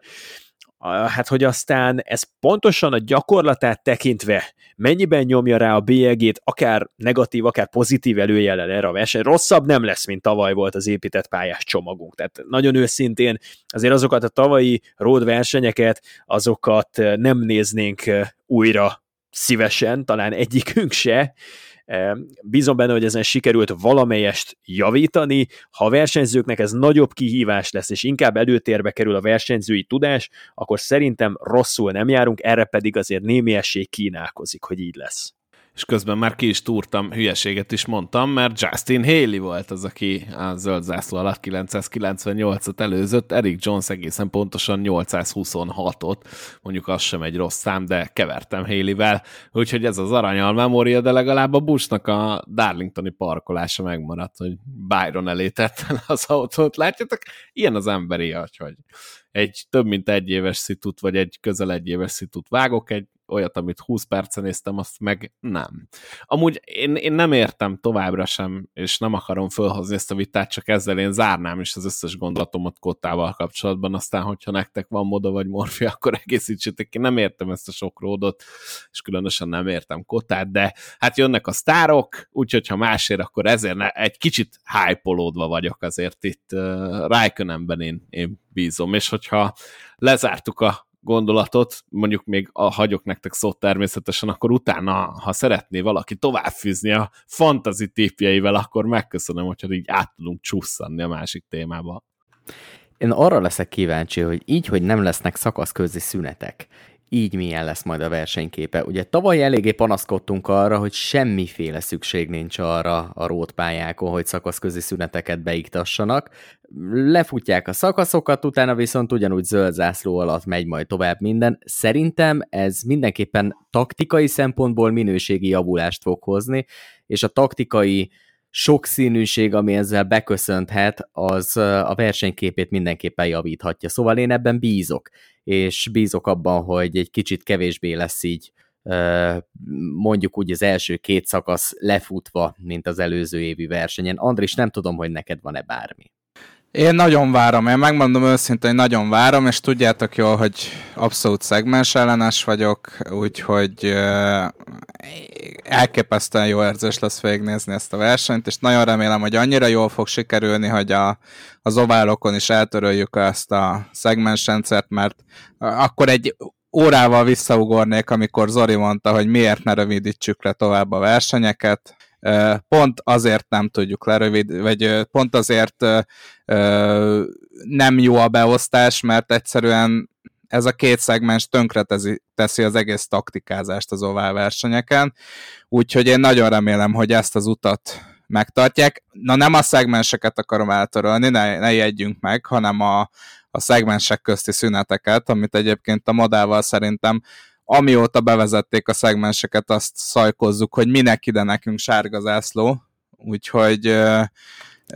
hát hogy aztán ez pontosan a gyakorlatát tekintve mennyiben nyomja rá a bélyegét, akár negatív, akár pozitív előjellel erre a verseny, rosszabb nem lesz, mint tavaly volt az épített pályás csomagunk. Tehát nagyon őszintén azért azokat a tavalyi road versenyeket, azokat nem néznénk újra szívesen, talán egyikünk se, Bízom benne, hogy ezen sikerült valamelyest javítani. Ha a versenyzőknek ez nagyobb kihívás lesz, és inkább előtérbe kerül a versenyzői tudás, akkor szerintem rosszul nem járunk, erre pedig azért némi esély kínálkozik, hogy így lesz és közben már ki is túrtam, hülyeséget is mondtam, mert Justin Haley volt az, aki a zöld zászló alatt 998-at előzött, Eric Jones egészen pontosan 826-ot, mondjuk az sem egy rossz szám, de kevertem Haley-vel, úgyhogy ez az aranyal memória, de legalább a Bushnak a Darlingtoni parkolása megmaradt, hogy Byron elé tette az autót. Látjátok, ilyen az emberi, hogy egy több mint egy éves szitut, vagy egy közel egy éves szitut vágok, egy olyat, amit 20 percen néztem, azt meg nem. Amúgy én, én nem értem továbbra sem, és nem akarom fölhozni ezt a vitát, csak ezzel én zárnám is az összes gondolatomat Kottával kapcsolatban, aztán, hogyha nektek van moda vagy morfia, akkor egészítsétek ki. Nem értem ezt a sok ródot, és különösen nem értem Kottát, de hát jönnek a sztárok, úgyhogy ha másért, akkor ezért ne, egy kicsit hype vagyok azért itt uh, Raikönenben én, én bízom, és hogyha lezártuk a gondolatot, mondjuk még a, hagyok nektek szót természetesen, akkor utána, ha szeretné valaki továbbfűzni a fantazi típjeivel, akkor megköszönöm, hogyha így át tudunk csúszani a másik témába. Én arra leszek kíváncsi, hogy így, hogy nem lesznek szakaszközi szünetek, így milyen lesz majd a versenyképe. Ugye tavaly eléggé panaszkodtunk arra, hogy semmiféle szükség nincs arra a rótpályákon, hogy szakaszközi szüneteket beiktassanak. Lefutják a szakaszokat, utána viszont ugyanúgy zöld zászló alatt megy majd tovább minden. Szerintem ez mindenképpen taktikai szempontból minőségi javulást fog hozni, és a taktikai sokszínűség, ami ezzel beköszönthet, az a versenyképét mindenképpen javíthatja. Szóval én ebben bízok, és bízok abban, hogy egy kicsit kevésbé lesz így mondjuk úgy az első két szakasz lefutva, mint az előző évi versenyen. Andris, nem tudom, hogy neked van-e bármi. Én nagyon várom, én megmondom őszintén, hogy nagyon várom, és tudjátok jól, hogy abszolút szegmens ellenes vagyok, úgyhogy uh, elképesztően jó érzés lesz végignézni ezt a versenyt, és nagyon remélem, hogy annyira jól fog sikerülni, hogy a, az oválokon is eltöröljük ezt a szegmens rendszert, mert akkor egy órával visszaugornék, amikor Zori mondta, hogy miért ne rövidítsük le tovább a versenyeket, pont azért nem tudjuk lerövid, vagy pont azért nem jó a beosztás, mert egyszerűen ez a két szegmens tönkre teszi az egész taktikázást az ovál versenyeken, úgyhogy én nagyon remélem, hogy ezt az utat megtartják. Na nem a szegmenseket akarom eltörölni, ne, ne jegyünk meg, hanem a, a szegmensek közti szüneteket, amit egyébként a modával szerintem amióta bevezették a szegmenseket, azt szajkozzuk, hogy minek ide nekünk sárga zászló, úgyhogy...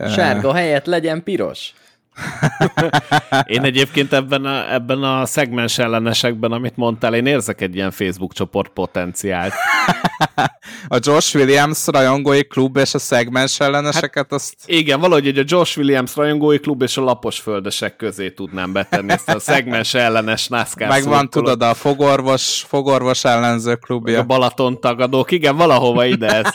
Sárga helyett legyen piros. Én egyébként ebben a, ebben a szegmens ellenesekben, amit mondtál, én érzek egy ilyen Facebook csoport potenciált. a Josh Williams rajongói klub és a szegmens elleneseket, hát, azt... Igen, valahogy egy a Josh Williams rajongói klub és a lapos földesek közé tudnám betenni ezt a szegmens ellenes NASCAR Megvan, tudod, a fogorvos, fogorvos ellenző klubja. A Balaton tagadók, igen, valahova ide ez.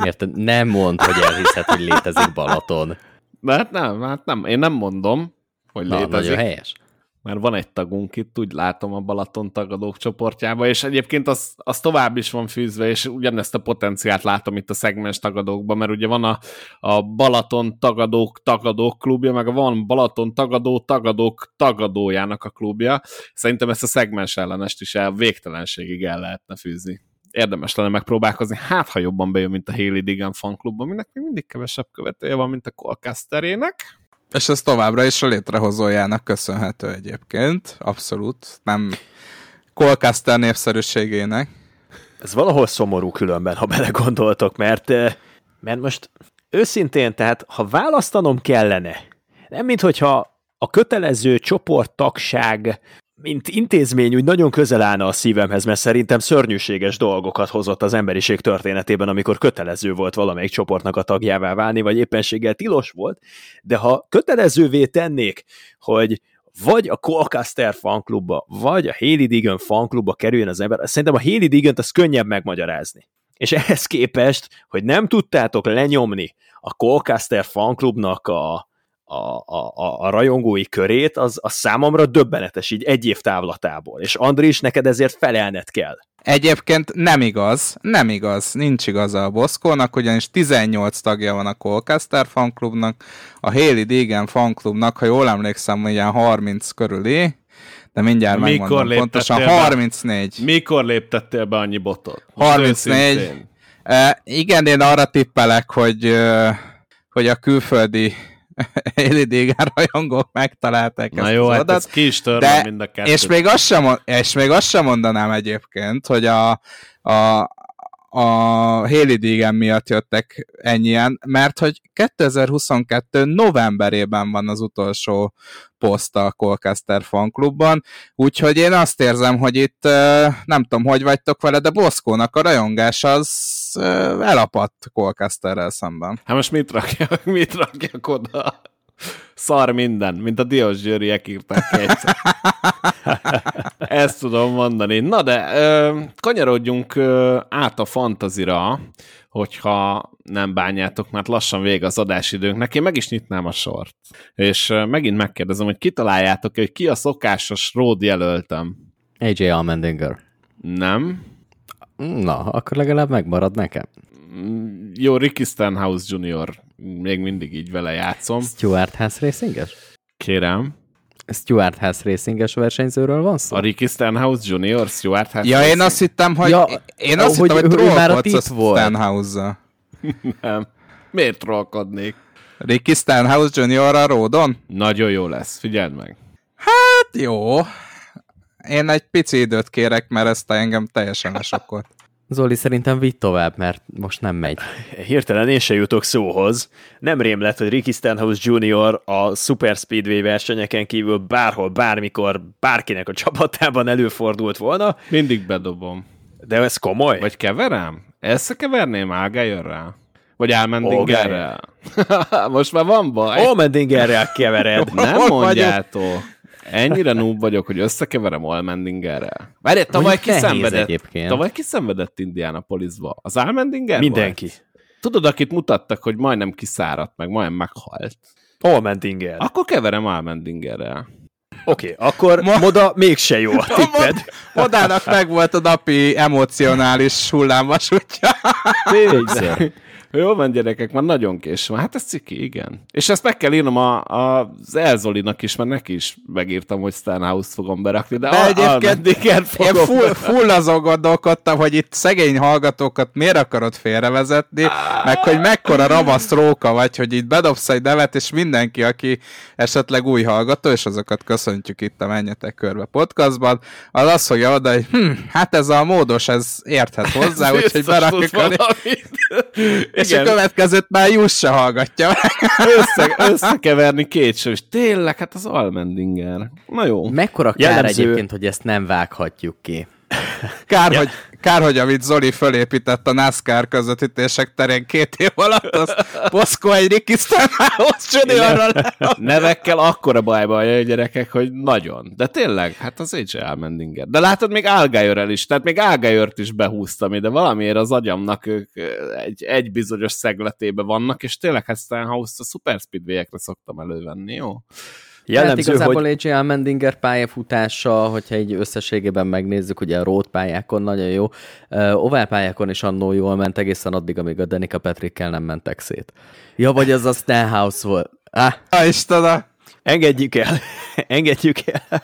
Miért nem mond, hogy elhiszed, hogy létezik Balaton. Hát nem, hát nem, én nem mondom, hogy Na, létezik. Nagyon helyes. Mert van egy tagunk itt, úgy látom a Balaton tagadók csoportjába, és egyébként az, az tovább is van fűzve, és ugyanezt a potenciált látom itt a szegmens tagadókban, mert ugye van a, a Balaton tagadók tagadók klubja, meg a van Balaton tagadó tagadók tagadójának a klubja. Szerintem ezt a szegmens ellenest is el végtelenségig el lehetne fűzni érdemes lenne megpróbálkozni, hát ha jobban bejön, mint a Haley Digan fanklub, aminek még mindig kevesebb követője van, mint a Colcasterének. És ez továbbra is a létrehozójának köszönhető egyébként, abszolút, nem Colcaster népszerűségének. Ez valahol szomorú különben, ha belegondoltok, mert, eh, mert most őszintén, tehát ha választanom kellene, nem mint hogyha a kötelező csoporttagság mint intézmény úgy nagyon közel állna a szívemhez, mert szerintem szörnyűséges dolgokat hozott az emberiség történetében, amikor kötelező volt valamelyik csoportnak a tagjává válni, vagy éppenséggel tilos volt, de ha kötelezővé tennék, hogy vagy a Colcaster fanklubba, vagy a Haley Diggin fanklubba kerüljön az ember. Szerintem a Haley Diggin-t az könnyebb megmagyarázni. És ehhez képest, hogy nem tudtátok lenyomni a Colcaster fanklubnak a, a, a, a, a rajongói körét, az, az számomra döbbenetes így egy év távlatából. És Andris, neked ezért felelned kell. Egyébként nem igaz, nem igaz, nincs igaza a Boszkónak, ugyanis 18 tagja van a Colcaster fanklubnak, a Haley Deegan fanklubnak, ha jól emlékszem, ilyen 30 körüli, de mindjárt Mikor megmondom pontosan, be? 34. Mikor léptettél be annyi botot? Most 34. őszintén. Uh, igen, én arra tippelek, hogy, uh, hogy a külföldi Deegan rajongók megtalálták Na ezt jó, az hát adat. ez ki is De- mind a kettőt. És még, azt sem, és még azt sem mondanám egyébként, hogy a, a, a Haley Deegan miatt jöttek ennyien, mert hogy 2022 novemberében van az utolsó poszt a Colcaster fanklubban, úgyhogy én azt érzem, hogy itt nem tudom, hogy vagytok vele, de Boszkónak a rajongás az elapadt Colcasterrel szemben. Hát most mit rakjak, mit rakjak oda? Szar minden, mint a Diós győriek írták egyszer. Ezt tudom mondani. Na de, ö, kanyarodjunk ö, át a fantazira, hogyha nem bánjátok, mert lassan vége az adásidőnknek. Én meg is nyitnám a sort. És ö, megint megkérdezem, hogy kitaláljátok hogy ki a szokásos ród jelöltem. AJ Almendinger. Nem? Na, akkor legalább megmarad nekem. Jó, Ricky Stenhouse Jr. Még mindig így vele játszom. Stuart House Racinges? Kérem. Stuart House Racinges versenyzőről van szó? A Ricky Stenhouse Jr. Stuart House Ja, én azt hittem, hogy, Ja, én azt hogy hittem, hogy ő már a itt volt. Stenhouse-zal. Nem. Miért trollkodnék? Ricky Stenhouse Jr. a Ródon? Nagyon jó lesz, figyeld meg. Hát jó. Én egy pici időt kérek, mert ezt engem teljesen lesokkolt. Zoli szerintem vidd tovább, mert most nem megy. Hirtelen én se jutok szóhoz. Nem rém lett, hogy Ricky Stenhouse Jr. a Super Speedway versenyeken kívül bárhol, bármikor, bárkinek a csapatában előfordult volna, Mindig bedobom. de ez komoly? Vagy keverem? Összekeverném Algájörrel? Vagy Almendingerrel? Most már van baj. Olmendingerrel kevered. Nem mondjátok. Ennyire noob vagyok, hogy összekeverem Almendingerrel. Várj, tavaly kiszenvedett, egyébként. tavaly kiszenvedett Indianapolisba. Az Almendinger Mindenki. Volt? Tudod, akit mutattak, hogy majdnem kiszáradt, meg majdnem meghalt. Olmendinger. Oké, Akkor keverem Almendingerrel. okay, akkor Ma- Moda mégse jó a tipped. Modának meg volt a napi emocionális hullámvasútja. Tényleg. Jó van, gyerekek, már nagyon késő van. Hát ez ciki, igen. És ezt meg kell írnom a, a, az Elzolinak is, mert neki is megírtam, hogy Stenhouse-t fogom berakni, de, De a, egyébként Én fogom full, full azon gondolkodtam, hogy itt szegény hallgatókat miért akarod félrevezetni, meg hogy mekkora ramasz róka vagy, hogy itt bedobsz egy nevet, és mindenki, aki esetleg új hallgató, és azokat köszöntjük itt a Menjetek Körbe podcastban, az azt fogja oda, hogy hm, hát ez a módos, ez érthet hozzá, úgyhogy berakjuk a... És a következőt már Juss se hallgatja meg. össze, összekeverni két ső, és tényleg, hát az Almendinger. Na jó. Mekkora kár Jellemző- egyébként, hogy ezt nem vághatjuk ki. Kár, hogy, kár, hogy amit Zoli fölépített a NASCAR közvetítések terén két év alatt, az Poszko egy Ricky Stenhouse juniorral Nevekkel akkora bajba a gyerekek, hogy nagyon. De tényleg, hát az AJ Almendinger. De látod, még Algájörrel is, tehát még Algájört is behúztam ide. Valamiért az agyamnak ők egy, egy bizonyos szegletébe vannak, és tényleg hát Stenhouse-t a Super Speedway-ekre szoktam elővenni, jó? Jellemző, hát igazából hogy. AJ Almendinger pályafutása, hogyha egy összességében megnézzük, ugye a road pályákon nagyon jó, uh, ovál pályákon is annó jól ment egészen addig, amíg a Danica Patrickkel nem mentek szét. Ja, vagy az a Stenhouse volt. Ah, Ja, Istenem! Engedjük el. Engedjük el.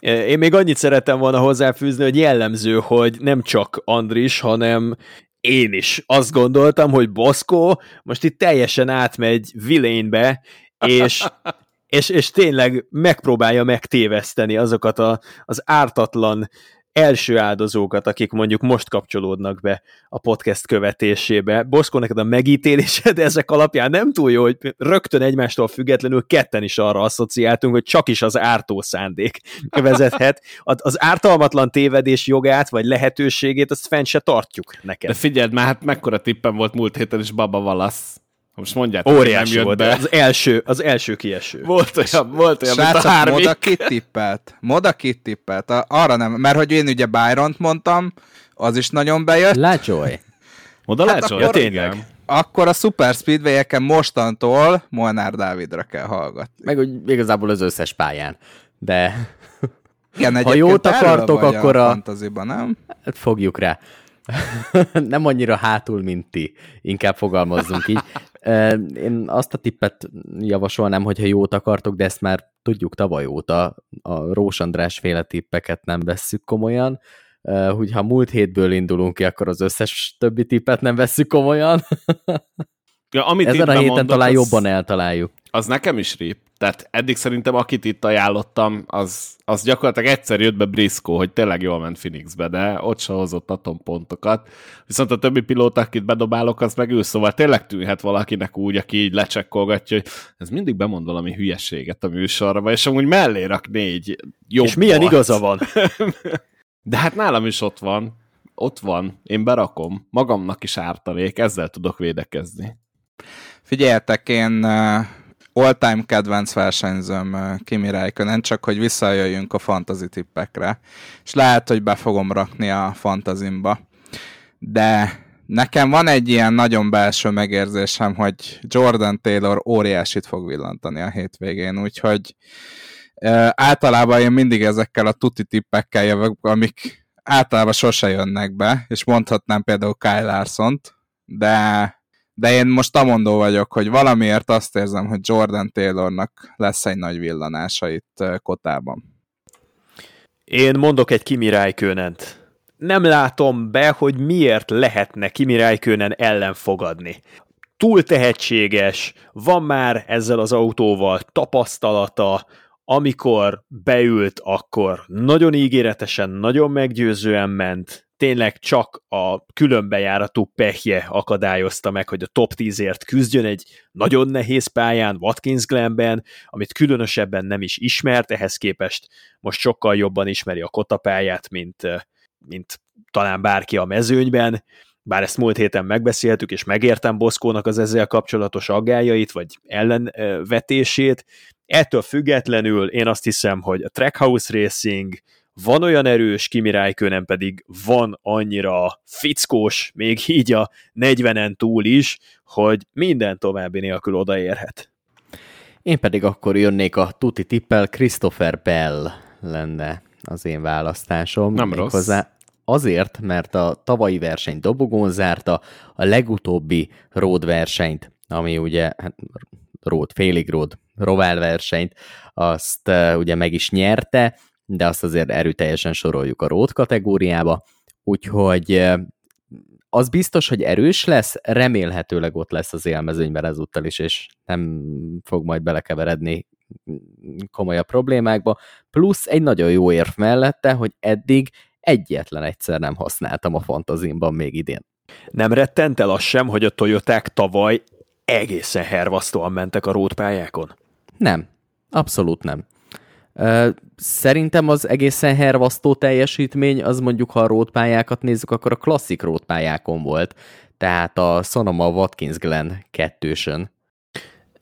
Én még annyit szerettem volna hozzáfűzni, hogy jellemző, hogy nem csak Andris, hanem én is azt gondoltam, hogy Boszkó most itt teljesen átmegy Villainbe, és, és, és tényleg megpróbálja megtéveszteni azokat a, az ártatlan első áldozókat, akik mondjuk most kapcsolódnak be a podcast követésébe. Boszkó, neked a megítélésed ezek alapján nem túl jó, hogy rögtön egymástól függetlenül ketten is arra asszociáltunk, hogy csak is az ártó szándék vezethet. Az ártalmatlan tévedés jogát, vagy lehetőségét, azt fenn se tartjuk neked. De figyeld már, hát mekkora tippem volt múlt héten is Baba Valasz. Most mondjátok, hogy nem Óriási jött volt. be. Az első, az első kieső. Volt olyan, volt olyan, mint a Srácok, hármi. Moda kit tippelt? Moda kit tippelt? A- Arra nem, mert hogy én ugye Byron-t mondtam, az is nagyon bejött. Lácsolj! Oda Hát lehet, akkor- tényleg. igen. Akkor a Super Speedway-eken mostantól Molnár Dávidra kell hallgatni. Meg úgy igazából az összes pályán. De Igen, Ha jót akartok, akkor a a- nem? hát fogjuk rá. Nem annyira hátul, mint ti. Inkább fogalmazzunk így. Én azt a tippet javasolnám, hogyha jót akartok, de ezt már tudjuk tavaly óta. A Rós András féle tippeket nem vesszük komolyan. Ö, Úgy, ha múlt hétből indulunk ki, akkor az összes többi tippet nem vesszük komolyan. Ja, amit Ezen a héten bemondott, talán az- jobban eltaláljuk. az nekem is rip. Tehát eddig szerintem akit itt ajánlottam, az, az gyakorlatilag egyszer jött be Briscoe, hogy tényleg jól ment Phoenixbe, de ott se hozott atompontokat. Viszont a többi pilóta, akit bedobálok, az meg ő, szóval tényleg tűnhet valakinek úgy, aki így lecsekkolgatja, hogy ez mindig bemond valami hülyeséget a műsorba, és amúgy mellé rak négy jobb És milyen igaza van? De hát nálam is ott van. Ott van. Én berakom. Magamnak is ártalék, ezzel tudok védekezni. Figyeljetek, én uh, all-time kedvenc versenyzőm uh, Kimi Räikkönen, csak hogy visszajöjjünk a fantasy tippekre, és lehet, hogy be fogom rakni a fantazimba. De nekem van egy ilyen nagyon belső megérzésem, hogy Jordan Taylor óriásit fog villantani a hétvégén, úgyhogy uh, általában én mindig ezekkel a tuti tippekkel jövök, amik általában sose jönnek be, és mondhatnám például Kyle Larson-t, de de én most amondó vagyok, hogy valamiért azt érzem, hogy Jordan Taylornak lesz egy nagy villanása itt Kotában. Én mondok egy Kimi Räikkönent. Nem látom be, hogy miért lehetne Kimi Räikkönen ellen fogadni. Túl tehetséges, van már ezzel az autóval tapasztalata, amikor beült, akkor nagyon ígéretesen, nagyon meggyőzően ment, tényleg csak a különbejáratú pehje akadályozta meg, hogy a top 10-ért küzdjön egy nagyon nehéz pályán, Watkins Glenben, amit különösebben nem is ismert, ehhez képest most sokkal jobban ismeri a kotapályát, mint, mint talán bárki a mezőnyben, bár ezt múlt héten megbeszéltük, és megértem Boszkónak az ezzel kapcsolatos aggájait, vagy ellenvetését. Ettől függetlenül én azt hiszem, hogy a Trackhouse Racing van olyan erős, Kimi Räikkönen pedig van annyira fickós, még így a 40-en túl is, hogy minden további nélkül odaérhet. Én pedig akkor jönnék a tuti tippel, Christopher Bell lenne az én választásom. Nem rossz. Méghozzá Azért, mert a tavalyi verseny dobogón zárta, a legutóbbi road versenyt, ami ugye hát, road, félig road, rovál versenyt, azt uh, ugye meg is nyerte, de azt azért erőteljesen soroljuk a road kategóriába, úgyhogy az biztos, hogy erős lesz, remélhetőleg ott lesz az élmezőnyben ezúttal is, és nem fog majd belekeveredni komolyabb problémákba, plusz egy nagyon jó érv mellette, hogy eddig egyetlen egyszer nem használtam a fantazimban még idén. Nem rettent el az sem, hogy a Toyoták tavaly egészen hervasztóan mentek a rótpályákon? Nem, abszolút nem. Szerintem az egészen hervasztó teljesítmény, az mondjuk, ha a rótpályákat nézzük, akkor a klasszik rótpályákon volt, tehát a Sonoma Watkins Glen kettősön.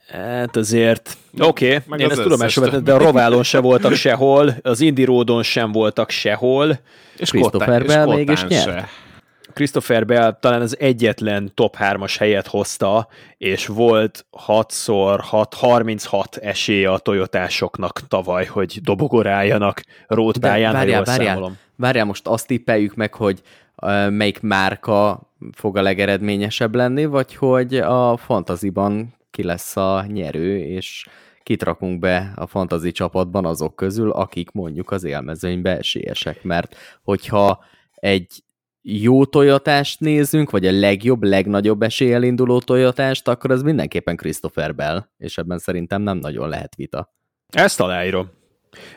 Hát azért, oké, okay, Meg én az ezt tudomásul vettem, de a Roválon se voltak sehol, az Indy Roadon sem voltak sehol. És Christopher Bell mégis nyert. se. Christopher Bell talán az egyetlen top 3-as helyet hozta, és volt 6-szor 6, 36 esélye a toyotásoknak tavaly, hogy dobogoráljanak rótpályán, ha várjál, jól várjál, számolom. várjál, most azt tippeljük meg, hogy melyik márka fog a legeredményesebb lenni, vagy hogy a fantaziban ki lesz a nyerő, és kit rakunk be a fantazi csapatban azok közül, akik mondjuk az élmezőnybe esélyesek, mert hogyha egy jó toyotást nézünk, vagy a legjobb, legnagyobb eséllyel induló toyotást, akkor az mindenképpen Christopher Bell, és ebben szerintem nem nagyon lehet vita. Ezt aláírom.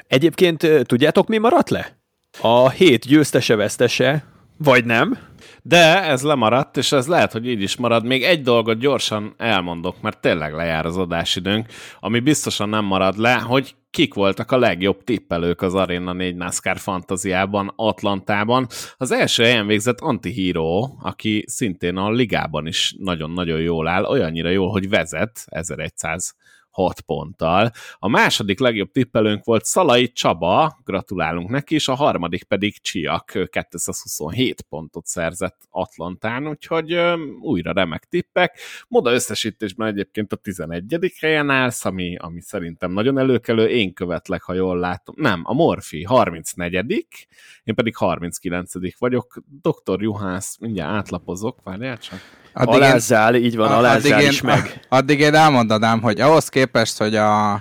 Egyébként tudjátok, mi maradt le? A hét győztese-vesztese, vagy nem? De ez lemaradt, és ez lehet, hogy így is marad. Még egy dolgot gyorsan elmondok, mert tényleg lejár az adásidőnk, ami biztosan nem marad le, hogy kik voltak a legjobb tippelők az Arena 4 NASCAR fantaziában, Atlantában. Az első helyen végzett Antihero, aki szintén a ligában is nagyon-nagyon jól áll, olyannyira jól, hogy vezet 1100 6 ponttal. A második legjobb tippelőnk volt Szalai Csaba, gratulálunk neki, és a harmadik pedig Csiak, 227 pontot szerzett Atlantán, úgyhogy újra remek tippek. Moda összesítésben egyébként a 11. helyen állsz, ami, ami szerintem nagyon előkelő, én követlek, ha jól látom. Nem, a Morfi 34 én pedig 39 vagyok. Dr. Juhász, mindjárt átlapozok, várjál csak. Addig alázzál, én, így van, alázzál is én, meg. Addig én elmondanám, hogy ahhoz képest, hogy a,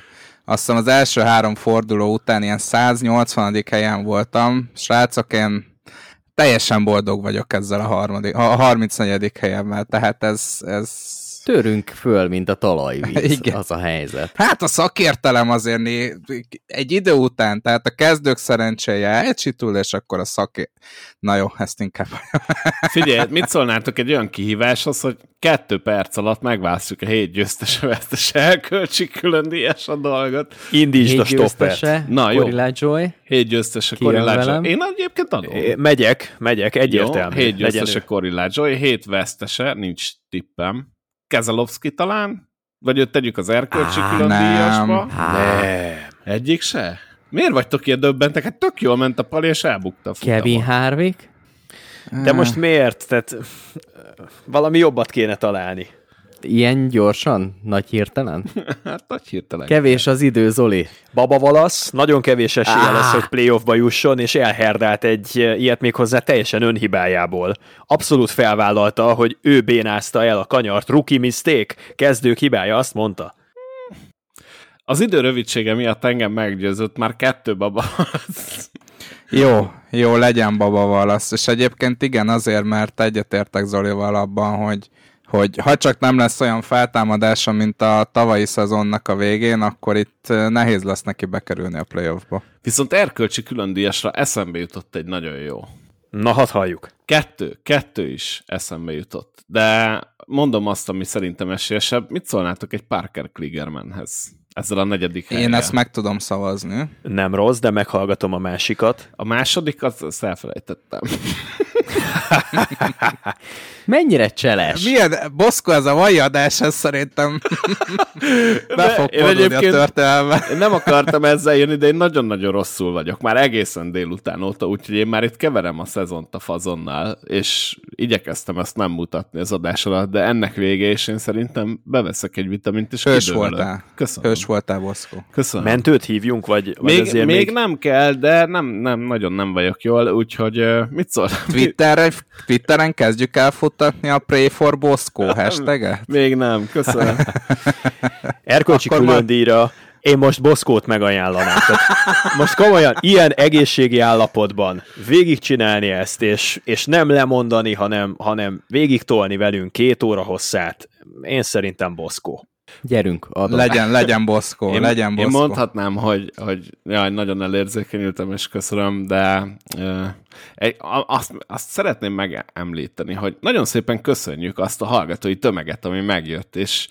azt hiszem az első három forduló után ilyen 180. helyen voltam, srácok, én teljesen boldog vagyok ezzel a, harmadik, a 34. helyemmel, tehát ez, ez törünk föl, mint a talajvíz, Igen. az a helyzet. Hát a szakértelem azért né, egy idő után, tehát a kezdők szerencséje elcsitul, és akkor a szaké... Na jó, ezt inkább... Figyelj, mit szólnátok egy olyan kihíváshoz, hogy kettő perc alatt megválasztjuk a hét győztes vesztes elköltsi külön díjas a dolgot. Indítsd a stoppet. Na jó. Joy. Hét győztes a Joy. Én egyébként adom. É, megyek, megyek, egyértelmű. Jó, hét győztes a Joy, hét vesztese, nincs tippem. Kezalovski talán? Vagy őt tegyük az erkölcsi Á, külön nem. díjasba? Nem. Egyik se? Miért vagytok ilyen döbbentek? Hát tök jól ment a pali, és elbukta a Kevin Harvick? De most miért? Tehát valami jobbat kéne találni. Ilyen gyorsan? Nagy hirtelen? hát nagy hirtelen. Kevés az idő, Zoli. Baba Valasz, nagyon kevés esélye ah. lesz, hogy playoffba jusson, és elherdált egy ilyet még hozzá teljesen önhibájából. Abszolút felvállalta, hogy ő bénázta el a kanyart. Rookie mistake, kezdők hibája, azt mondta. Az idő rövidsége miatt engem meggyőzött, már kettő baba Jó, jó, legyen baba valasz. És egyébként igen, azért, mert egyetértek Zolival abban, hogy hogy ha csak nem lesz olyan feltámadása, mint a tavalyi szezonnak a végén, akkor itt nehéz lesz neki bekerülni a playoffba. Viszont erkölcsi különdíjasra eszembe jutott egy nagyon jó. Na, hadd halljuk. Kettő, kettő is eszembe jutott. De mondom azt, ami szerintem esélyesebb. Mit szólnátok egy Parker Kligermanhez? Ezzel a negyedik helyen. Én ezt meg tudom szavazni. Nem rossz, de meghallgatom a másikat. A másodikat azt elfelejtettem. Mennyire cseles? Milyen Boszko ez a mai adás, ez szerintem be fog a történelme. Én nem akartam ezzel jönni, de én nagyon-nagyon rosszul vagyok. Már egészen délután óta, úgyhogy én már itt keverem a szezont a fazonnal, és igyekeztem ezt nem mutatni az adás alatt, de ennek vége, és én szerintem beveszek egy vitamint, és Hős voltál. Köszönöm. Hős voltál, Boszko. Köszönöm. Mentőt hívjunk, vagy, vagy még, még, még, nem kell, de nem, nem, nagyon nem vagyok jól, úgyhogy mit szól? Twitterre, Twitteren kezdjük el futtatni a Pray for Bosco hashtaget? Még nem, köszönöm. Erkölcsi külön díjra én most Boszkót megajánlanám. Tehát most komolyan, ilyen egészségi állapotban végigcsinálni ezt, és, és nem lemondani, hanem, hanem végigtolni velünk két óra hosszát, én szerintem Boszkó. Gyerünk, adom. Legyen, legyen Boszkó, én, legyen Boszkó. Én mondhatnám, hogy, hogy jaj, nagyon elérzékenyültem, és köszönöm, de egy, azt, azt szeretném megemlíteni, hogy nagyon szépen köszönjük azt a hallgatói tömeget, ami megjött, és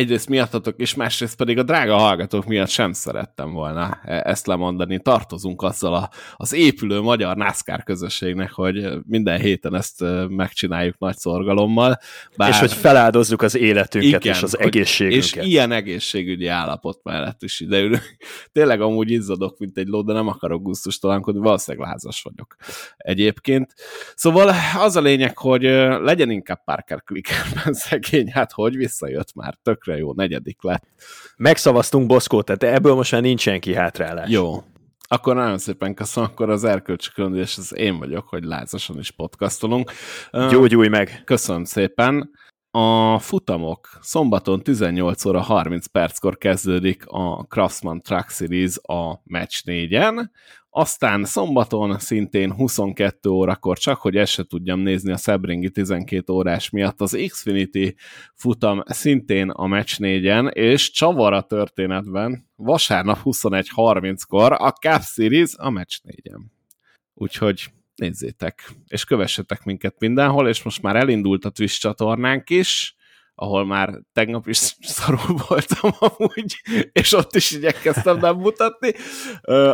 egyrészt miattatok, és másrészt pedig a drága hallgatók miatt sem szerettem volna e- ezt lemondani. Tartozunk azzal a, az épülő magyar NASCAR közösségnek, hogy minden héten ezt megcsináljuk nagy szorgalommal. Bár... És hogy feláldozzuk az életünket igen, és az egészségünket. És ilyen egészségügyi állapot mellett is ideülünk. Tényleg amúgy izzadok, mint egy ló, de nem akarok gusztustalankodni, valószínűleg lázas vagyok egyébként. Szóval az a lényeg, hogy legyen inkább Parker Clickerben szegény, hát hogy visszajött már, tökre tökre jó, negyedik lett. Megszavaztunk Boszkót, tehát ebből most már nincsen kihátrálás. Jó. Akkor nagyon szépen köszönöm, akkor az erkölcsi és az én vagyok, hogy lázasan is podcastolunk. Gyógyulj meg! Köszönöm szépen. A futamok szombaton 18 óra 30 perckor kezdődik a Craftsman Truck Series a Match 4-en, aztán szombaton szintén 22 órakor, csak hogy ezt se tudjam nézni a Sebringi 12 órás miatt, az Xfinity futam szintén a Match 4-en, és csavar a történetben, vasárnap 21.30-kor a Cup Series a Match 4-en. Úgyhogy nézzétek, és kövessetek minket mindenhol, és most már elindult a Twitch csatornánk is, ahol már tegnap is szarul voltam amúgy, és ott is igyekeztem nem mutatni,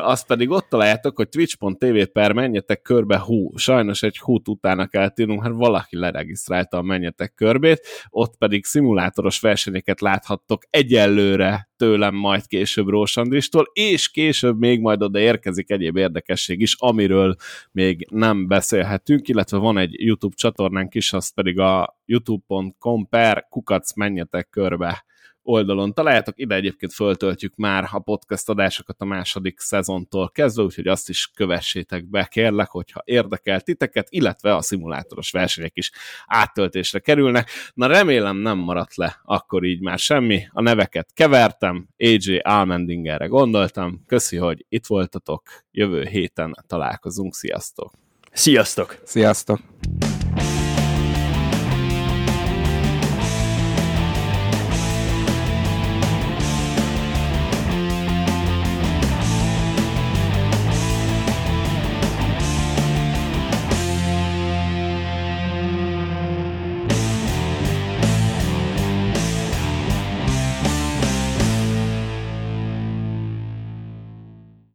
azt pedig ott találjátok, hogy twitch.tv per menjetek körbe hú. Sajnos egy hút utána kell tűnünk, hát valaki leregisztrálta a menjetek körbét, ott pedig szimulátoros versenyeket láthattok egyelőre tőlem majd később Rósandristól, és később még majd oda érkezik egyéb érdekesség is, amiről még nem beszélhetünk, illetve van egy YouTube csatornánk is, azt pedig a youtube.com per kukac menjetek körbe oldalon találjátok. Ide egyébként föltöltjük már a podcast adásokat a második szezontól kezdve, úgyhogy azt is kövessétek be, kérlek, hogyha érdekel titeket, illetve a szimulátoros versenyek is áttöltésre kerülnek. Na remélem nem maradt le akkor így már semmi. A neveket kevertem, AJ Almendingerre gondoltam. Köszi, hogy itt voltatok. Jövő héten találkozunk. Sziasztok! Sziasztok! Sziasztok!